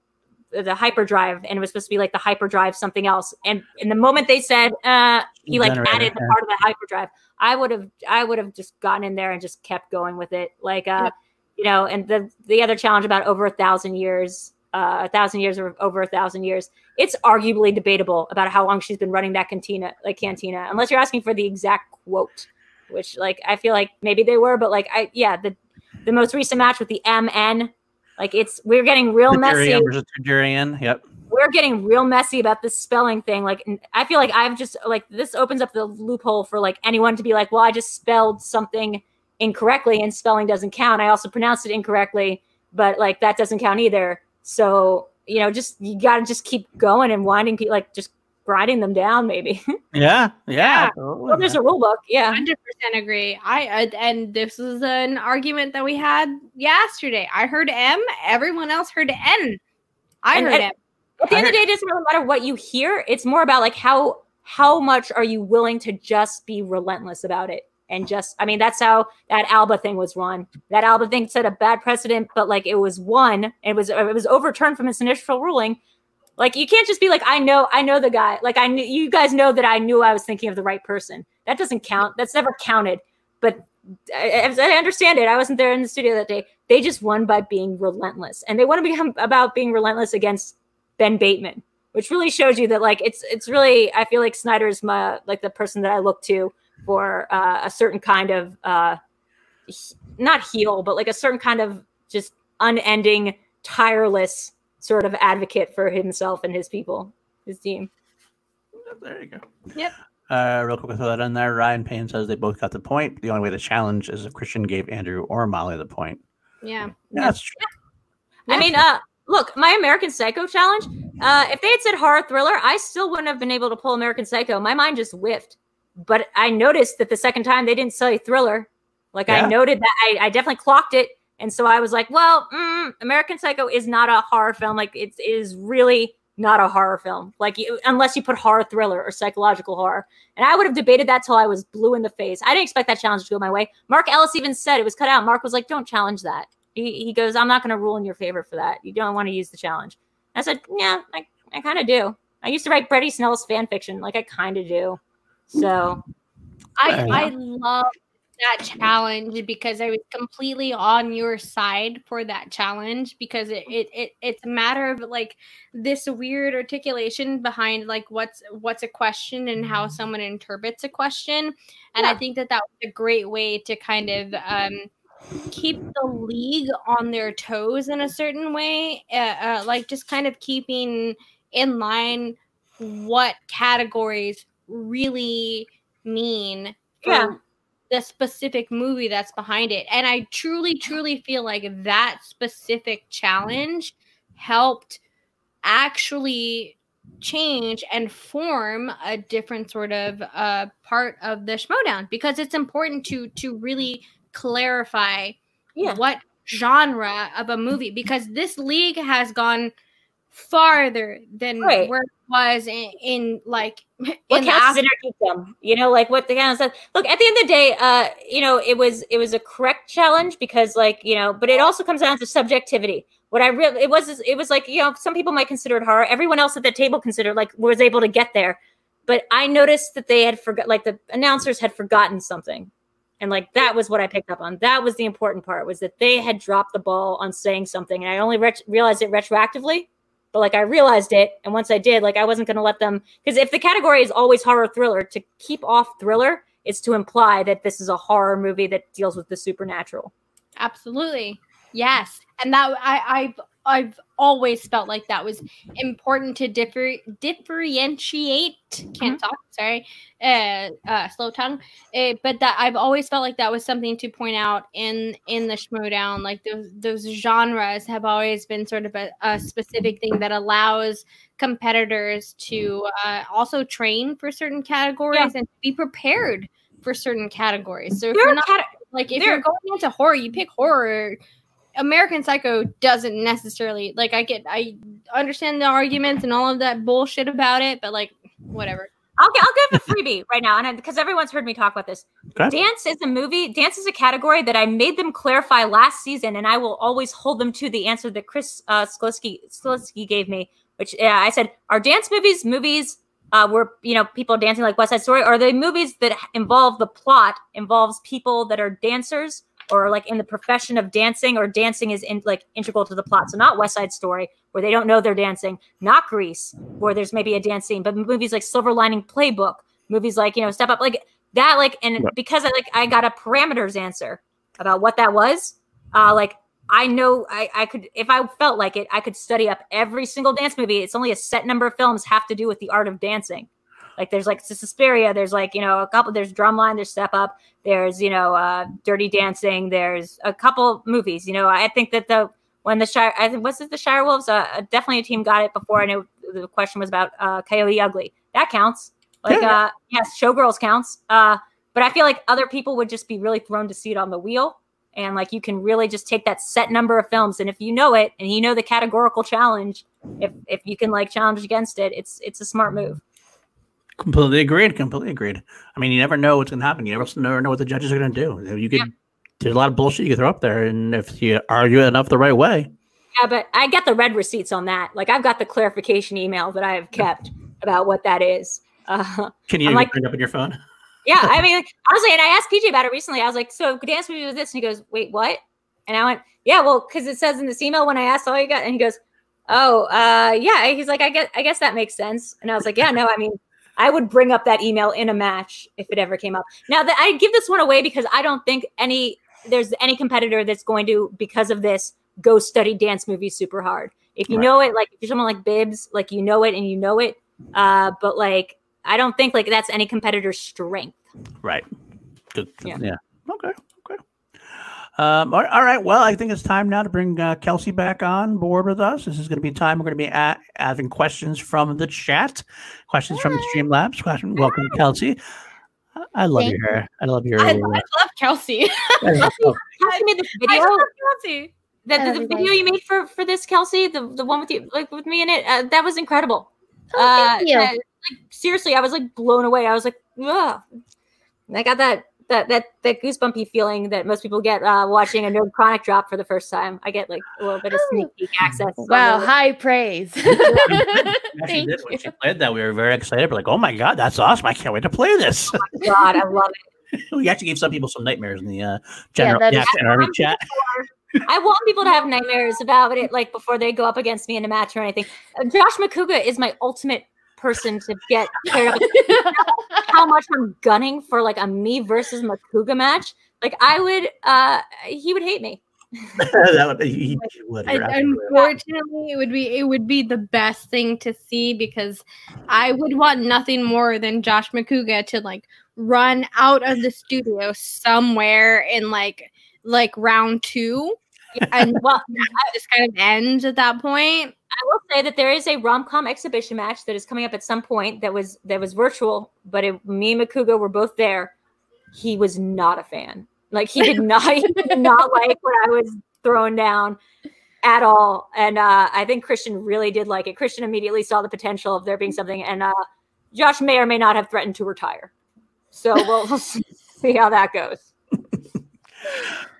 the hyperdrive and it was supposed to be like the hyperdrive something else and in the moment they said uh he like Generator, added the yeah. part of the hyperdrive i would have i would have just gotten in there and just kept going with it like uh Yeah. you know and the the other challenge about over a thousand years uh, a thousand years or over a thousand years it's arguably debatable about how long she's been running that cantina like cantina unless you're asking for the exact quote which like i feel like maybe they were but like i yeah the the most recent match with the mn like it's we're getting real messy Tugurian. Yep. we're getting real messy about this spelling thing. Like, I feel like I've just like this opens up the loophole for like anyone to be like, well, I just spelled something incorrectly and spelling doesn't count. I also pronounced it incorrectly, but like that doesn't count either. So, you know, just you got to just keep going and winding people, like just grinding them down, maybe. Yeah. Yeah. Yeah. well, there's a rule book. Yeah. Hundred percent agree. I uh, and this is an argument that we had yesterday. I heard M. Everyone else heard N. I And- heard and- M. At the I end of the day, it doesn't really matter what you hear. It's more about like how how much are you willing to just be relentless about it and just I mean that's how that Alba thing was run. That Alba thing set a bad precedent, but like it was won. It was it was overturned from its initial ruling. Like you can't just be like I know I know the guy. Like I you guys know that I knew I was thinking of the right person. That doesn't count. That's never counted. But I, I understand it, I wasn't there in the studio that day. They just won by being relentless, and they want to become about being relentless against Ben Bateman, which really shows you that like it's it's really I feel like Sneider's my like the person that I look to for uh, a certain kind of uh, not heel, but like a certain kind of just unending, tireless sort of advocate for himself and his people, his team. There you go. Yep. Uh, real quick, throw that in there. Ryan Payne says they both got the point. The only way to challenge is if Kristian gave Andrew or Molly the point. Yeah. Yeah, that's true. I mean, uh, look, my American Psycho challenge. Uh, if they had said horror thriller, I still wouldn't have been able to pull American Psycho. My mind just whiffed. But I noticed that the second time they didn't say thriller. Like Yeah. I noted that I, I definitely clocked it, and so I was like, well, mm, American Psycho is not a horror film. Like it is really not a horror film. Like you, unless you put horror thriller or psychological horror. And I would have debated that till I was blue in the face. I didn't expect that challenge to go my way. Mark Ellis even said it was cut out. Mark was like, don't challenge that. he, he goes, I'm not going to rule in your favor for that. You don't want to use the challenge. I said, yeah, I, I kind of do. I used to write Brady Snell's fan fiction. Like I kind of do. So I, I love that challenge because I was completely on your side for that challenge because it, it, it it's a matter of like this weird articulation behind like what's what's a question and how someone interprets a question. And yeah. I think that that was a great way to kind of um keep the league on their toes in a certain way uh, uh, like just kind of keeping in line what categories really mean yeah the specific movie that's behind it. And I truly, truly feel like that specific challenge helped actually change and form a different sort of uh, part of the Schmoedown because it's important to to really clarify yeah. what genre of a movie because this league has gone farther than right. where it was in, in like what counts as them? You know like what the kind of said look at the end of the day uh you know it was it was a correct challenge because like you know but it also comes down to subjectivity. What i really it was it was like you know some people might consider it horror. Everyone else at the table considered like was able to get there. But i noticed that they had forgot like the announcers had forgotten something. And like that was what i picked up on. That was the important part was that they had dropped the ball on saying something. And i only re- realized it retroactively but like I realized it, and once I did, like I wasn't going to let them because if the category is always horror thriller, to keep off thriller is to imply that this is a horror movie that deals with the supernatural. Absolutely, yes, and that I I've I've always felt like that was important to differ differentiate. Can't mm-hmm. talk. Sorry, uh, uh, slow tongue. Uh, but that I've always felt like that was something to point out in in the Schmoedown. Like those those genres have always been sort of a, a specific thing that allows competitors to uh, also train for certain categories yeah. and be prepared for certain categories. So if there you're not cat- like if you're going into horror, you pick horror American Psycho doesn't necessarily like I get I understand the arguments and all of that bullshit about it, but like whatever. I'll, I'll give a freebie right now, and because everyone's heard me talk about this. Okay. Dance is a movie. Dance is a category that I made them clarify last season, and I will always hold them to the answer that Chris uh, Sklisky, gave me. Which uh, I said, are dance movies movies uh, where you know people dancing like West Side Story? Or are they movies that involve the plot involves people that are dancers? Or like in the profession of dancing or dancing is in, like integral to the plot. So not West Side Story where they don't know they're dancing, not Grease where there's maybe a dance scene, but movies like Silver Lining Playbook, movies like you know Step Up, like that. Like and because I like I got a parameters answer about what that was. Uh, like I know I, I could if I felt like it, I could study up every single dance movie. It's only a set number of films have to do with the art of dancing. Like there's like Suspiria, there's like, you know, a couple, there's Drumline, there's Step Up, there's, you know, uh, Dirty Dancing, there's a couple movies. You know, I think that the, when the Shire, I think, was it the Shire Wolves? Uh, uh, definitely a team got it before. I know the question was about uh, Coyote Ugly. That counts. Like, yeah. uh, yes, Showgirls counts. Uh, but I feel like other people would just be really thrown to see it on the wheel. And like you can really just take that set number of films, and if you know it, and you know the categorical challenge, if if you can like challenge against it, it's it's a smart move. Completely agreed. Completely agreed. I mean, you never know what's going to happen. You never, know what the judges are going to do. You could, yeah. there's a lot of bullshit you can throw up there, and if you argue enough the right way. Yeah, but I get the red receipts on that. Like, I've got the clarification email that I have kept about what that is. Uh, Can you like, bring up on your phone? yeah, I mean, honestly, and I asked PJ about it recently. I was like, "So dance movie was this?" And he goes, "Wait, what?" And I went, "Yeah, well, because it says in this email when I asked all you got," and he goes, "Oh, uh, yeah." He's like, "I guess, I guess that makes sense." And I was like, "Yeah, no, I mean." I would bring up that email in a match if it ever came up. Now that I give this one away because I don't think any there's any competitor that's going to because of this go study dance movies super hard. If you right. know it, like if you're someone like Bibbs, like you know it and you know it. Uh, but like I don't think like that's any competitor's strength. Right. Good. Yeah. yeah. Okay. Um, all right. Well, I think it's time now to bring uh, Kelsey back on board with us. This is going to be time we're going to be at, having questions from the chat, questions from the Streamlabs. Question. Welcome, Kelsey. I love Thank your hair. I love your. I, I love Kelsey. Kelsey made the video. Kelsey. The, the, the, video you made for for this Kelsey, the the one with you, like with me in it, uh, that was incredible. Oh, thank uh, you. Uh, like seriously, I was like blown away. I was like, Ugh. I got that that that that goosebumpy feeling that most people get uh, watching a Nerd Chronic drop for the first time. I get like a little bit of sneak peek access. Wow, high praise. Thank did when you. she played that. We were very excited. We're like, oh my god, that's awesome! I can't wait to play this. God, I love it. we actually gave some people some nightmares in the uh, general that yeah, Army chat. I want people to have nightmares about it, like before they go up against me in a match or anything. Uh, Josh Macuga is my ultimate person to get paired up. How much I'm gunning for like a me versus Macuga match. Like I would, uh he would hate me. that would be, he would. I- you're absolutely right. unfortunately, it would be it would be the best thing to see because I would want nothing more than Josh Macuga to like run out of the studio somewhere in like like round two, and Well, just kind of ends at that point. I will say that there is a rom com exhibition match that is coming up at some point that was that was virtual, but it, me and Macuga were both there. He was not a fan. Like he did not he did not like what I was throwing down at all. And uh, I think Kristian really did like it. Kristian immediately saw the potential of there being something, and uh, Josh may or may not have threatened to retire. So we'll, we'll see how that goes.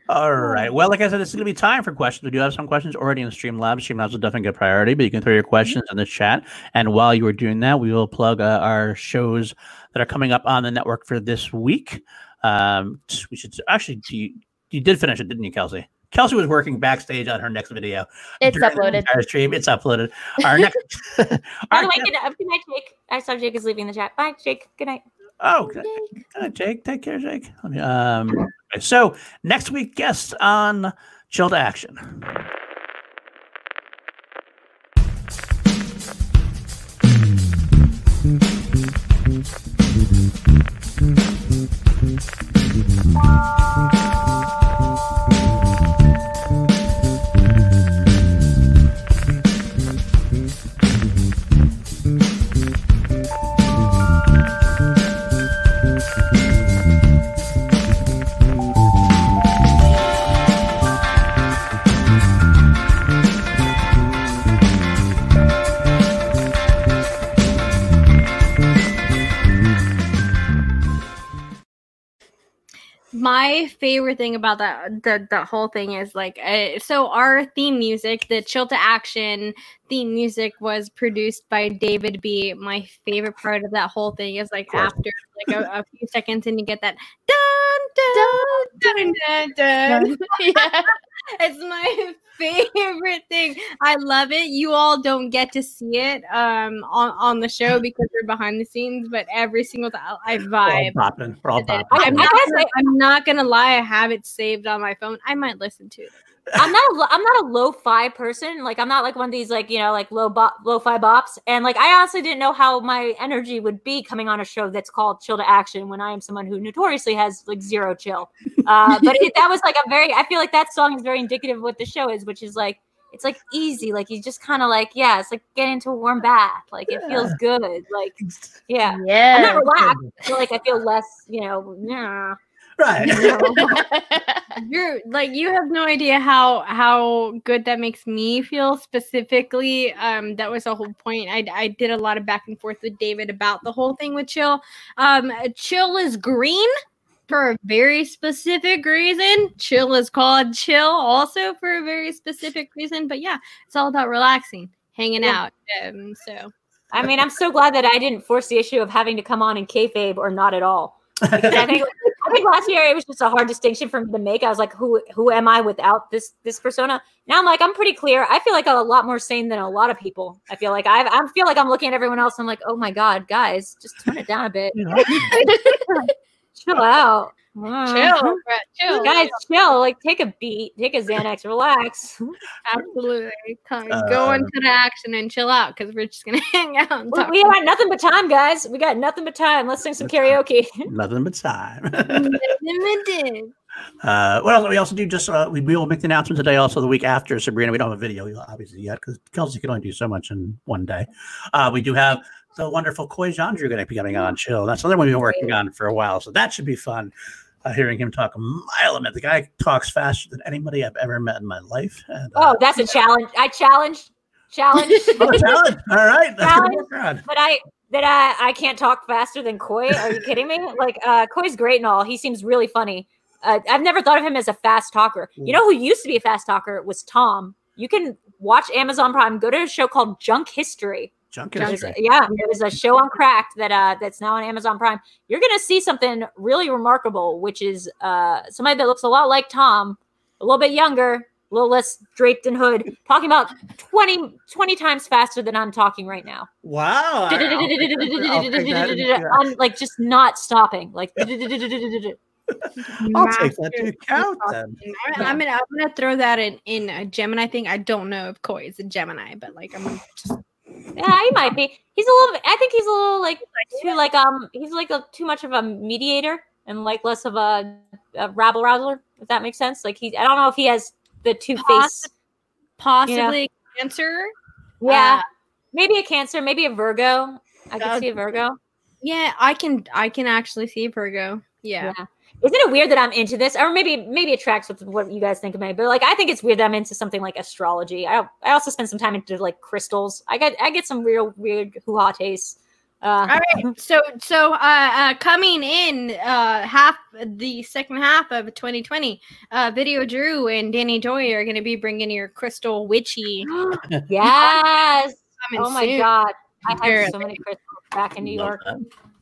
All right. Well, like I said, this is going to be time for questions. We do have some questions already in Streamlabs. Streamlabs is definitely a good priority, but you can throw your questions in the chat. And while you are doing that, we will plug uh, our shows that are coming up on the network for this week. Um, we should actually, you, you did finish it, didn't you, Kelsey? Kelsey was working backstage on her next video. It's uploaded. entire stream. It's uploaded. Our next. By the way, good, good night, Jake. I saw Jake is leaving the chat. Bye, Jake. Good night. Oh, good, good, Jake. Take care, Jake. Let me, um, so next week, guests on Chill to Action. My favorite thing about that the, the whole thing is like uh, so our theme music the chill to action theme music was produced by david b my favorite part of that whole thing is like after like a, a few seconds and you get that dun dun dun dun, dun. yeah. It's my favorite thing i love it you all don't get to see it um on, on the show because we're behind the scenes but every single time i We're all vibe popping. We're all popping. I'm not, I'm not gonna lie. I have it saved on my phone. I might listen to it. I'm not a, lo- I'm not a lo-fi person. Like I'm not like one of these like you know like low bop, lo-fi bops. And like I honestly didn't know how my energy would be coming on a show that's called Chill to Action when I am someone who notoriously has like zero chill. Uh, but it, that was like a very I feel like that song is very indicative of what the show is, which is like it's like easy. Like you just kind of like yeah, it's like getting into a warm bath. Like it feels good. Like yeah. yeah. I'm Yeah. not relaxed. I feel like I feel less, you know, nah. Right. You're like you have no idea how how good that makes me feel specifically. Um, that was the whole point. I I did a lot of back and forth with David about the whole thing with Chill. Um, Chill is green for a very specific reason. Chill is called Chill also for a very specific reason. But yeah, it's all about relaxing, hanging Yeah. out. Um, so I mean, I'm so glad that I didn't force the issue of having to come on in kayfabe or not at all. I think I think last year it was just a hard distinction for me to make. I was like, who who am I without this this persona? Now I'm like, I'm pretty clear. I feel like I'm a lot more sane than a lot of people. I feel like I I feel like I'm looking at everyone else. I'm like, oh my god, guys, just turn it down a bit. You know? Chill out. Chill, Brett, chill, Guys, chill. Like, take a beat, take a Xanax, relax. Absolutely. Come, Uh, go into the action and chill out because we're just gonna hang out and We, talk. we got nothing but time, guys. We got nothing but time. Let's sing some karaoke. Nothing but time. Limited. Uh, what else? We also do just uh, we, we will make the announcement today. Also, the week after Sabrina, we don't have a video obviously yet because Kelsey can only do so much in one day. Uh, we do have the wonderful Coy Jandreau going to be coming on. Chill. That's another one we've been working on for a while, so that should be fun. Uh, hearing him talk a mile a minute. The guy talks faster than anybody I've ever met in my life. And, uh, Oh, that's a challenge. I challenge, challenge. oh, talent. All right, Challenge. but I, that I, I can't talk faster than Coy. Are you kidding me? Like, uh, Coy's great and all. He seems really funny. Uh, I've never thought of him as a fast talker. You know who used to be a fast talker was Tom. You can watch Amazon Prime. Go to a show called Junk History. Junk It was- yeah, it was a show on Cracked that uh, that's now on Amazon Prime. You're gonna see something really remarkable, which is uh, somebody that looks a lot like Tom, a little bit younger, a little less draped in hood, talking about 20, 20 times faster than I'm talking right now. Wow. I- I'll take that- I'll take that into account. I'm like just not stopping. Like I'll take that to account then. I'm, I'm gonna I'm gonna throw that in in a Gemini thing. I don't know if Coy is a Gemini, but like I'm gonna just yeah, he might be. He's a little. bit- I think he's a little like too like um. He's like a too much of a mediator and like less of a, a rabble rouser. If that makes sense. Like he. I don't know if he has the two face. Poss- possibly Cancer. Yeah, Uh, maybe a Cancer, maybe a Virgo. I could Uh, see a Virgo. yeah, I can I can actually see Virgo. Yeah. Isn't it weird that I'm into this, or maybe maybe it tracks with what you guys think of me? But like, I think it's weird that I'm into something like astrology. I I also spend some time into like crystals. I get I get some real weird hoo ha tastes. Uh, All right. So so uh, uh coming in uh half the second half of 2020, uh Video Drew and Danny Joy are going to be bringing your crystal witchy. yes. Oh my soon. god. I Girl. have so many crystals back in New York. that.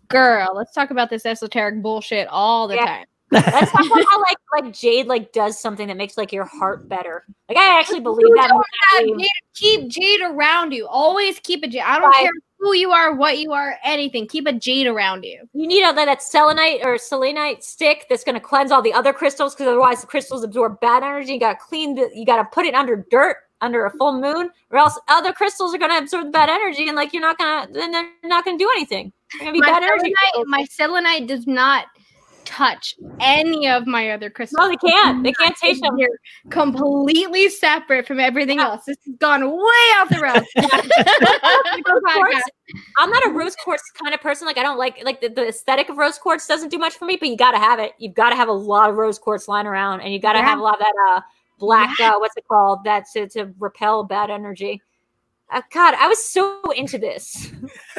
Girl, let's talk about this esoteric bullshit all the Yeah. time. Let's talk about how like like Jade like does something that makes like your heart better. Like I actually believe that. Don't have Jade- Jade- keep Jade around you. Always keep a Jade. I don't Right. care who you are, what you are, anything. Keep a Jade around you. You need a, that selenite or selenite stick that's going to cleanse all the other crystals because otherwise the crystals absorb bad energy. You got to clean the, you got to put it under dirt under a full moon, or else other crystals are going to absorb the bad energy, and like you're not gonna, then they're not going to do anything. They're going to be My bad energy. selenite, my selenite does not touch any of my other crystals. No, they can't. They can't taste them. They're completely separate from everything else. This has gone way off the rails. Quartz, I'm not a rose quartz kind of person. Like I don't like like the, the aesthetic of rose quartz doesn't do much for me, but you got to have it. You've got to have a lot of rose quartz lying around, and you got to Yeah. have a lot of that uh black uh, what's it called that to, to repel bad energy. Uh, God, I was so into this.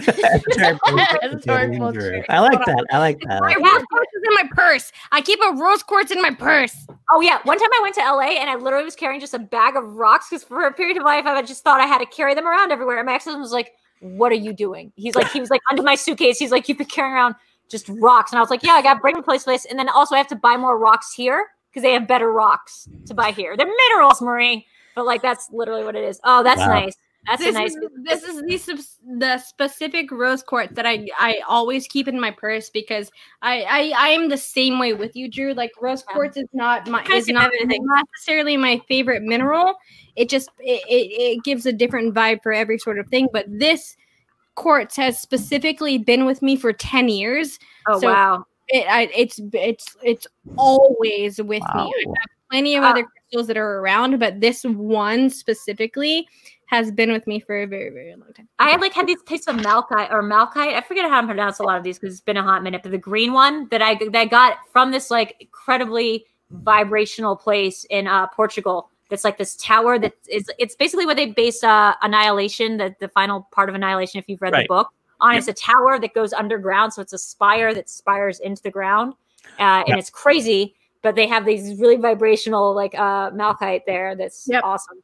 Esoteric bullshit Esoteric with Danny bullshit. Drew. I like that. I like that. My Yeah. rose quartz is in my purse. I keep a rose quartz in my purse. Oh yeah, one time I went to LA and I literally was carrying just a bag of rocks because for a period of life I just thought I had to carry them around everywhere. And my ex-husband was like, "What are you doing?" He's like, he was like under my suitcase. He's like, "You've been carrying around just rocks," and I was like, "Yeah, I got to bring them place to place." And then also I have to buy more rocks here because they have better rocks to buy here. They're minerals, Marie, but like that's literally what it is. Oh, that's Wow. nice. That's This a nice. is this is the the specific rose quartz that I I always keep in my purse because I I, I am the same way with you, Drew. Like rose Yeah. quartz is not my is same not necessarily my favorite mineral. It just it, it, it gives a different vibe for every sort of thing. But this quartz has specifically been with me for ten years. oh so- wow. It I, it's it's it's always with me. I have plenty of other crystals that are around, but this one specifically has been with me for a very very long time. I have like had these pieces of malachite or malachite. I forget how to pronounce a lot of these because it's been a hot minute. But the green one that I that I got from this like incredibly vibrational place in uh, Portugal. That's like this tower that is. It's basically where they base uh, Annihilation, the the final part of Annihilation. If you've read the book, on Yep. it's a tower that goes underground, so it's a spire that spires into the ground, uh, and Yep. it's crazy. But they have these really vibrational like uh, malachite there. That's Yep. awesome.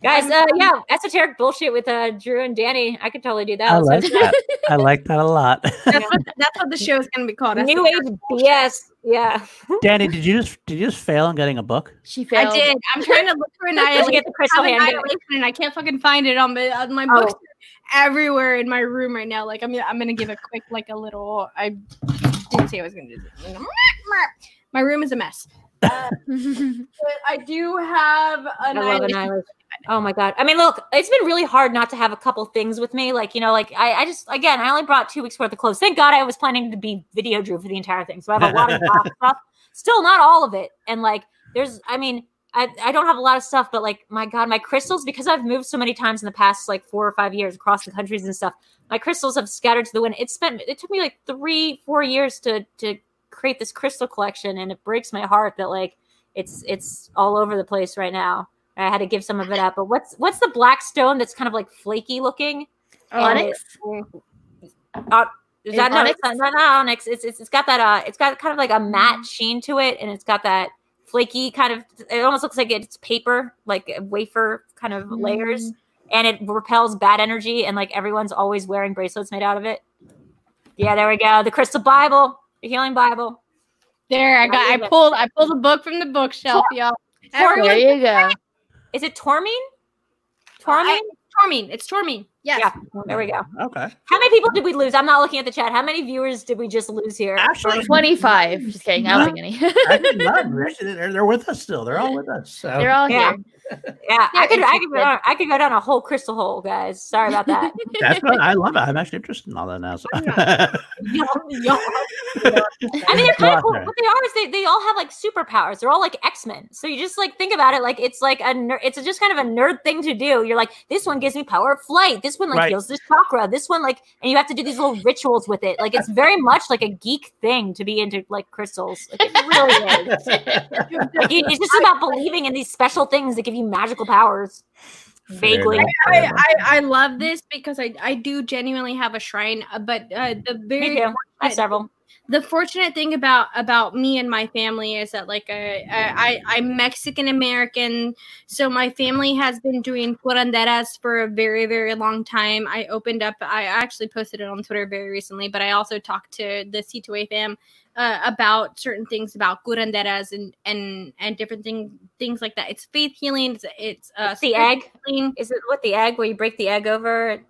Guys, uh, yeah, esoteric bullshit with uh, Drew and Danny. I could totally do that. I like that. I like that a lot. That's what that's what the show is going to be called. New Esoteric age BS. Yeah. Danny, did you just did you just fail on getting a book? She failed. I did. I'm trying to look for Let's annihilation. get the crystal have hand. Annihilation, and I can't fucking find it on my on my Oh. books are everywhere in my room right now. Like I'm I'm gonna give a quick like a little. I didn't say I was gonna do this. My room is a mess. Uh, but I do have I love annihilation. Annihilation. Oh my god. I mean, look, it's been really hard not to have a couple things with me. Like, you know, like I, I just again I only brought two weeks worth of clothes. Thank God I was planning to be video drew for the entire thing. So I have a lot of stuff. Still not all of it. And like there's I mean, I, I don't have a lot of stuff, but like my God, my crystals, because I've moved so many times in the past like four or five years across the countries and stuff, my crystals have scattered to the wind. It spent it took me like three, four years to to create this crystal collection, and it breaks my heart that like it's it's all over the place right now. I had to give some of it up. But what's what's the black stone that's kind of like flaky looking? Onyx. Uh, uh, is Is that no, onyx? it's not, not, onyx? It's, it's it's got that uh, it's got kind of like a matte mm-hmm. sheen to it, and it's got that flaky kind of. It almost looks like it's paper, like wafer kind of Mm. layers, and it repels bad energy, and like everyone's always wearing bracelets made out of it. Yeah, there we go. The crystal Bible, the healing Bible. There, I got. I pulled. I pulled a book from the bookshelf, y'all. There you go. Is it Tormine? Tormine? I- Tormine. It's Tormine. Yes. Yeah. Oh, there we go. Okay. How many people did we lose? I'm not looking at the chat. How many viewers did we just lose here? Actually, 25. Just kidding. I don't think any. actually none. Actually, They're, they're with us still. They're all with us. So. They're all Yeah. here. Yeah, I could, I could, go down, I could go down a whole crystal hole, guys. Sorry about that. That's what I love it. I'm actually interested in all that now. So. I mean, they're kind of cool. What they are is they, they all have like superpowers. They're all like X Men. So you just like think about it like it's like a ner- it's just kind of a nerd thing to do. You're like, this one gives me power of flight. This one like Right. heals this chakra. This one like, and you have to do these little rituals with it. Like it's very much like a geek thing to be into like crystals. Like, it really is. Like, it's just about believing in these special things that give you magical powers. Vaguely. I. I, I love this because I, I do genuinely have a shrine, uh, but uh, the very. I have several. the fortunate thing about about me and my family is that like uh, I I'm Mexican American, so my family has been doing curanderas for a very very long time. I opened up. I actually posted it on Twitter very recently, but I also talked to the C2A fam uh, about certain things about curanderas and and and different things things like that. It's faith healing. It's, it's uh, It's the egg. healing. Is it with the egg where you break the egg over?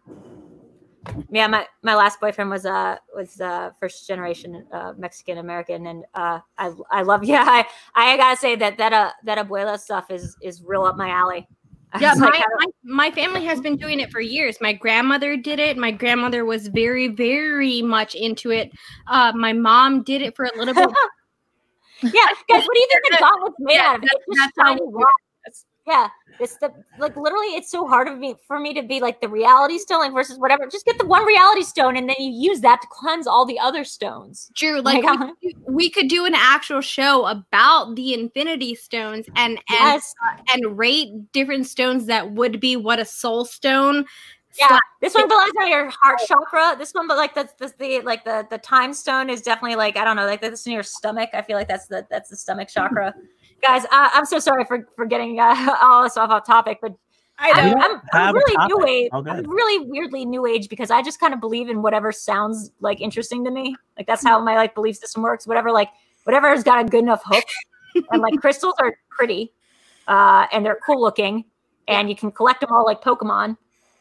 Yeah, my, my last boyfriend was uh was uh first generation uh Mexican American and uh I I love yeah I I gotta say that that uh that abuela stuff is is real up my alley. Yeah, my, like, my, my family has been doing it for years. My grandmother did it. My grandmother was very, very much into it. Uh, my mom did it for a little bit. yeah, guys, what do you think the gauntlet's made Yeah, out of? It's that's- just that's shiny rock. Yeah, it's the like literally. It's so hard of me for me to be like the reality stone like versus whatever. Just get the one reality stone and then you use that to cleanse all the other stones. Drew, oh like Like, we, we could do an actual show about the Infinity Stones and and Yes, uh, and rate different stones that would be what a soul stone. Yeah, this one belongs on your heart chakra. This one, but like that's the, the like the the time stone is definitely like I don't know, like that's in your stomach. I feel like that's the that's the stomach chakra. Guys, I, I'm so sorry for for getting uh, all this off off topic, but I I'm. I'm, I'm really new age. Oh, I'm really weirdly new age because I just kind of believe in whatever sounds like interesting to me. Like that's how my like belief system works. Whatever like whatever has got a good enough hook. and like crystals are pretty, uh, and they're cool looking, and you can collect them all like Pokemon.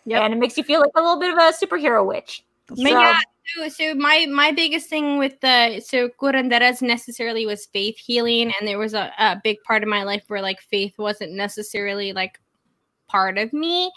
Yep. And it makes you feel like a little bit of a superhero witch. My- So- yeah, so, so my my biggest thing with the so curanderas necessarily was faith healing, and there was a, a big part of my life where like faith wasn't necessarily like part of me.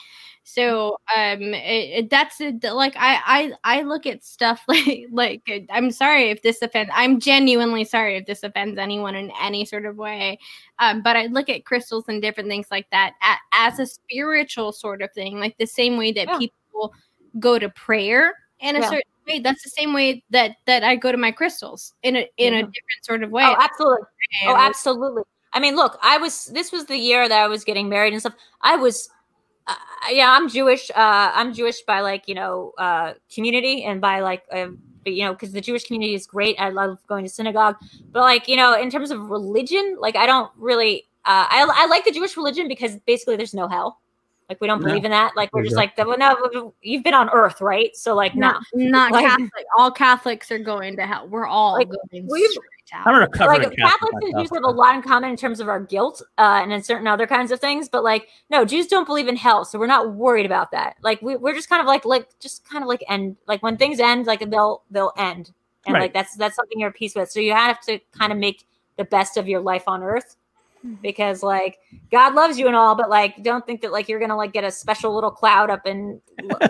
So um, it, it- that's it, like I I I look at stuff like like I'm sorry if this offends. I'm genuinely sorry if this offends anyone in any sort of way. Um, but I look at crystals and different things like that a, as a spiritual sort of thing, like the same way that Yeah. people go to prayer in a Yeah. certain way. That's the same way that that I go to my crystals in a in a different sort of way. Oh, absolutely. Oh, absolutely. I mean, look, I was. This was the year that I was getting married and stuff. I was. Uh, yeah, I'm Jewish. Uh, I'm Jewish by like you know uh, community and by like uh, but, you know because the Jewish community is great. I love going to synagogue, but like you know in terms of religion, like I don't really. Uh, I I like the Jewish religion because basically there's no hell. Like we don't No. believe in that. Like we're just like Exactly. well, no, you've been on Earth, right? So like no. not not Like- Catholic. All Catholics are going to hell. We're all Like, going we've- straight to I'm gonna cover like it. Catholics and Jews have a lot in common in terms of our guilt uh, and in certain other kinds of things, but like no, Jews don't believe in hell, so we're not worried about that. Like we, we're just kind of like like just kind of like end like when things end, like they'll they'll end, and Right. like that's that's something you're at peace with. So you have to kind of make the best of your life on Earth because like God loves you and all, but like don't think that like you're gonna like get a special little cloud up and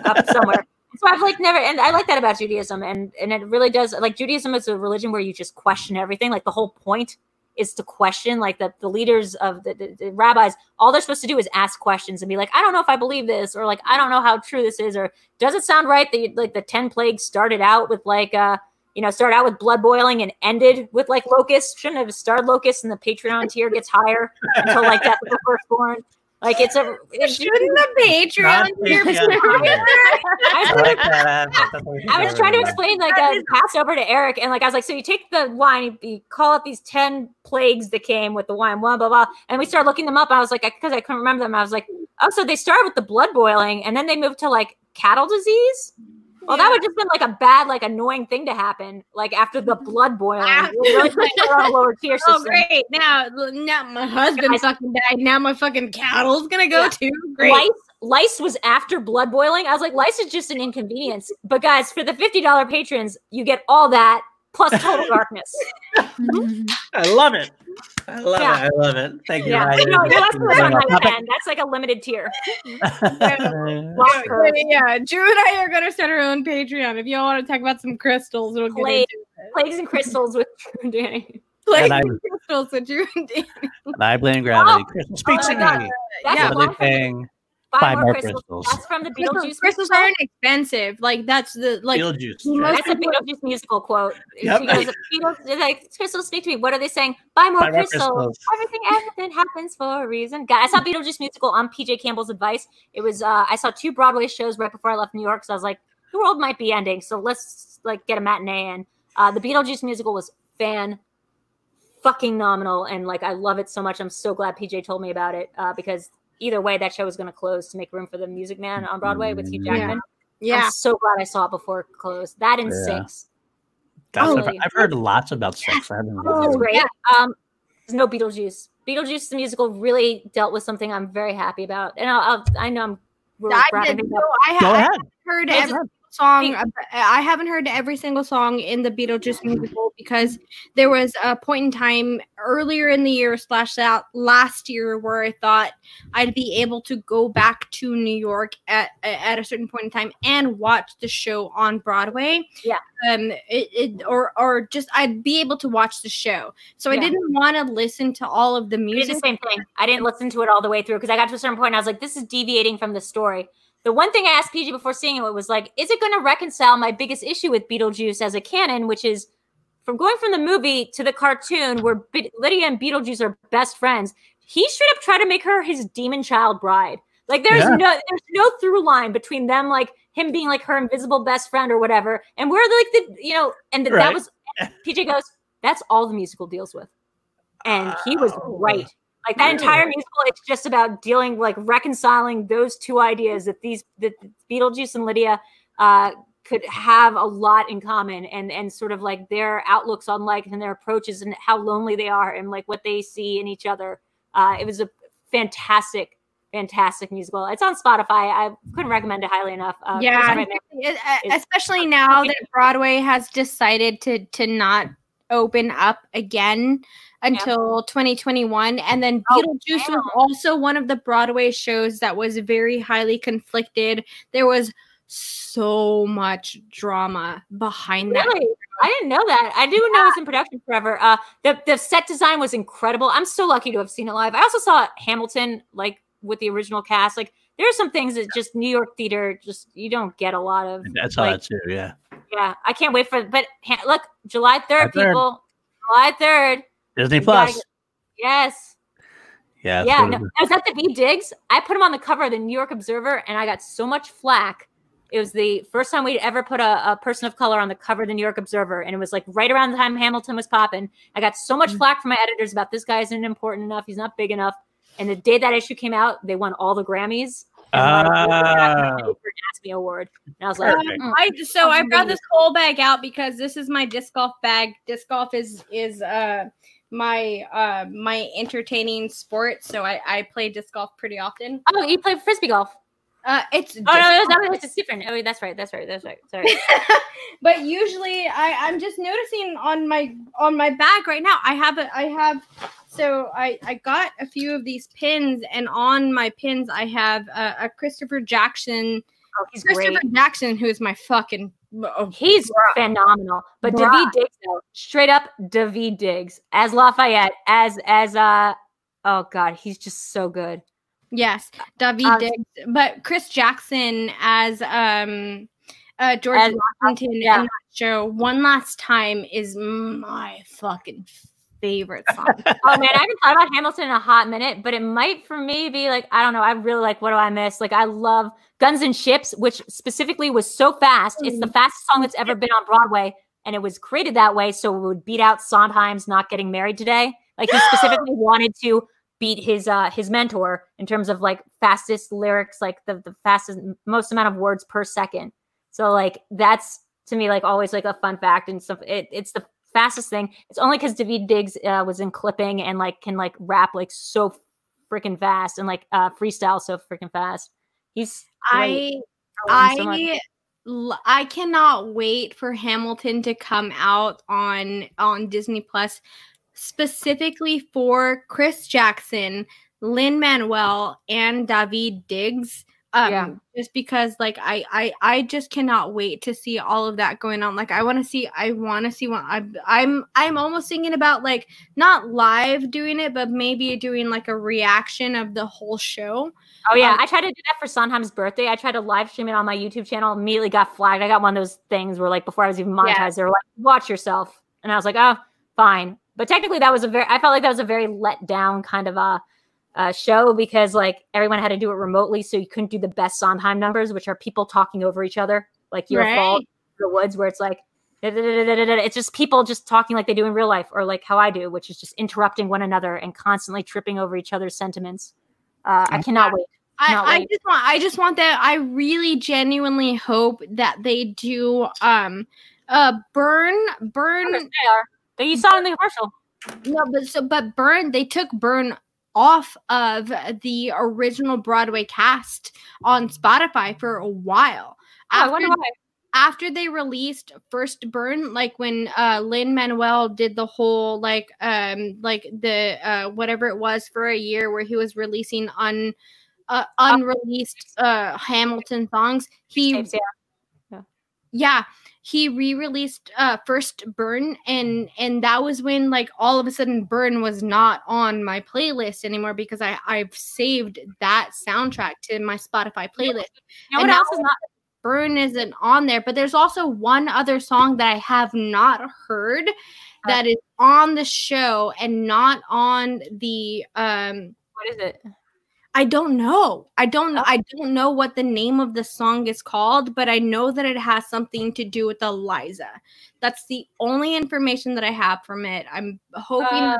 up somewhere. So I've like never, and I like that about Judaism, and and it really does. Like Judaism is a religion where you just question everything. Like the whole point is to question. Like the the leaders of the, the, the rabbis, all they're supposed to do is ask questions and be like, I don't know if I believe this, or like I don't know how true this is, or does it sound right that you- like the ten plagues started out with like uh you know started out with blood boiling and ended with like locusts? Shouldn't have started locusts, and the Patreon tier gets higher until like death of the firstborn. Like it's a. It's, Shouldn't the Patreon Not be your I, I like that. That's what we I was trying to explain like a pass over to Eric, and like I was like, so you take the wine, you call up these ten plagues that came with the wine, blah blah blah, and we started looking them up. I was like, because I couldn't remember them, I was like, oh, so they started with the blood boiling, and then they moved to like cattle disease. Well, that Yeah. would just been like a bad, like annoying thing to happen, like after the blood boiling. Ah. It really put her on a lower tier system. Oh great! Now, now my husband Guys. fucking died. Now my fucking cattle's gonna go Yeah. too. Great. Lice, lice was after blood boiling. I was like, lice is just an inconvenience. But guys, for the fifty dollar patrons, you get all that plus total darkness. Mm-hmm. I love it. I love Yeah. it. I love it. Thank you. Yeah, no, you have to Thank you. on my Topic- ten. That's like a limited tier. Yeah, Lost yeah, Drew and I are gonna start our own Patreon. If y'all want to talk about some crystals, we'll get Play- into. Plagues and crystals with Drew and Danny. Plagues And I- crystals with Drew and Danny. And I blame gravity. Oh, oh speak oh to me. That's Yeah, a What one a from the thing. Five, Five more more crystals. crystals. That's from the Beetlejuice. crystals musical. aren't expensive. Like that's the like. Beetlejuice. the most That's a Beetlejuice musical quote. Yep. She goes, Beetles, like, crystals speak to me. What are they saying? Buy more Buy more crystals. crystals. Everything, everything happens for a reason. God, I saw Beetlejuice musical on PJ Campbell's advice. It was, uh, I saw two Broadway shows right before I left New York. So I was like, the world might be ending. So let's like get a matinee in. Uh, the Beetlejuice musical was fan fucking nominal. And like, I love it so much. I'm so glad PJ told me about it uh, because either way, that show was going to close to make room for the Music Man on Broadway with Hugh Yeah. Jackman. yeah, I'm so glad I saw it before it closed. That and Yeah. six. That's Oh, I've, I've heard lots about sex. I haven't It's Oh, great. Um, there's no Beetlejuice. Beetlejuice the musical really dealt with something I'm very happy about, and I'll, I'll I know I'm we're I, wrapping did, so up. I, Go ha- I ahead. heard There's every a- song. I haven't heard every single song in the Beetlejuice musical because there was a point in time earlier in the year slash out last year where I thought I'd be able to go back to New York at at a certain point in time and watch the show on Broadway. Yeah. Um. It, it or or just I'd be able to watch the show. So I didn't want to listen to all of the music. the same thing. I didn't listen to it all the way through because I got to a certain point. And I was like, this is deviating from the story. The one thing I asked PJ before seeing it was like, is it going to reconcile my biggest issue with Beetlejuice as a canon, which is from going from the movie to the cartoon where Be- Lydia and Beetlejuice are best friends. He straight up tried to make her his demon child bride. Like there's Yeah. no there's no through line between them, like him being like her invisible best friend or whatever, and we're like the you know, and th- that was PJ goes, that's all the musical deals with, and he was Oh. right. Like that entire musical, it's just about dealing, like reconciling those two ideas that these that Beetlejuice and Lydia uh, could have a lot in common, and and sort of like their outlooks on life and their approaches and how lonely they are and like what they see in each other. Uh, it was a fantastic, fantastic musical. It's on Spotify. I couldn't recommend it highly enough. Uh, Yeah. It- uh, especially now that Broadway has decided to to not open up again until 2021 and then Oh, Beetlejuice damn. was also one of the Broadway shows that was very highly conflicted there was so much drama behind that Really? I didn't know that. I didn't know it was in production forever. Uh, the the set design was incredible. I'm so lucky to have seen it live. I also saw Hamilton like with the original cast. Like there are some things that just New York theater just you don't get a lot of. That's all like, that too. Yeah. Yeah, I can't wait for. But ha- look, July third, people. July third. Disney gotta Plus. Yes. Yeah. yeah. No. I was at Daveed Diggs. I put him on the cover of the New York Observer, and I got so much flack. It was the first time we'd ever put a, a person of color on the cover of the New York Observer, and it was like right around the time Hamilton was popping. I got so much flack from my editors about this guy isn't important enough. He's not big enough. And the day that issue came out, they won all the Grammys. And won Ah. for an ASME award. And I was like, Perfect. mm, I so I brought Unbelievable. this whole bag out because this is my disc golf bag. Disc golf is is uh my uh my entertaining sport, so I I play disc golf pretty often. oh, you play frisbee golf? Uh, it's Oh no, no, it's different. Oh, that's right. That's right. That's right. Sorry. but usually I, I'm just noticing on my on my back right now. I have a I have so I I got a few of these pins, and on my pins I have a, a Christopher Jackson. Oh, he's great. Christopher Jackson, who is my fucking oh, He's phenomenal. But Bruh. Daveed Diggs, though, straight up Daveed Diggs as Lafayette, as as uh oh god, he's just so good. Yes, David Um, Diggs, but Chris Jackson as um uh George As- Washington yeah. in that show one last time is my fucking favorite song. oh man, I haven't thought about Hamilton in a hot minute, but it might for me be like I don't know. I really like what do I miss? Like I love Guns and Ships, which specifically was so fast. It's the fastest song that's ever been on Broadway, and it was created that way so it would beat out Sondheim's "Not Getting Married Today." Like he specifically wanted to beat his uh his mentor in terms of like fastest lyrics, like the the fastest most amount of words per second. So like that's to me like always like a fun fact and stuff. It, it's the fastest thing. It's only because Daveed Diggs uh, was in clipping and like can like rap like so freaking fast and like uh freestyle so freaking fast. He's great. I so much. I l- I cannot wait for Hamilton to come out on on Disney Plus specifically for Chris Jackson, Lin Manuel, and Daveed Diggs. Um, Yeah. just because like I, I I just cannot wait to see all of that going on. Like I want to see I want to see what I'm I'm I'm almost thinking about like not live doing it, but maybe doing like a reaction of the whole show. Oh yeah, Um, I tried to do that for Sondheim's birthday. I tried to live stream it on my YouTube channel. Immediately got flagged. I got one of those things where like before I was even Yeah. monetized, they were like, "Watch yourself," and I was like, "Oh, fine." But technically, that was a very. I felt like that was a very let down kind of a, uh show because like everyone had to do it remotely, so you couldn't do the best Sondheim numbers, which are people talking over each other, like your fault, the woods, where it's like. It's just people just talking like they do in real life, or like how I do, which is just interrupting one another and constantly tripping over each other's sentiments. Uh, I cannot wait. I, I just want I just want that I really genuinely hope that they do um uh burn burn. That you saw in the commercial. no but so but burn they took burn off of the original Broadway cast on Spotify for a while. Oh, I After, wonder why. after they released first burn like when uh Lin Manuel did the whole like um like the uh whatever it was for a year where he was releasing un uh, unreleased uh Hamilton songs he yeah. yeah he re-released uh first burn and and that was when like all of a sudden burn was not on my playlist anymore because i i've saved that soundtrack to my spotify playlist You know And what else is not? burn isn't on there but there's also one other song that i have not heard that is on the show and not on the um What is it? I don't know. I don't know. I don't know what the name of the song is called, but I know that it has something to do with Eliza. That's the only information that I have from it. I'm hoping Uh,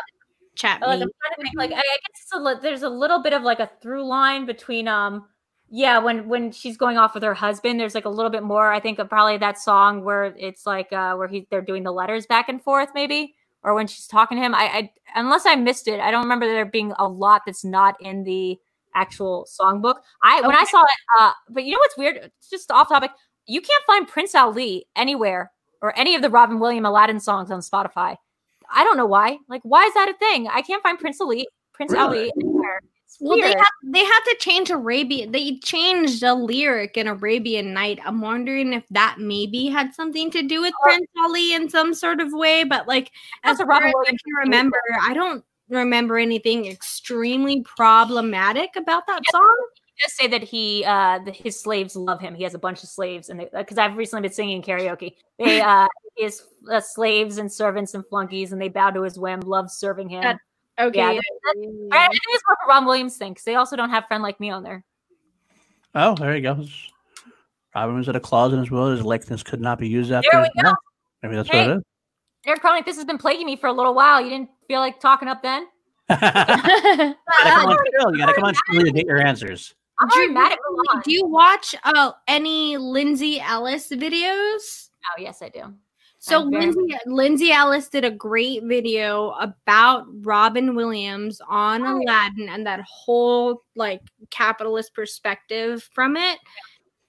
chat Like, I'm me. trying to think. Like, I, I guess it's a, there's a little bit of like a through line between um, yeah, when when she's going off with her husband, there's like a little bit more. I think of probably that song where it's like uh where he they're doing the letters back and forth, maybe, or when she's talking to him. I, I unless I missed it, I don't remember there being a lot that's not in the actual songbook. I when I saw it, uh, but you know what's weird? It's just off topic. You can't find Prince Ali anywhere or any of the Robin Williams Aladdin songs on Spotify. I don't know why. Like, why is that a thing? I can't find Prince Ali, Prince Really? Ali anywhere. Well, they weird. have they have to change Arabian. They changed a lyric in Arabian Night. I'm wondering if that maybe had something to do with Oh. Prince Ali in some sort of way. But like, as a Robin as I Williams can remember, I don't remember anything extremely problematic about that song. just say that he uh the, his slaves love him. He has a bunch of slaves, and because I've recently been singing karaoke, they uh his uh, slaves and servants and flunkies, and they bow to his whim, love serving him. That- Okay. Yeah, I, I think it's what Ron Williams thinks. They also don't have friend like me on there. Oh, there you go. Robin was at a clause in his will. His likeness could not be used after. There we go. death. Maybe that's Hey. what it Eric Chronic, this has been plaguing me for a little while. You didn't feel like talking up then? you gotta come on, Phil. You gotta come on, Phil, to get your answers. I'm Do you- mad at Milan. Do you watch uh, any Lindsay Ellis videos? Oh, yes, I do. So I'm very- Lindsay Lindsay Ellis did a great video about Robin Williams on Oh. Aladdin and that whole like capitalist perspective from it.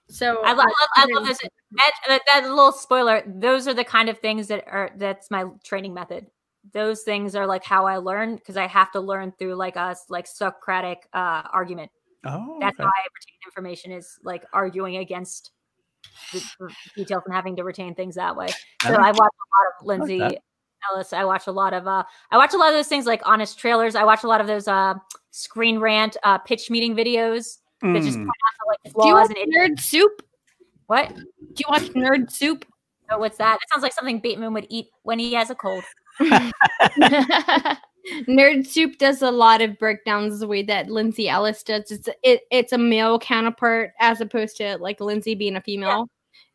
So I love, I love this. That, that, that little spoiler. Those are the kind of things that are. That's my training method. Those things are like how I learn because I have to learn through like a like Socratic uh, argument. Oh, That's okay. how I retain information is like arguing against the, the details and having to retain things that way. So Oh. I watch a lot of Lindsay that. Ellis. I watch a lot of uh I watch a lot of those things like honest trailers. I watch a lot of those uh screen rant uh pitch meeting videos that just Mm. point out the like do you flaws watch and. Nerd Soup? What? Do you watch Nerd Soup? Oh, what's that? That sounds like something Bateman would eat when he has a cold. Nerd Soup does a lot of breakdowns the way that Lindsay Ellis does. It's it, it's a male counterpart as opposed to like Lindsay being a female.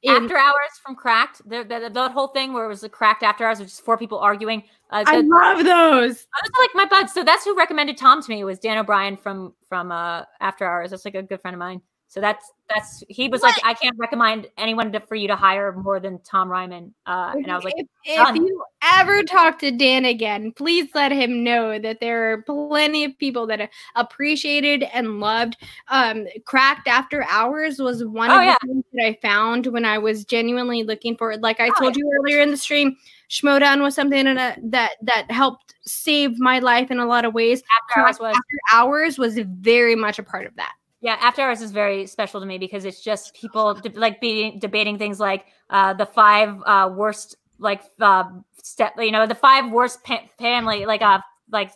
In- After Hours from Cracked, the, the, the whole thing where it was the Cracked After Hours, which is four people arguing. Uh, I love those. I was like my buds. So that's who recommended Tom to me was Dan O'Brien from from uh After Hours. That's like a good friend of mine. So that's that's he was like I can't recommend anyone to, for you to hire more than Tom Reimann. Uh, and I was like, if, if you ever talk to Dan again, please let him know that there are plenty of people that are appreciated and loved. Um, Cracked After Hours was one Oh, of yeah. the things that I found when I was genuinely looking for it. Like I Oh, told you earlier in the stream, Schmoedown was something that that that helped save my life in a lot of ways. After Hours was After Hours was very much a part of that. Yeah. After Hours is very special to me because it's just people de- like debating things like uh the five uh worst like uh step you know the five worst pa- family like uh like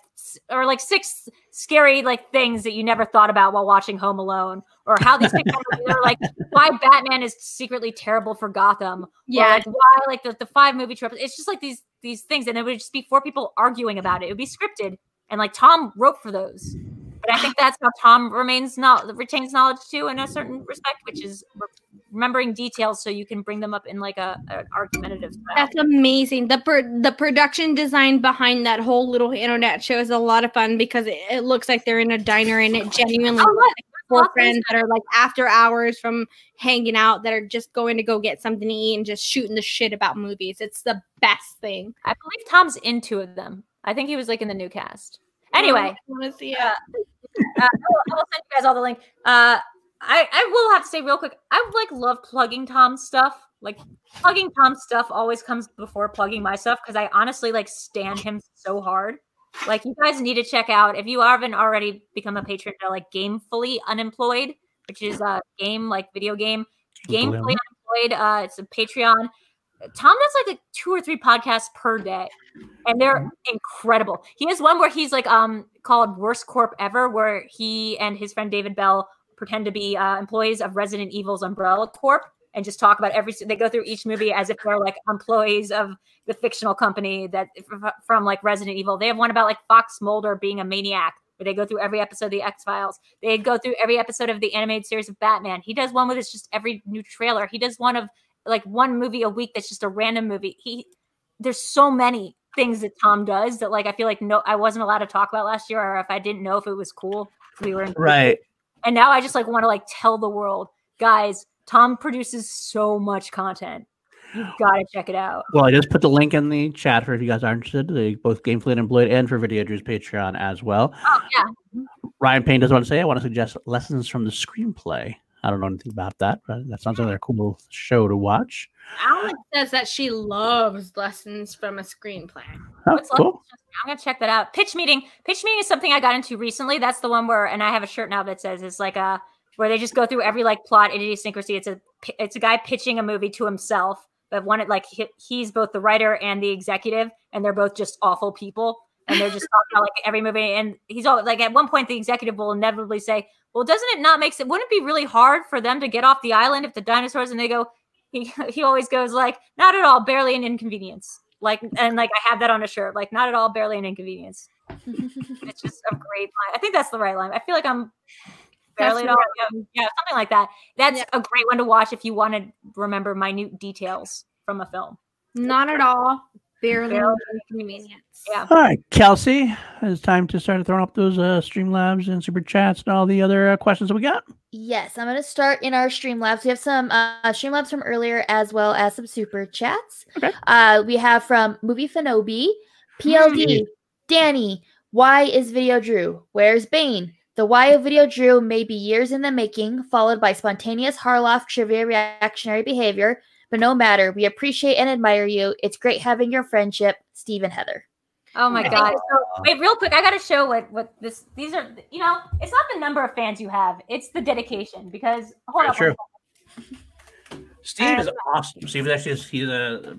or like six scary like things that you never thought about while watching Home Alone or how these things are like why Batman is secretly terrible for Gotham Yeah, like why like the, the five movie tropes. It's just like these these things and it would just be four people arguing about it. It would be scripted and like tom wrote for those but i think that's how tom remains not retains knowledge too in a certain respect which is re- remembering details so you can bring them up in like a an argumentative style. That's amazing. The per- the production design behind that whole little internet show is a lot of fun because it, it looks like they're in a diner and it genuinely Oh, like four friends that are like after hours from hanging out that are just going to go get something to eat and just shooting the shit about movies. It's the best thing. i believe tom's in two of them i think he was like in the new cast anyway I want to see it. uh, I, will, I will send you guys all the link. Uh, I I will have to say real quick. I like love plugging Tom's stuff. Like plugging Tom's stuff always comes before plugging my stuff because I honestly like stand him so hard. Like you guys need to check out if you haven't already become a patron to like Gamefully Unemployed, which is a game like video game. Gamefully Unemployed. Uh, it's a Patreon. Tom does like a two or three podcasts per day, and they're incredible. He has one where he's like um called Worst Corp Ever, where he and his friend David Bell pretend to be uh, employees of Resident Evil's Umbrella Corp and just talk about every. They go through each movie as if they're like employees of the fictional company that from like Resident Evil. They have one about like Fox Mulder being a maniac. Where they go through every episode of the X Files. They go through every episode of the animated series of Batman. He does one with it's just every new trailer. He does one of like one movie a week that's just a random movie. He there's so many things that Tom does that like I feel like no I wasn't allowed to talk about last year or if I didn't know if it was cool we were in Right. and now I just like want to like tell the world guys Tom produces so much content you gotta check it out Well, I just put the link in the chat for if you guys are interested. They both and Employed and for Video Drew's Patreon as well. oh yeah Ryan Payne does want to say, I want to suggest lessons from the screenplay. I don't know anything about that, but that sounds like a cool show to watch. Alex says that she loves lessons from a screenplay. Oh, What's cool. I'm gonna check that out. Pitch meeting. Pitch meeting is something I got into recently. That's the one where, and I have a shirt now that says it's like a where they just go through every like plot idiosyncrasy. It's a it's a guy pitching a movie to himself, but one it like he, he's both the writer and the executive, and they're both just awful people, and they're just talking about like every movie. And he's all like at one point the executive will inevitably say, "Well, doesn't it not make sense? Wouldn't it be really hard for them to get off the island if the dinosaurs?" And they go, he he always goes like, "Not at all, barely an inconvenience." Like and like I have that on a shirt, like not at all, barely an inconvenience. It's just a great line. I think that's the right line. I feel like I'm barely That's at all. Yeah, um, yeah, something like that. That's a great one to watch if you want to remember minute details from a film. Not at all. Barely Barely. inconvenience. Yeah. All right, Kelsey, it's time to start throwing up those uh, Streamlabs and Super Chats and all the other uh, questions that we got. Yes, I'm going to start in our Streamlabs. We have some uh, Streamlabs from earlier as well as some super chats. Okay. Uh, we have from Movie Fanobi, PLD, Danny, why is Video Drew? Where's Bane? The why of Video Drew may be years in the making, followed by spontaneous Harloff trivia reactionary behavior, but no matter. We appreciate and admire you. It's great having your friendship, Steve and Heather. Oh my Thank god! So, wait, real quick, I got to show what what this. These are, you know, it's not the number of fans you have; it's the dedication. Because hold Very on, true. Steve is awesome. Steve is actually he's a,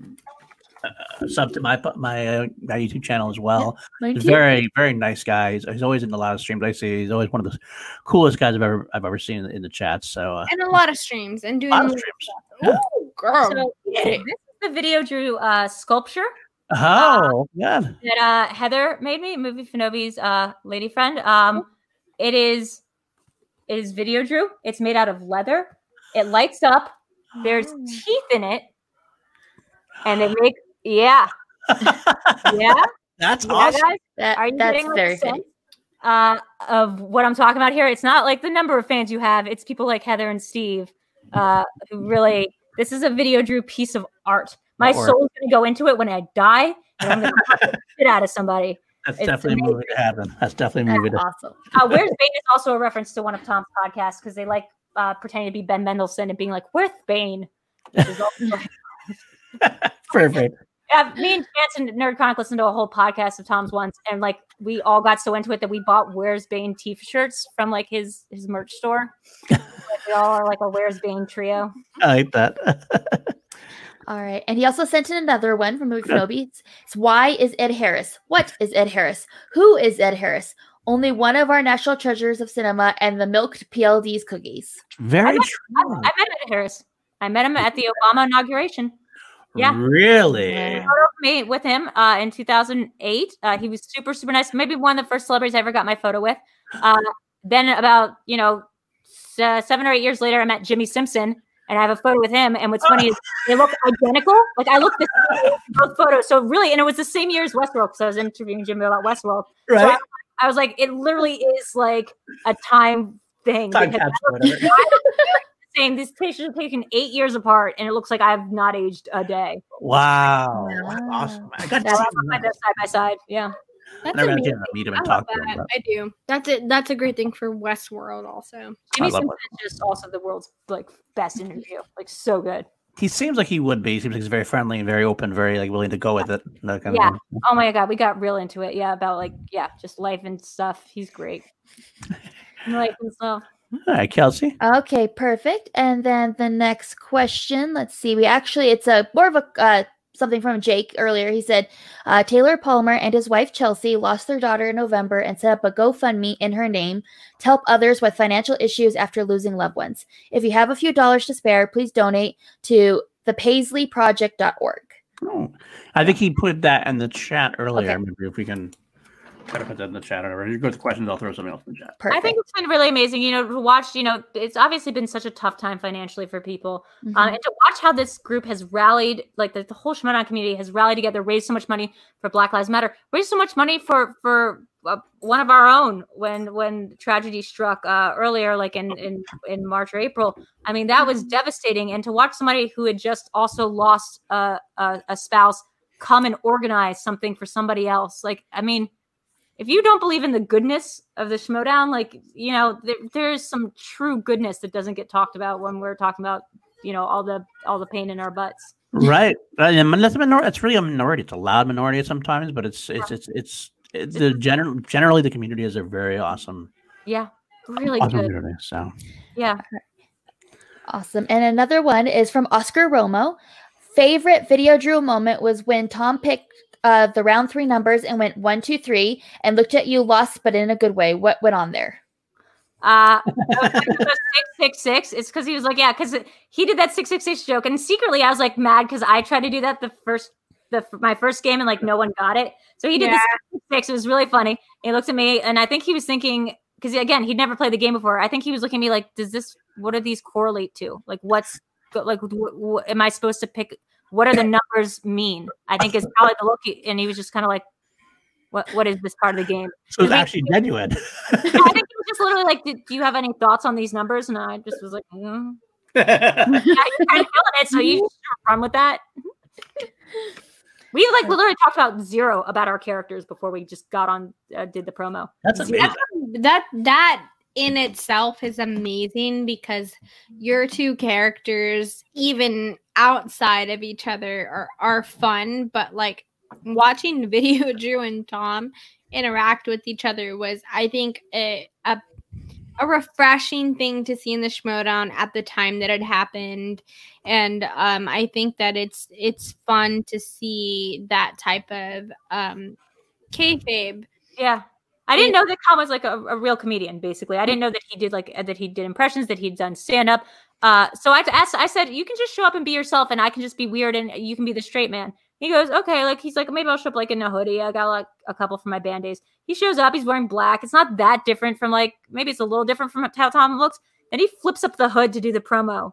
a sub to my my uh, my YouTube channel as well. He's very very nice guy. He's, he's always in a lot of streams. I see he's always one of the coolest guys I've ever I've ever seen in, the- in the chat. So uh, And a lot of streams and a doing lot of streams. Yeah. Ooh, girl. So this is the video drew uh, sculpture. Oh, yeah. that uh, Heather made me, movie Finobi's uh, lady friend. Um, it is it is video Drew. It's made out of leather. It lights up. There's Oh. teeth in it, and they make yeah yeah. That's yeah awesome. guys, That, are you that's getting very a good. sense, uh, of what I'm talking about here? It's not like the number of fans you have. It's people like Heather and Steve uh, who really. This is a video Drew piece of art. My Or- soul's gonna go into it when I die, and I'm gonna cut the shit out of somebody. That's It's definitely a movie to happen. That's definitely a movie That's to awesome. Uh, Where's Bane is also a reference to one of Tom's podcasts because they like uh, pretending to be Ben Mendelsohn and being like, "Where's Bane?" Which is also- Perfect. Yeah, me and Chance and Nerd Chronic listened to a whole podcast of Tom's once, and like we all got so into it that we bought "Where's Bane" T-shirts from like his his merch store. like, we all are like a "Where's Bane" trio. I hate that. All right. And he also sent in another one from Movie Kenobi. It's, it's why is Ed Harris? What is Ed Harris? Who is Ed Harris? Only one of our national treasures of cinema and the milked PLD's cookies. Very I, true. I met Ed Harris. I met him at the Obama inauguration. Yeah. Really? Yeah. photo of me with him uh, in 2008. Uh, he was super, super nice. Maybe one of the first celebrities I ever got my photo with. Uh, then about you know uh, seven or eight years later, I met Jimmy Simpson, and I have a photo with him. And what's funny is they look identical. Like I look the same both photos. So really, and it was the same year as Westworld because I was interviewing Jimmy about Westworld. So I, Right? I was like, it literally is like a time thing. Time because capsule, whatever. Saying these pictures are taken eight years apart, and it looks like I have not aged a day. Wow. That's Wow. awesome. I got That's to We're that side by side. Yeah. That's never amazing. chance to meet him I and love talk to him. that. I do. That's it. That's a great thing for Westworld, also. Jimmy love Simpson is just also the world's like best interview. Like so good. He seems like he would be. He seems like he's very friendly and very open, very like willing to go with it. That kind Yeah. of thing. Oh my god, we got real into it. Yeah, about like yeah, just life and stuff. He's great. life and stuff. All right, Kelsey. Okay, perfect. And then the next question, let's see. We actually, it's a more of a uh, something from Jake earlier. He said uh, Taylor Palmer and his wife Chelsea lost their daughter in November and set up a GoFundMe in her name to help others with financial issues after losing loved ones. If you have a few dollars to spare, please donate to thepaisleyproject.org. Oh, I think he put that in the chat earlier. Okay. Maybe if we can try to put that in the chat or whatever. You go to questions, I'll throw something else in the chat. Perfect. I think it's been really amazing, you know, to watch, you know, it's obviously been such a tough time financially for people. Mhm. Um, and to watch how this group has rallied, like the, the whole Shemanon community has rallied together, raised so much money for Black Lives Matter, raised so much money for for uh, one of our own when when tragedy struck uh, earlier, like in, in in March or April. I mean, that was devastating. And to watch somebody who had just also lost a, a, a spouse come and organize something for somebody else, like I mean. If you don't believe in the goodness of the Schmoedown, like you know, there, there's some true goodness that doesn't get talked about when we're talking about you know all the all the pain in our butts. Right. And that's a minor- It's really a minority. It's a loud minority sometimes, but it's it's it's it's, it's the general generally the community is a very awesome, Yeah, really awesome good. community. So Yeah, Awesome. And another one is from Oscar Romo. Favorite video Drew moment was when Tom picked uh, the round three numbers and went one, two, three, and looked at you lost, but in a good way. What went on there? uh, six six six. It's because he was like, yeah, because he did that six six six joke, and secretly I was like mad because I tried to do that the first the my first game and like no one got it. So he did Yeah. the six six. It was really funny. He looked at me, and I think he was thinking because again he'd never played the game before. I think he was looking at me like, does this? What do these correlate to? Like, what's like? What, what, am I supposed to pick? What are the numbers mean? I think is probably the look. And he was just kind of like, what? What is this part of the game? so it's Did we- actually genuine. I think he was just literally like, "Did- "Do you have any thoughts on these numbers?" And I just was like, mm. "Yeah, you're kind of killing it, so you just run with that." We like literally talked about zero about our characters before we just got on uh, did the promo. That's amazing. that that in itself is amazing because your two characters even outside of each other are, are fun but like watching video drew and tom interact with each other was i think a, a, a refreshing thing to see in the schmoedown at the time that it happened and um, i think that it's it's fun to see that type of um kayfabe Yeah. I didn't know that Tom was like a, a real comedian. Basically, I didn't know that he did like that he did impressions, that he'd done stand up. Uh, so I asked, I said, you can just show up and be yourself, and I can just be weird, and you can be the straight man. He goes, okay, like he's like, maybe I'll show up like in a hoodie. I got like a couple from my band days. He shows up, he's wearing black. It's not that different from like maybe it's a little different from how Tom looks. Then he flips up the hood to do the promo.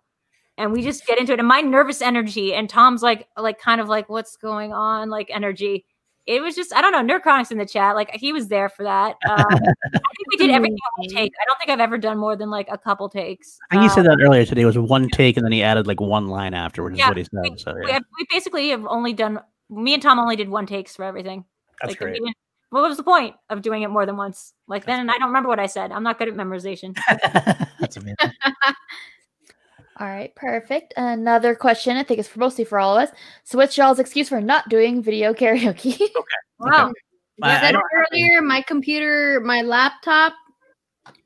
And we just get into it. And my nervous energy and Tom's like like kind of like, what's going on? Like energy. It was just, I don't know, Nerdchronics in the chat. Like he was there for that. Um, I think we did everything on one take. I don't think I've ever done more than like a couple takes. I think you said Um, that earlier today. It was one take, and then he added like one line afterwards. Yeah, is what he we- said. So we, have, we basically have only done me and Tom only did one takes for everything. that's like, great. didn't- what was the point of doing it more than once? Like then and I don't remember what I said. I'm not good at memorization. that's amazing. All right, perfect. Another question, I think it's for mostly for all of us. So, what's y'all's excuse for not doing video karaoke? Okay. Wow. I- I said earlier, my computer, my laptop,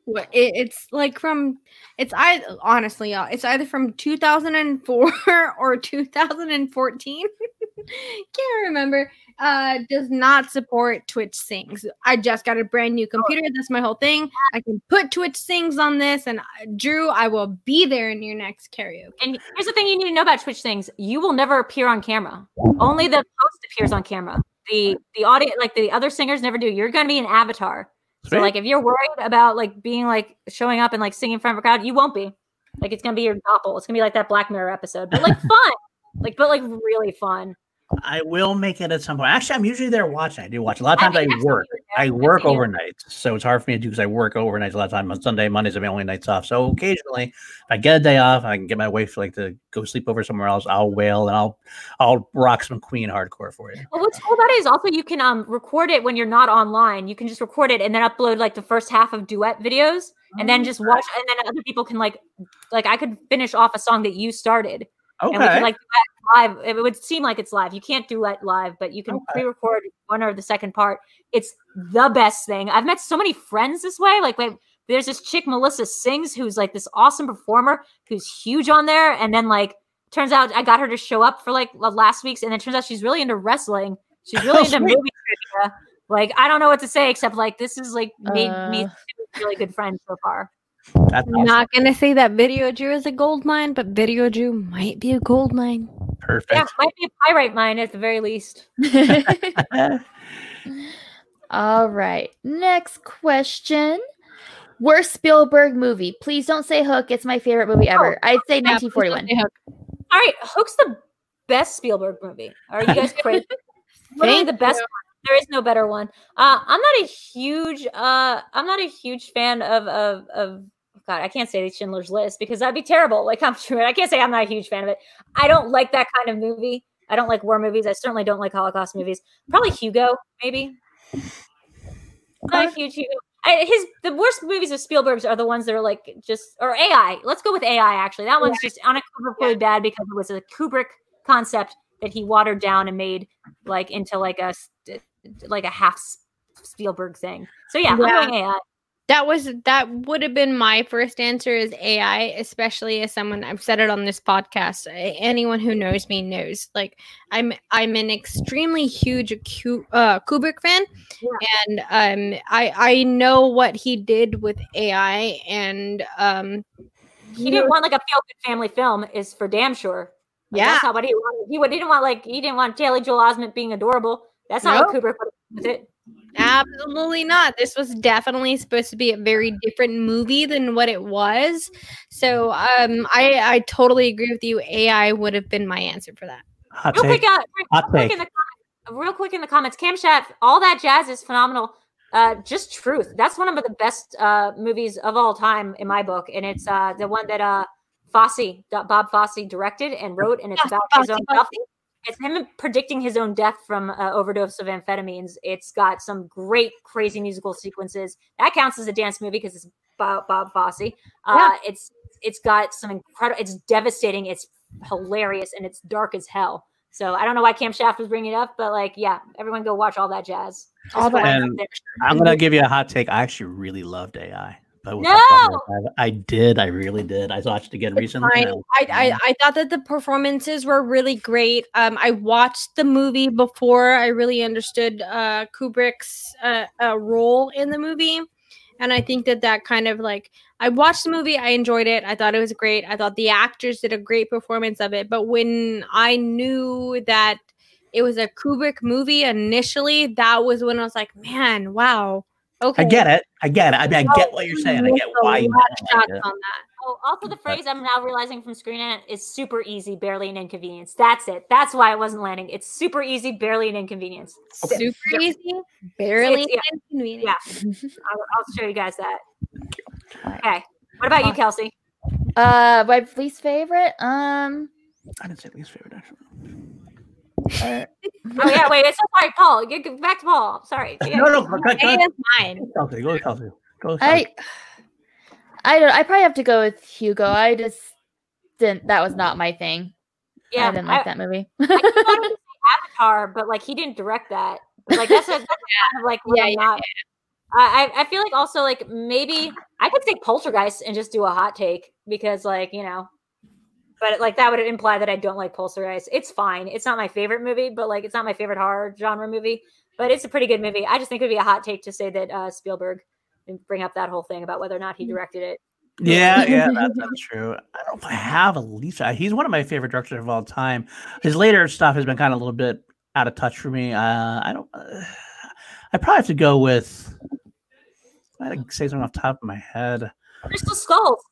it, it's like from it's I honestly, y'all, it's either from 2004 or 2014. Can't remember. Uh, does not support Twitch Sings. I just got a brand new computer. That's my whole thing. I can put Twitch Sings on this, and uh, Drew, I will be there in your next karaoke. And here's the thing you need to know about Twitch Sings: You will never appear on camera. Only the host appears on camera. The the audience like the other singers never do. You're gonna be an avatar. So like if you're worried about like being like showing up and like singing in front of a crowd, you won't be. Like it's gonna be your doppel. It's gonna be like that Black Mirror episode. But like fun. Like but like really fun. I will make it at some point. Actually, I'm usually there watching. I do watch. A lot of times I, I've work. seen you there. I work overnight, so it's hard for me to do because I work overnight a lot of time. On Sunday, Mondays are my only nights off. So occasionally, if I get a day off, I can get my wife like to go sleep over somewhere else. I'll wail and I'll I'll rock some Queen hardcore for you. Well, what's cool about it is also you can um record it when you're not online. You can just record it and then upload like the first half of duet videos, and then just watch. And then other people can like, like I could finish off a song that you started, and we Okay. like live. It would seem like it's live. You can't duet live, but you can Okay. pre-record one or the second part. It's the best thing. I've met so many friends this way. Like, wait, there's this chick Melissa Sings who's like this awesome performer who's huge on there, and then like turns out I got her to show up for like last week's, and then turns out she's really into wrestling. She's really Oh, into sweet. movie trivia. Like, I don't know what to say except like this is like made me Uh. really good friends so far. That's I'm awesome. not gonna say that Video Drew is a gold mine, but Video Drew might be a gold mine. perfect. Yeah, might be a pyrite mine at the very least. All right. Next question. Worst Spielberg movie. Please don't say Hook. It's my favorite movie ever. I'd say Yeah, 1941. say Hook. All right, Hook's the best Spielberg movie. Are you guys crazy? Literally the best. you. one. There is no better one. Uh, I'm not a huge. Uh, I'm not a huge fan of of of. God, I can't say the Schindler's List because that'd be terrible. Like I'm sure I can't say I'm not a huge fan of it. I don't like that kind of movie. I don't like war movies. I certainly don't like Holocaust movies. Probably Hugo, maybe. Not a huge Hugo. I, his the worst movies of Spielberg's are the ones that are like just or AI. Let's go with AI. Actually, that one's just unequivocally bad because it was a Kubrick concept that he watered down and made like into like a like a half Spielberg thing. So yeah, Yeah. I'm going AI. That was that would have been my first answer is AI, especially as someone I've said it on this podcast. Anyone who knows me knows like I'm I'm an extremely huge uh, Kubrick fan, and um I I know what he did with AI, and um He didn't want like a feel good family film is for damn sure. Like, Yeah. that's not what he wanted. He, would, he didn't want like he didn't want Haley Joel Osment being adorable. That's not what Kubrick would with it. Absolutely not. This was definitely supposed to be a very different movie than what it was. So um I I totally agree with you. AI would have been my answer for that. Hot Real take. quick, uh, real Hot quick take. in the com- real quick in the comments, Cam Chat, all that jazz is phenomenal. Uh, just truth. That's one of the best uh, movies of all time in my book, and it's uh, the one that uh, Fosse, Bob Fosse, directed and wrote, and it's Yes, about his own Fosse. Death. It's him predicting his own death from uh, overdose of amphetamines. It's got some great, crazy musical sequences. That counts as a dance movie because it's Bob, Bob Fosse. Uh, It's it's got some incredible. It's devastating. It's hilarious, and it's dark as hell. So I don't know why Cam Shaft was bringing it up, but like, yeah, everyone go watch all that jazz. Just All that- what's up And there. I'm gonna give you a hot take. I actually really loved AI. We'll No! talk about that. I did. I really did. I watched it again recently. Fine. I, I I thought that the performances were really great. Um, I watched the movie before I really understood uh, Kubrick's uh, uh, role in the movie, and I think that that kind of like I watched the movie, I enjoyed it. I thought it was great. I thought the actors did a great performance of it. But when I knew that it was a Kubrick movie initially, that was when I was like, man, wow. Okay. I get it. I get it. I mean, I get what you're saying. I get why you lot don't like on that. Oh, also the phrase I'm now realizing from Screen Rant is super easy, barely an inconvenience. That's it. That's why it wasn't landing. It's super easy, barely an inconvenience. Super easy, barely It's- inconvenient. Yeah. I'll, I'll show you guys that. Okay. What about you, Kelsey? Uh, my least favorite. Um, I didn't say least favorite actually. Uh, Oh yeah, wait. It's so sorry, Paul. Get get back to Paul. Sorry. Yeah. No, no, go, go, go, is mine. Kelsey, go with Kelsey. Go with Kelsey. I, I don't. I probably have to go with Hugo. I just didn't. That was not my thing. Yeah, I didn't like I- that movie. I keep wanting to say Avatar, but like he didn't direct that. But, like that's, a, that's a kind of like what Yeah, I'm yeah, not. I I I feel like also like maybe I could take Poltergeist and just do a hot take because like you know, but like that would imply that I don't like Poltergeist. It's fine. It's not my favorite movie, but like it's not my favorite horror genre movie. But it's a pretty good movie. I just think it would be a hot take to say that uh, Spielberg and bring up that whole thing about whether or not he directed it. Yeah, yeah, that, that's true. I don't know if I have a least. He's one of my favorite directors of all time. His later stuff has been kind of a little bit out of touch for me. Uh, I don't. Uh, I probably have to go with. I had to say something off the top of my head. Crystal Skulls.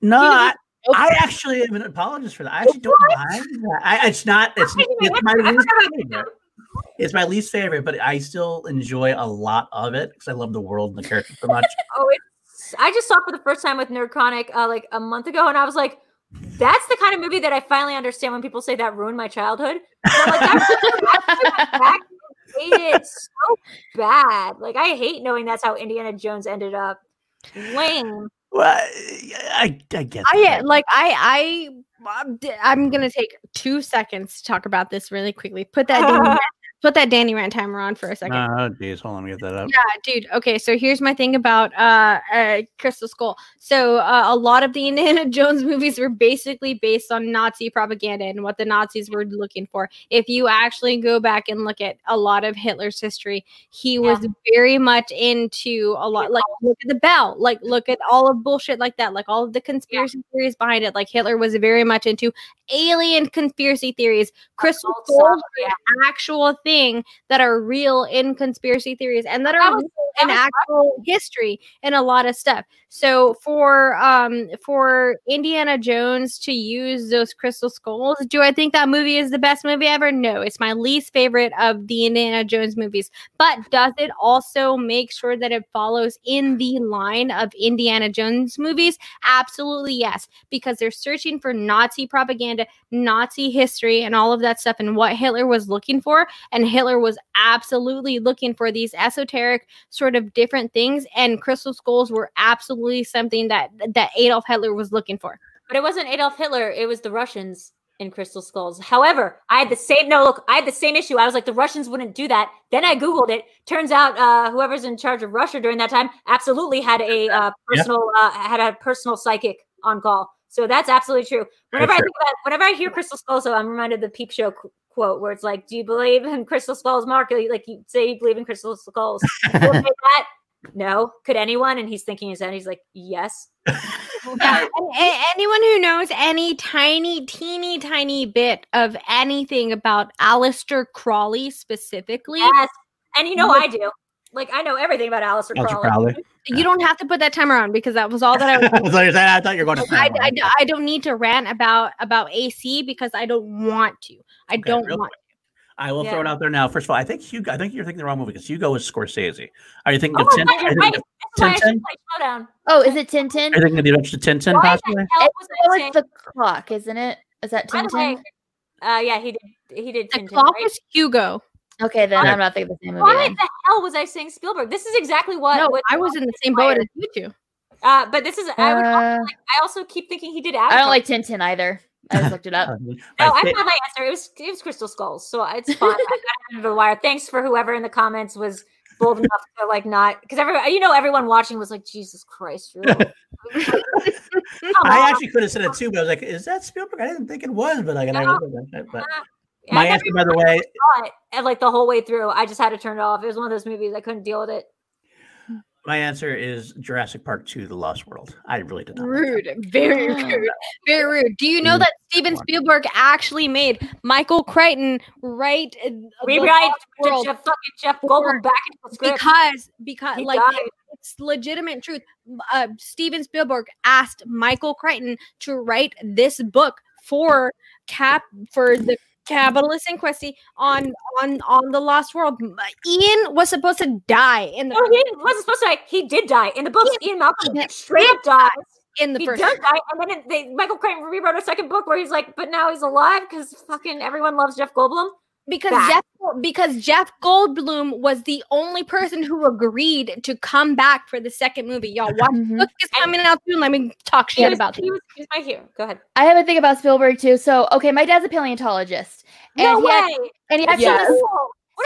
No, I, didn't- I actually am an apologist for that. I actually don't mind that. I, it's not. It's it's my least favorite. It's my least favorite, but I still enjoy a lot of it because I love the world and the characters so much. Oh, it's. I just saw for the first time with Nerdchronic uh, like a month ago, and I was like, "That's the kind of movie that I finally understand when people say that ruined my childhood." Like, that really back and it so bad. Like I hate knowing that's how Indiana Jones ended up. Lame. Well, I, I get. I that. Uh, like I I I'm gonna take two seconds to talk about this really quickly. Put that put that Danny Rand timer on for a second. Oh, geez, hold on, let me get that up. Yeah, dude. Okay, so here's my thing about uh, uh Crystal Skull. So uh, a lot of the Indiana Jones movies were basically based on Nazi propaganda and what the Nazis were looking for. If you actually go back and look at a lot of Hitler's history, he was very much into a lot. Like look at the bell, like look at all of bullshit like that, like all of the conspiracy theories behind it. Like Hitler was very much into alien conspiracy theories. Crystal Skull stuff, is an actual thing that are real in conspiracy theories and that are was- that in was actual history and a lot of stuff. So for um for Indiana Jones to use those crystal skulls, do I think that movie is the best movie ever? No, it's my least favorite of the Indiana Jones movies. But does it also make sure that it follows in the line of Indiana Jones movies? Absolutely yes, because they're searching for Nazi propaganda, Nazi history, and all of that stuff, and what Hitler was looking for. And Hitler was absolutely looking for these esoteric sort of different things, and crystal skulls were absolutely something that that Adolf Hitler was looking for. But it wasn't Adolf Hitler, it was the Russians in Crystal Skulls. However, I had the same no look, I had the same issue. I was like, the Russians wouldn't do that. Then I Googled it. Turns out uh whoever's in charge of Russia during that time absolutely had a uh, personal uh had a personal psychic on call. So that's absolutely true. Whenever I true. think about whenever I hear Crystal Skulls, though, I'm reminded of the peep show qu- quote where it's like, Do you believe in crystal skulls, Mark? Like you say you believe in crystal skulls. That? No. Could anyone? And he's thinking his head, he's like, Yes. Yeah, and, a- anyone who knows any tiny, teeny, tiny bit of anything about Aleister Crowley specifically, Yes. And you know I do. Like I know everything about Aleister Aleister Crowley. Crowley. you don't have to put that timer on because that was all that I was I thought you were saying- I thought you were going to. I, I. I don't need to rant about about AC because I don't want to. I Okay, don't real want. I will throw it out there now. First of all, I think Hugo. I think you're thinking the wrong movie because Hugo is Scorsese. Are you thinking Oh, of Tintin? but Are you're you right. thinking That's why Tintin? should play Showdown. Oh, is it Tintin? Are you thinking of the Adventure of Tintin? Why the Possibly. hell was I it's the clock, isn't it? Is that By way, Tintin? uh, yeah, he did. He did. The Tintin, clock right? is Hugo. Okay, then Okay. I'm not thinking the same movie. Why then. the hell was I saying Spielberg? This is exactly what. no, what I was in the same boat as you two. Uh, but this is. I would. Uh, I also keep thinking he did. I don't like Tintin either. I just looked it up. No, I fa- found my answer. It was it was Crystal Skulls, so it's fine. I got it under the wire. Thanks for whoever in the comments was bold enough to like not because everyone, you know, everyone watching was like, Jesus Christ, really? I on. actually could have said it too, but I was like, "Is that Spielberg?" I didn't think it was, but like, I No. never looked at. But Yeah, my answer, by the way, saw it, and like the whole way through, I just had to turn it off. It was one of those movies I couldn't deal with it. My answer is Jurassic Park 2: The Lost World. I really did not. like that. Rude, very Oh. rude, very rude. Do you know Mm. that Steven Spielberg actually made Michael Crichton write uh, The Rewrite Lost World Jeff, fucking Jeff Goldblum back into the script. because because He like died. it's legitimate truth. Uh, Steven Spielberg asked Michael Crichton to write this book for Cap for the capitalist inquest on on on the Lost World. Ian was supposed to die in the No, he wasn't supposed to die. He did die in the book Ian Malcolm straight up dies. in the he first. does die, and then they, Michael Crichton rewrote a second book where he's like, "But now he's alive because fucking everyone loves Jeff Goldblum." Because back. Jeff because Jeff Goldblum was the only person who agreed to come back for the second movie. Y'all, watch Mhm. book is coming out soon. Let me talk He shit was, about he this. was, he was my hero. Go ahead. I have a thing about Spielberg too. So, okay, my dad's a paleontologist, and no he way. ac- and he actually Yes. dis-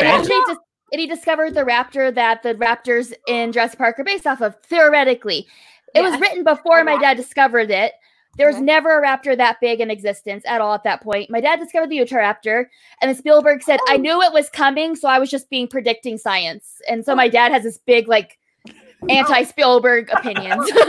and actually you dis- and he discovered the raptor that the raptors in Jurassic Park are based off of. Theoretically, it was written before my dad discovered it. There was Okay. never a raptor that big in existence at all at that point. My dad discovered the Utahraptor, and then Spielberg said, "I Oh. knew it was coming, so I was just being predicting science." And so my oh. dad has this big like oh. anti-Spielberg opinions.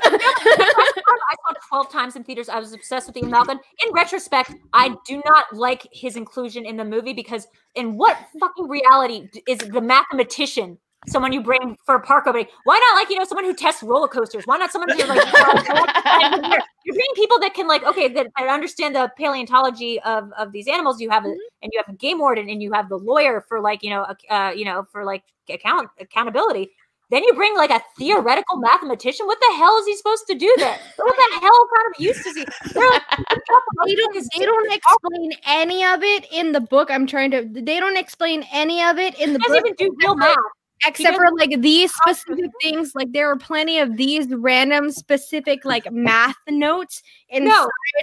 I saw it 12 times in theaters. I was obsessed with Ian Malcolm. In retrospect, I do not like his inclusion in the movie because in what fucking reality is the mathematician someone you bring for a park opening? Why not like, you know, someone who tests roller coasters? Why not someone who like, you're bringing people that can like, okay, that, that understand the paleontology of, of these animals. You have a, and you have a game warden and you have the lawyer for like, you know, uh, you know, for like account accountability. Then you bring like a theoretical mathematician. What the hell is he supposed to do there? What the hell kind of use does he? Like, They don't. They don't explain any of it in the book. I'm trying to. They don't explain any of it in the book. even do real math. Except for like these specific things like there are plenty of these random specific like math notes inside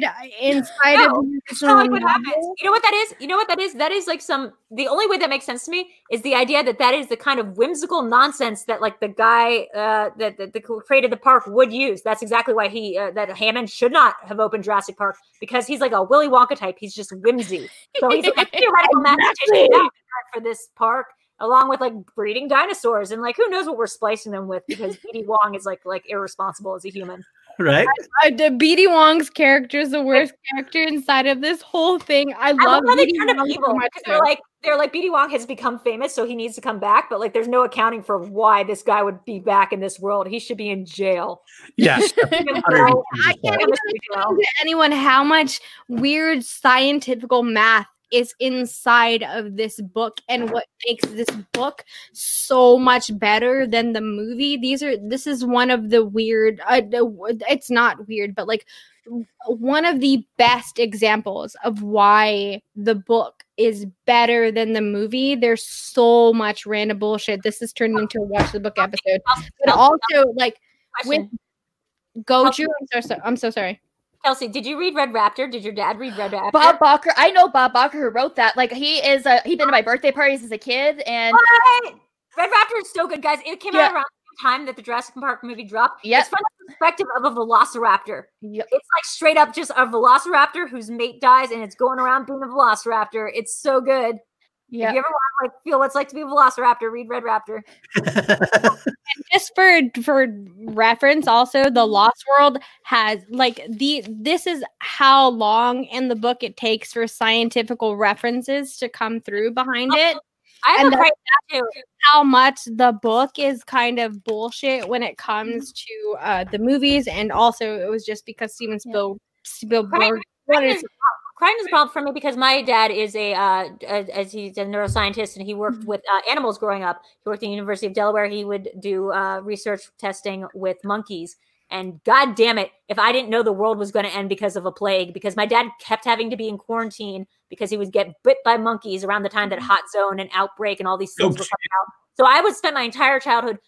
No. inside No, of the It's not like what happens. You know what that is? You know what that is? That is like some. The only way that makes sense to me is the idea that that is the kind of whimsical nonsense that like the guy uh, that, that, that created the park would use. That's exactly why he uh, that Hammond should not have opened Jurassic Park because he's like a Willy Wonka type. He's just whimsy. So he's like a theoretical mathematician for this park. Along with like breeding dinosaurs and like who knows what we're splicing them with because B.D. Wong is like like irresponsible as a human. Right? Uh, the BD Wong's character is the worst character inside of this whole thing. I I love love how they BD turned him Wong so evil much. because they're like they're like BD Wong has become famous, so he needs to come back. But like, there's no accounting for why this guy would be back in this world. He should be in jail. Yes. I can't even Chemistry jail. explain to anyone how much weird scientific math is inside of this book and what makes this book so much better than the movie. These are this is one of the weird uh, it's not weird but like one of the best examples of why the book is better than the movie. There's so much random bullshit. This is turned into a watch the book episode. But also like Question. Goju, I'm so, so I'm so sorry. Kelsey, did you read Red Raptor? Did your dad read Red Raptor? Bob Bakker. I know Bob Bakker who wrote that. Like he is a he'd been to my birthday parties as a kid, and? Red Raptor is so good, guys. It came Yeah. out around the time that the Jurassic Park movie dropped. Yep. It's from the perspective of a velociraptor. Yep. It's like straight up just a velociraptor whose mate dies and it's going around being a velociraptor. It's so good. Yeah, If you ever want to like feel what it's like to be a velociraptor, read Red Raptor. just for for reference also the lost world has like the this is how long in the book it takes for scientific references to come through behind it I And that's- great too. how much the book is kind of bullshit when it comes to uh the movies and also it was just because steven Yeah. Spielberg Crichton wanted Crichton is a problem for me because my dad is a uh, as as he's a neuroscientist and he worked Mm-hmm. with uh, animals growing up. He worked at the University of Delaware. He would do uh, research testing with monkeys. And god damn it, if I didn't know the world was going to end because of a plague, because my dad kept having to be in quarantine because he would get bit by monkeys around the time Mm-hmm. that Hot Zone and Outbreak and all these things Oh, were coming out. So I would spend my entire childhood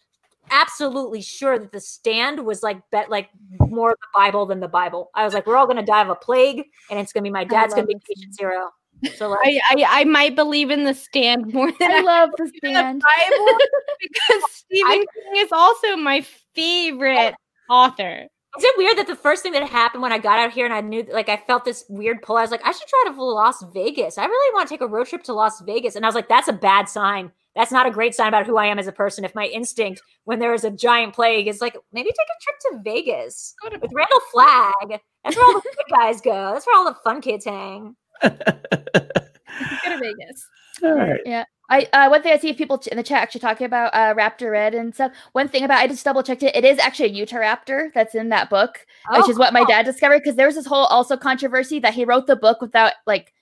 absolutely sure that the stand was like bet like more the Bible than the Bible. I was like, we're all gonna die of a plague, and it's gonna be my dad's gonna be The patient zero. So like, I, I i might believe in the stand more than I I love the in the stand. Bible because Stephen King is also my favorite author. Is it weird that the first thing that happened when I got out here and I knew, like, I felt this weird pull? I was like, I should try to Las Vegas. I really want to take a road trip to Las Vegas. And I was like, that's a bad sign. That's not a great sign about who I am as a person. If my instinct when there is a giant plague is like, maybe take a trip to Vegas with Randall Flagg. That's where all the good guys go. That's where all the fun kids hang. Go to Vegas. All right. I uh, one thing I see people in the chat actually talking about uh, Raptor Red and stuff. One thing about I just double checked it. It is actually a Utah Raptor that's in that book, which Oh, is what my dad discovered. Because there was this whole also controversy that he wrote the book without like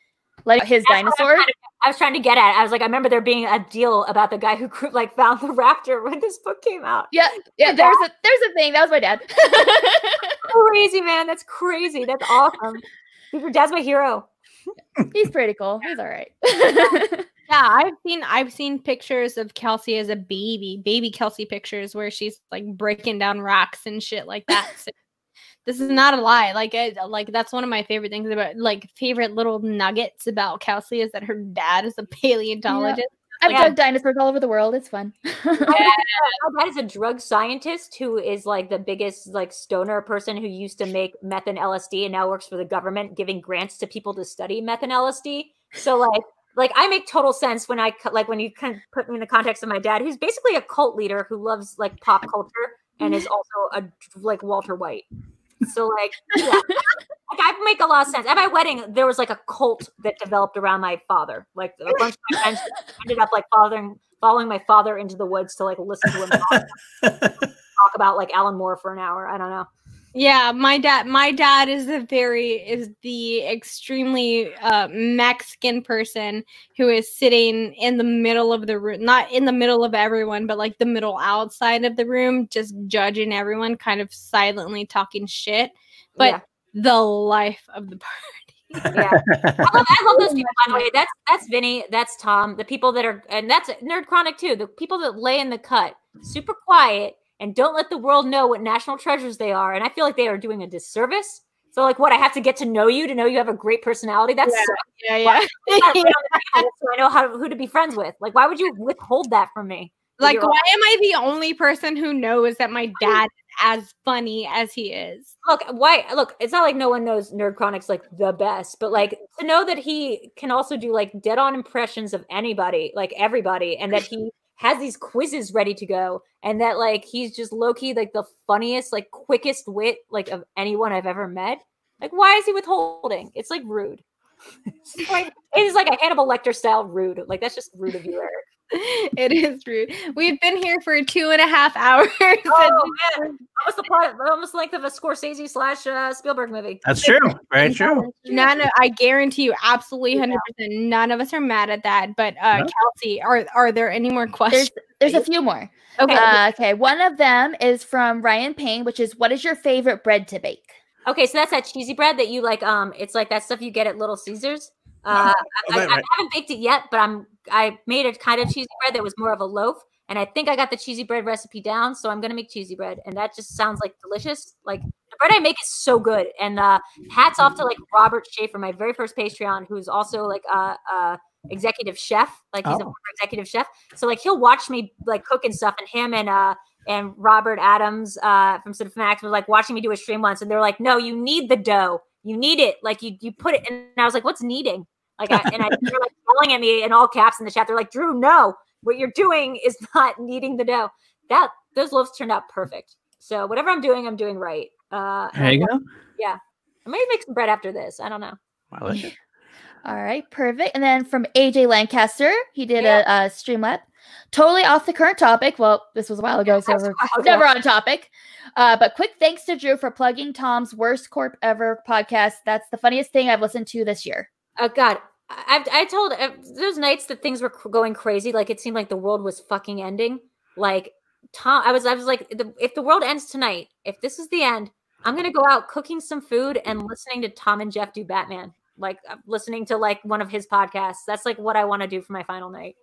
letting his That's what I was dinosaur. I was trying to get at. I was like, I remember there being a deal about the guy who like found the raptor when this book came out. Yeah, yeah. There's a there's a thing. That was my dad. Crazy man, that's crazy. That's awesome. Your dad's my hero. He's pretty cool. He's all right. Yeah, I've seen I've seen pictures of Kelsey as a baby, baby Kelsey pictures where she's like breaking down rocks and shit like that. So, this is not a lie. Like I, like that's one of my favorite things about like favorite little nuggets about Kelsey is that her dad is a paleontologist. I've Yeah. dug dinosaurs all over the world. It's fun. Oh, my dad is a drug scientist who is like the biggest like stoner person who used to make meth and LSD and now works for the government giving grants to people to study meth and LSD. So like like I make total sense when I like when you kind of put me in the context of my dad who's basically a cult leader who loves like pop culture and is also a like Walter White. So like yeah. like I make a lot of sense. At my wedding, there was like a cult that developed around my father. Like a bunch of my friends ended up like following following my father into the woods to like listen to him talk, talk about like Alan Moore for an hour. I don't know. Yeah, my dad my dad is the very is the extremely uh Mexican person who is sitting in the middle of the room, not in the middle of everyone, but like the middle outside of the room, just judging everyone, kind of silently talking shit. But yeah, the life of the party. yeah. I love, I love those people. By the way, that's that's Vinny, that's Tom, the people that are, and that's Nerd Chronic too. The people that lay in the cut, super quiet, and don't let the world know what national treasures they are. And I feel like they are doing a disservice. So, like, what I have to get to know you to know you have a great personality. That's Yeah, yeah. gotta put it on the table so I know how who to be friends with. Like, why would you withhold that from me? like, why am I the only person who knows that my dad is as funny as he is? look why look it's not like no one knows nerd chronic's like the best but like to know that he can also do like dead on impressions of anybody like everybody and that he has these quizzes ready to go and that like he's just low-key like the funniest like quickest wit like of anyone i've ever met. Like why is he withholding? It's like rude. It's like it is like a hannibal lecter style rude. Like that's just rude of you eric it is rude. We've been here for two and a half hours. oh man almost the plot almost the length of a scorsese slash uh, spielberg movie That's true. Very true. None of, I guarantee you, absolutely hundred percent. None of us are mad at that. But uh, No. Kelsey, are are there any more questions? there's a few more. Okay, Uh, okay, one of them is from Ryan Payne, which is what is your favorite bread to bake? Okay, so that's that cheesy bread that you like. Um, it's like that stuff you get at Little Caesars. Uh, I, Oh, right, I, I right. haven't baked it yet, but I'm I made a kind of cheesy bread that was more of a loaf, and I think I got the cheesy bread recipe down. So I'm gonna make cheesy bread, and that just sounds like delicious. Like the bread I make is so good, and uh, hats off to like Robert Schaefer, my very first Patreon, who's also like a, a executive chef. Like he's a Oh. former executive chef, so like he'll watch me like cook and stuff, and him and uh and Robert Adams uh, from Cinemax Max was like watching me do a stream once, and they're like, "No, you need the dough. You need it. Like you you put it." And I was like, "What's kneading?" Like, I, and I they're like yelling at me in all caps in the chat. They're like, "Drew, no, what you're doing is not kneading the dough." That those loaves turned out perfect. So whatever I'm doing, I'm doing right. Uh, There you go. Yeah, I might make some bread after this. I don't know. I like it. All right, perfect. And then from AJ Lancaster, he did Yeah. a, a Streamlab. Totally off the current topic. Well, this was a while ago, so That's we're a while ago. never on topic. Uh, but quick thanks to Drew for plugging Tom's Worst Corp Ever podcast. That's the funniest thing I've listened to this year. Oh God, I I told uh, those nights that things were going crazy. Like it seemed like the world was fucking ending. Like Tom, I was I was like, the, if the world ends tonight, if this is the end, I'm gonna go out cooking some food and listening to Tom and Jeff do Batman. Like listening to like one of his podcasts. That's like what I want to do for my final night.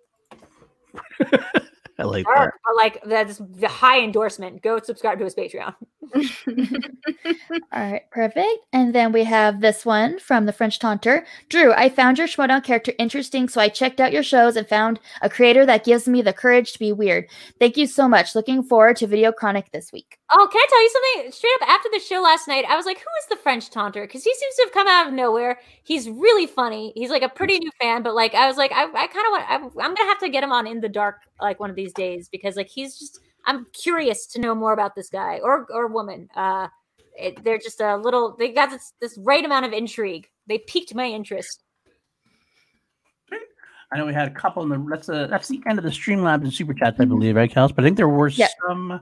I like Or, that. or, like that's the high endorsement. Go subscribe to his Patreon. All right, perfect. And then we have this one from the French Taunter. Drew, I found your Schmoedown character interesting, so I checked out your shows and found a creator that gives me the courage to be weird. Thank you so much. Looking forward to Video Chronic this week. Oh, can I tell you something? Straight up, after the show last night, I was like, "Who is the French taunter?" Because he seems to have come out of nowhere. He's really funny. He's like a pretty new fan, but like, I was like, I, I kind of want. I'm, I'm gonna have to get him on in the dark like one of these days because like he's just. I'm curious to know more about this guy or or woman. Uh, it, they're just a little. They got this this right amount of intrigue. They piqued my interest. I know we had a couple in the that's a that's the end of the Streamlabs and super chats, I believe, right, Kels? But I think there were Yep. some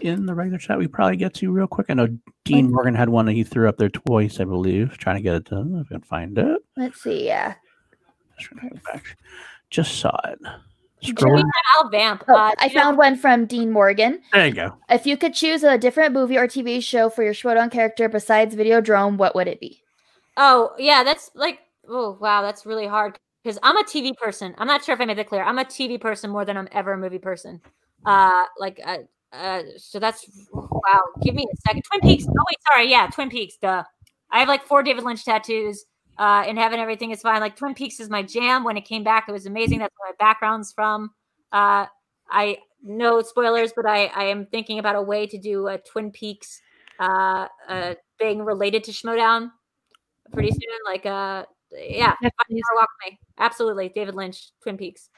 in the regular chat we probably get to real quick. I know Dean Morgan had one that he threw up there twice, I believe, trying to get it done. If I can find it. Let's see. Yeah. Just, trying to go back. Just saw it. Jimmy I'll vamp. Oh, Uh, I found one from Dean Morgan. There you go. If you could choose a different movie or TV show for your Schmoedown character besides Videodrome, what would it be? Oh yeah, that's like oh wow, that's really hard because I'm a TV person. I'm not sure if I made that clear. I'm a TV person more than I'm ever a movie person. Uh, like uh, uh so that's wow. Give me a second. Twin Peaks. Oh wait, sorry. Yeah, Twin Peaks. Duh. I have like four David Lynch tattoos. Uh, in heaven, everything is fine. Like Twin Peaks is my jam. When it came back, it was amazing. That's where my background's from. Uh, I no spoilers, but I I am thinking about a way to do a Twin Peaks uh, uh thing related to Schmoedown pretty soon. Like, uh, yeah, That's Walk with Me. absolutely. David Lynch, Twin Peaks.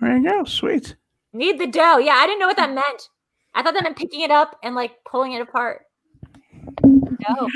There you go. Sweet. Need the dough. Yeah, I didn't know what that meant. I thought that meant picking it up and like pulling it apart. No.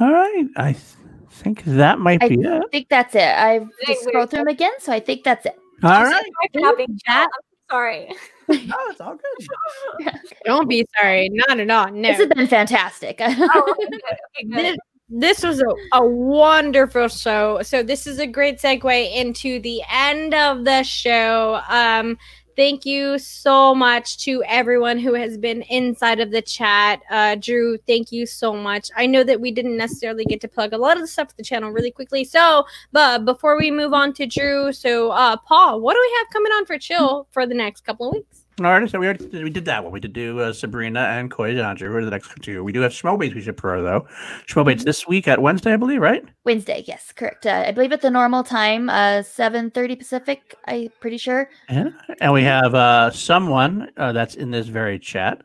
All right. I th- think that might I be it. I think that's it. I've just wait, scrolled through them again, so I think that's it. All I'm right. sorry for not being chat. I'm sorry. No, it's all good. Don't be sorry. Not at all. No. This has been fantastic. Oh, okay, good. Okay, good. this, this was a, a wonderful show. So this is a great segue into the end of the show. Um, thank you so much to everyone who has been inside of the chat. Uh, Drew, thank you so much. I know that we didn't necessarily get to plug a lot of the stuff to the channel really quickly. So, but before we move on to Drew, so uh, Paul, what do we have coming on for chill for the next couple of weeks? All right, so we already we did that one. We did do uh, Sabrina and Coy Jandreau. Who are the next two? We do have Schmobates we should pro though. Schmobates this week at Wednesday, I believe, right? Wednesday, yes, correct. Uh, I believe at the normal time, uh, seven thirty Pacific. I'm pretty sure. Yeah. And we have uh, someone uh, that's in this very chat,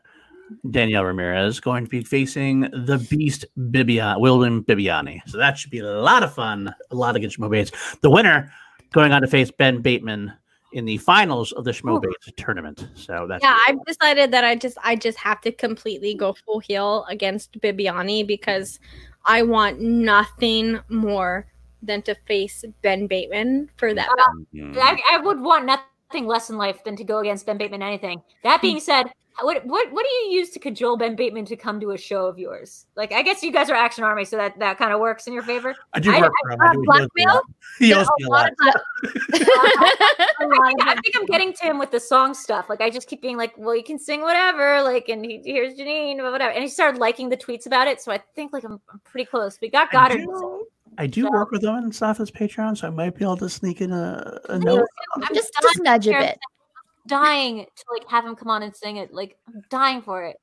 Danielle Ramirez, going to be facing the beast Bibbiani, William Bibbiani. So that should be a lot of fun, a lot of good Schmobates. The winner going on to face Ben Bateman in the finals of the Schmobates tournament. So that's Yeah, I've decided that I just I just have to completely go full heel against Bibbiani because I want nothing more than to face Ben Bateman for that. belt. I, I would want nothing less in life than to go against Ben Bateman anything. That being hmm. said, what what what do you use to cajole Ben Bateman to come to a show of yours? Like, I guess you guys are Action Army, so that that kind of works in your favor. I do I- work I- for him. I uh, do- he owes me a blackmail? He Yeah, owes me a a lot lot. of I think, I think I'm getting to him with the song stuff. Like I just keep being like, "Well, you can sing whatever." Like, and he, here's Janine, but whatever. And he started liking the tweets about it, so I think like I'm, I'm pretty close. We got I Goddard. do, I do So- work with him and stuff as Patreon, so I might be able to sneak in a, a I'm note. I'm just just nudge a dying- bit. Dying to like have him come on and sing it. Like I'm dying for it.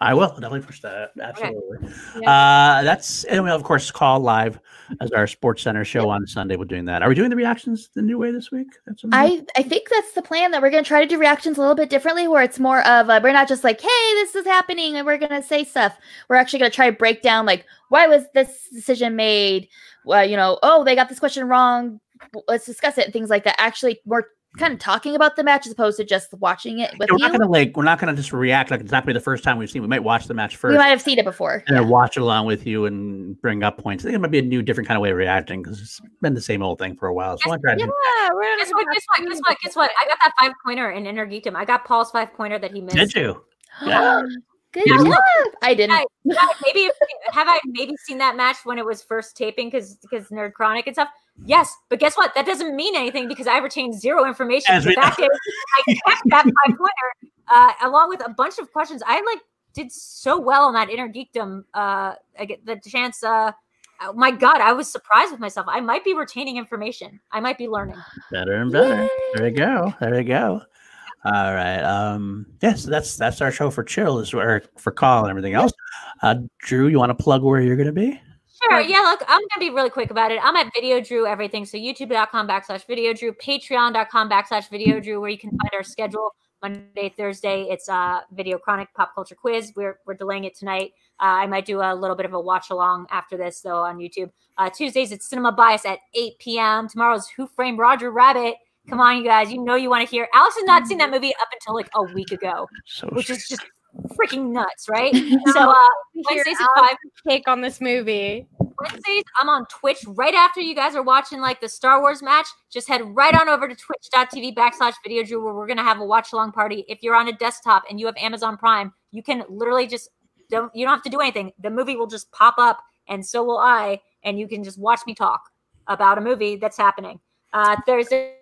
I will definitely push that. Absolutely. Uh, that's and we'll of course call live as our Sports Center show on Sunday. We're doing that. Are we doing the reactions the new way this week? That's. I I think that's the plan that we're gonna try to do reactions a little bit differently, where it's more of a, we're not just like, hey, this is happening, and we're gonna say stuff. We're actually gonna try to break down like why was this decision made? Well, you know, oh, they got this question wrong. Let's discuss it and things like that. Actually, we're kind of talking about the match as opposed to just watching it with we're you. not gonna like we're not gonna just react like it's not gonna be the first time we've seen. We might watch the match first. we might have seen it before. and then watch it along with you and bring up points. I think it might be a new, different kind of way of reacting because it's been the same old thing for a while. So I want to to Yeah, we're Guess what? Guess what? Guess what? Guess what? I got that five pointer in Inner Geekdom. I got Paul's five pointer that he missed. Did you? Yeah. Um, Good Yeah. job. I didn't. I- Have I maybe have I maybe seen that match when it was first taping because because Nerd Chronic and stuff. Yes, but guess what? That doesn't mean anything because I retained zero information. As we fact is, I kept that five pointer uh, along with a bunch of questions. I like did so well on that inner geekdom. Uh, I get the chance. Uh, oh my God, I was surprised with myself. I might be retaining information. I might be learning. Better and better. There we go. There we go. All right. Um. Yes, that's that's our show for chill. Is where for call and everything else. Uh, Drew, you want to plug where you're going to be? Sure. Yeah, look, I'm gonna be really quick about it. I'm at Video Drew everything. So youtube.com backslash video drew, patreon.com backslash video drew, where you can find our schedule Monday, Thursday, it's uh video chronic pop culture quiz. We're we're delaying it tonight. Uh, I might do a little bit of a watch along after this though on YouTube. Uh, Tuesdays it's Cinema Bias at 8 p.m. Tomorrow's Who Framed Roger Rabbit. Come on, you guys. You know you want to hear. Alex has not seen that movie up until like a week ago, So which is just freaking nuts, right? so uh, Wednesdays at five. Take on this movie. Wednesdays, I'm on Twitch right after you guys are watching like the Star Wars match. Just head right on over to twitch.tv backslash video drew where we're gonna have a watch along party. If you're on a desktop and you have Amazon Prime, you can literally just don't you don't have to do anything. The movie will just pop up and so will I, and you can just watch me talk about a movie that's happening. Uh Thursday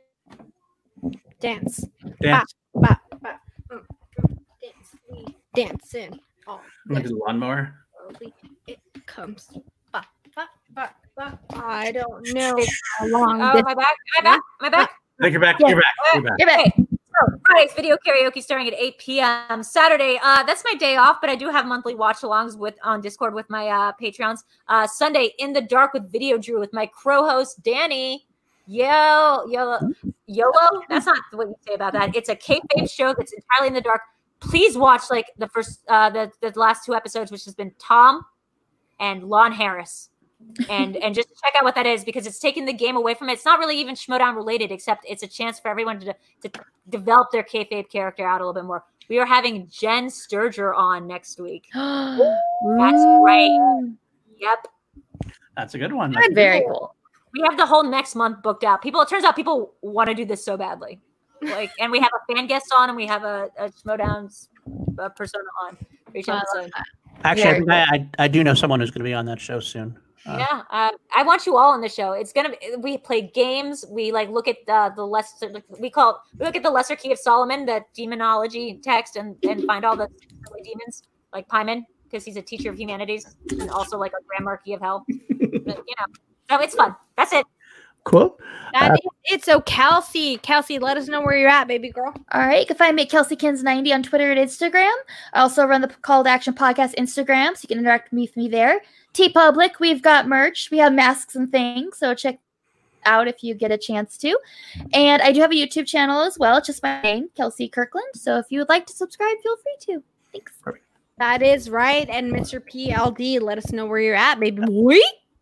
Dance. Dance. Ba, ba, mm, mm, dance. We dancing. All Look at the lawnmower. slowly it comes. Ba, ba, ba, ba. I don't know It's- how long Oh, this am I back? Am I back? Am I back? I think you're back. Yeah. You're back. You're back. You're back. Okay, so Friday's video karaoke starting at 8 p.m. Saturday, uh, that's my day off, but I do have monthly watch-alongs with on Discord with my uh, Patreons. Uh, Sunday, in the dark with Video Drew with my crow host Danny. Yo, YOLO, YOLO. That's not what you say about that. It's a kayfabe show that's entirely in the dark. Please watch like the first, uh, the the last two episodes, which has been Tom and Lon Harris and and just check out what that is because it's taking the game away from it. It's not really even Schmoedown related, except it's a chance for everyone to to develop their kayfabe character out a little bit more. We are having Jen Sturger on next week. That's right. Yep, That's a good one. Very cool. We have the whole next month booked out. People, it turns out people want to do this so badly. Like, and we have a fan guest on, and we have a, a Schmoedown's uh, persona on for each I love episode. Actually, I, think I, I I do know someone who's going to be on that show soon. Uh, yeah, uh, I want you all on the show. It's gonna. Be, we play games. We like look at the the lesser. We call it, we look at the Lesser Key of Solomon, the demonology text, and and find all the silly demons like Pyman because he's a teacher of humanities and also like a Grand Marquis of Hell. But, you know, so it's fun. That's it. Cool. That uh, is it. So Kelsey, Kelsey, let us know where you're at, baby girl. All right. You can find me at KelseyKins90 on Twitter and Instagram. I also run the Call to Action podcast Instagram, so you can interact with me there. T Public, we've got merch. We have masks and things, so check out if you get a chance to. And I do have a YouTube channel as well. It's just my name, Kelsey Kirkland. So if you would like to subscribe, feel free to. Thanks. That is right. And Mr. PLD, let us know where you're at, baby boy.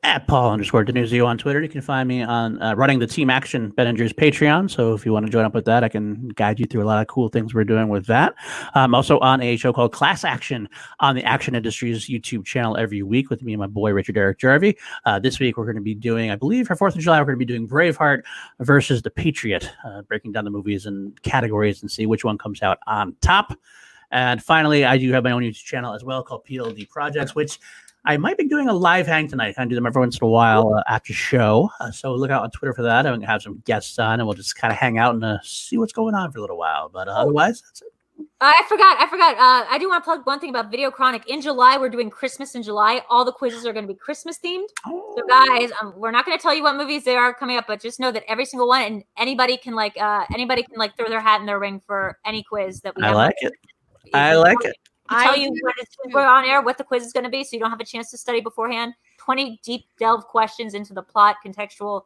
At Paul underscore Denuzio on Twitter. You can find me on uh, running the Team Action Ben Andrews Patreon. So if you want to join up with that, I can guide you through a lot of cool things we're doing with that. I'm also on a show called Class Action on the Action Industries YouTube channel every week with me and my boy Richard Eric Jarvie. Uh, this week we're going to be doing, I believe, for Fourth of July, we're going to be doing Braveheart versus The Patriot, uh, breaking down the movies and categories and see which one comes out on top. And finally, I do have my own YouTube channel as well called PLD Projects, which I might be doing a live hang tonight. I do them every once in a while uh, after show. Uh, so look out on Twitter for that. I'm going to have some guests on and we'll just kind of hang out and uh, see what's going on for a little while. But uh, otherwise, that's it. I forgot. I forgot. Uh, I do want to plug one thing about Video Chronic. In July, we're doing Christmas in July. All the quizzes are going to be Christmas themed. So, guys, um, we're not going to tell you what movies they are coming up, but just know that every single one, and anybody can like, uh, anybody can like throw their hat in their ring for any quiz that we I have. like it. I like it. We tell you do when it's we're on air what the quiz is going to be, so you don't have a chance to study beforehand. Twenty deep delve questions into the plot, contextual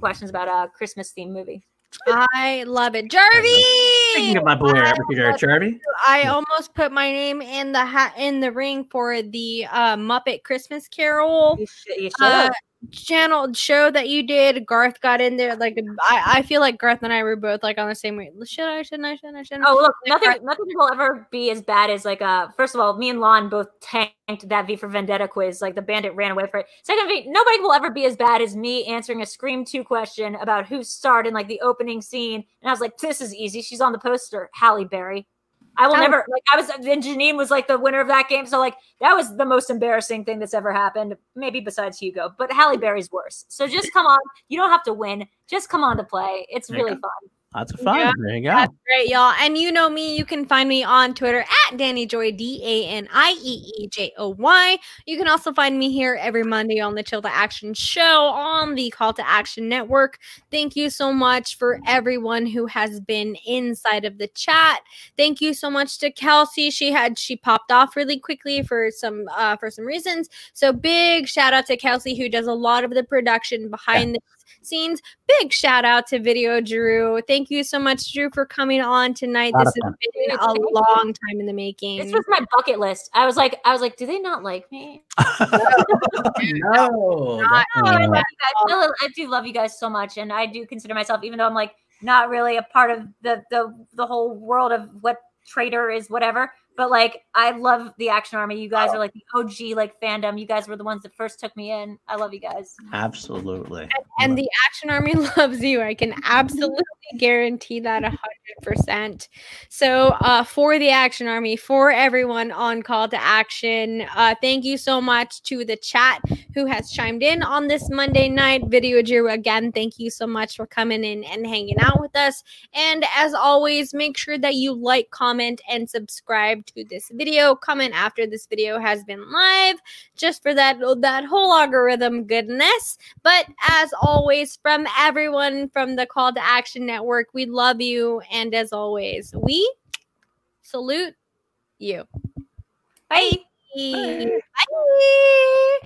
questions about a Christmas themed movie. I love it. Speaking Jarvie! of my boy Richard Eric Jarvie, I almost put my name in the hat in the ring for the uh, Muppet Christmas Carol You should, you should uh, have. Channel show that you did. Garth got in there. Like I, I feel like Garth and I were both like on the same way. Should I? Shouldn't I? Shouldn't I? Shouldn't I? Oh look, nothing nothing will ever be as bad as like uh first of all, me and Lon both tanked that V for Vendetta quiz. Like the bandit ran away for it. Second V, nobody will ever be as bad as me answering a Scream 2 question about who starred in like the opening scene. And I was like, this is easy. She's on the poster, Halle Berry. I will never like I was and Janine was like the winner of that game. So like that was the most embarrassing thing that's ever happened, maybe besides Hugo. But Halle Berry's worse. So just come on. You don't have to win. Just come on to play. It's really go. fun. Lots of fun. Yeah. There you go. That's great, y'all. And you know me, you can find me on Twitter at Danny Joy, D A N I E E J O Y. You can also find me here every Monday on the Chill to Action show on the Call to Action Network. Thank you so much for everyone who has been inside of the chat. Thank you so much to Kelsey. She had she popped off really quickly for some uh for some reasons. So big shout out to Kelsey who does a lot of the production behind the scenes. Big shout out to Video Drew. Thank thank you so much, Drew, for coming on tonight. This of has fun. been a long time in the making. This was my bucket list. I was like, I was like, do they not like me? no, I, love not. you guys. I, lo- I do love you guys so much, and I do consider myself, even though I'm like not really a part of the the the whole world of what traitor is, whatever. But like, I love the Action Army. You guys are like the OG like fandom. You guys were the ones that first took me in. I love you guys. absolutely. and the Action Army loves you. I can absolutely guarantee that a hundred percent. So, uh, for the Action Army, for everyone on Call to Action, uh, thank you so much to the chat who has chimed in on this Monday night video. Drew, again, thank you so much for coming in and hanging out with us. And as always, make sure that you like, comment, and subscribe to this video. Comment after this video has been live, just for that that whole algorithm goodness. But as always, from everyone from the Call to Action Network, we love you. And as always, we salute you. Bye. Bye. Bye.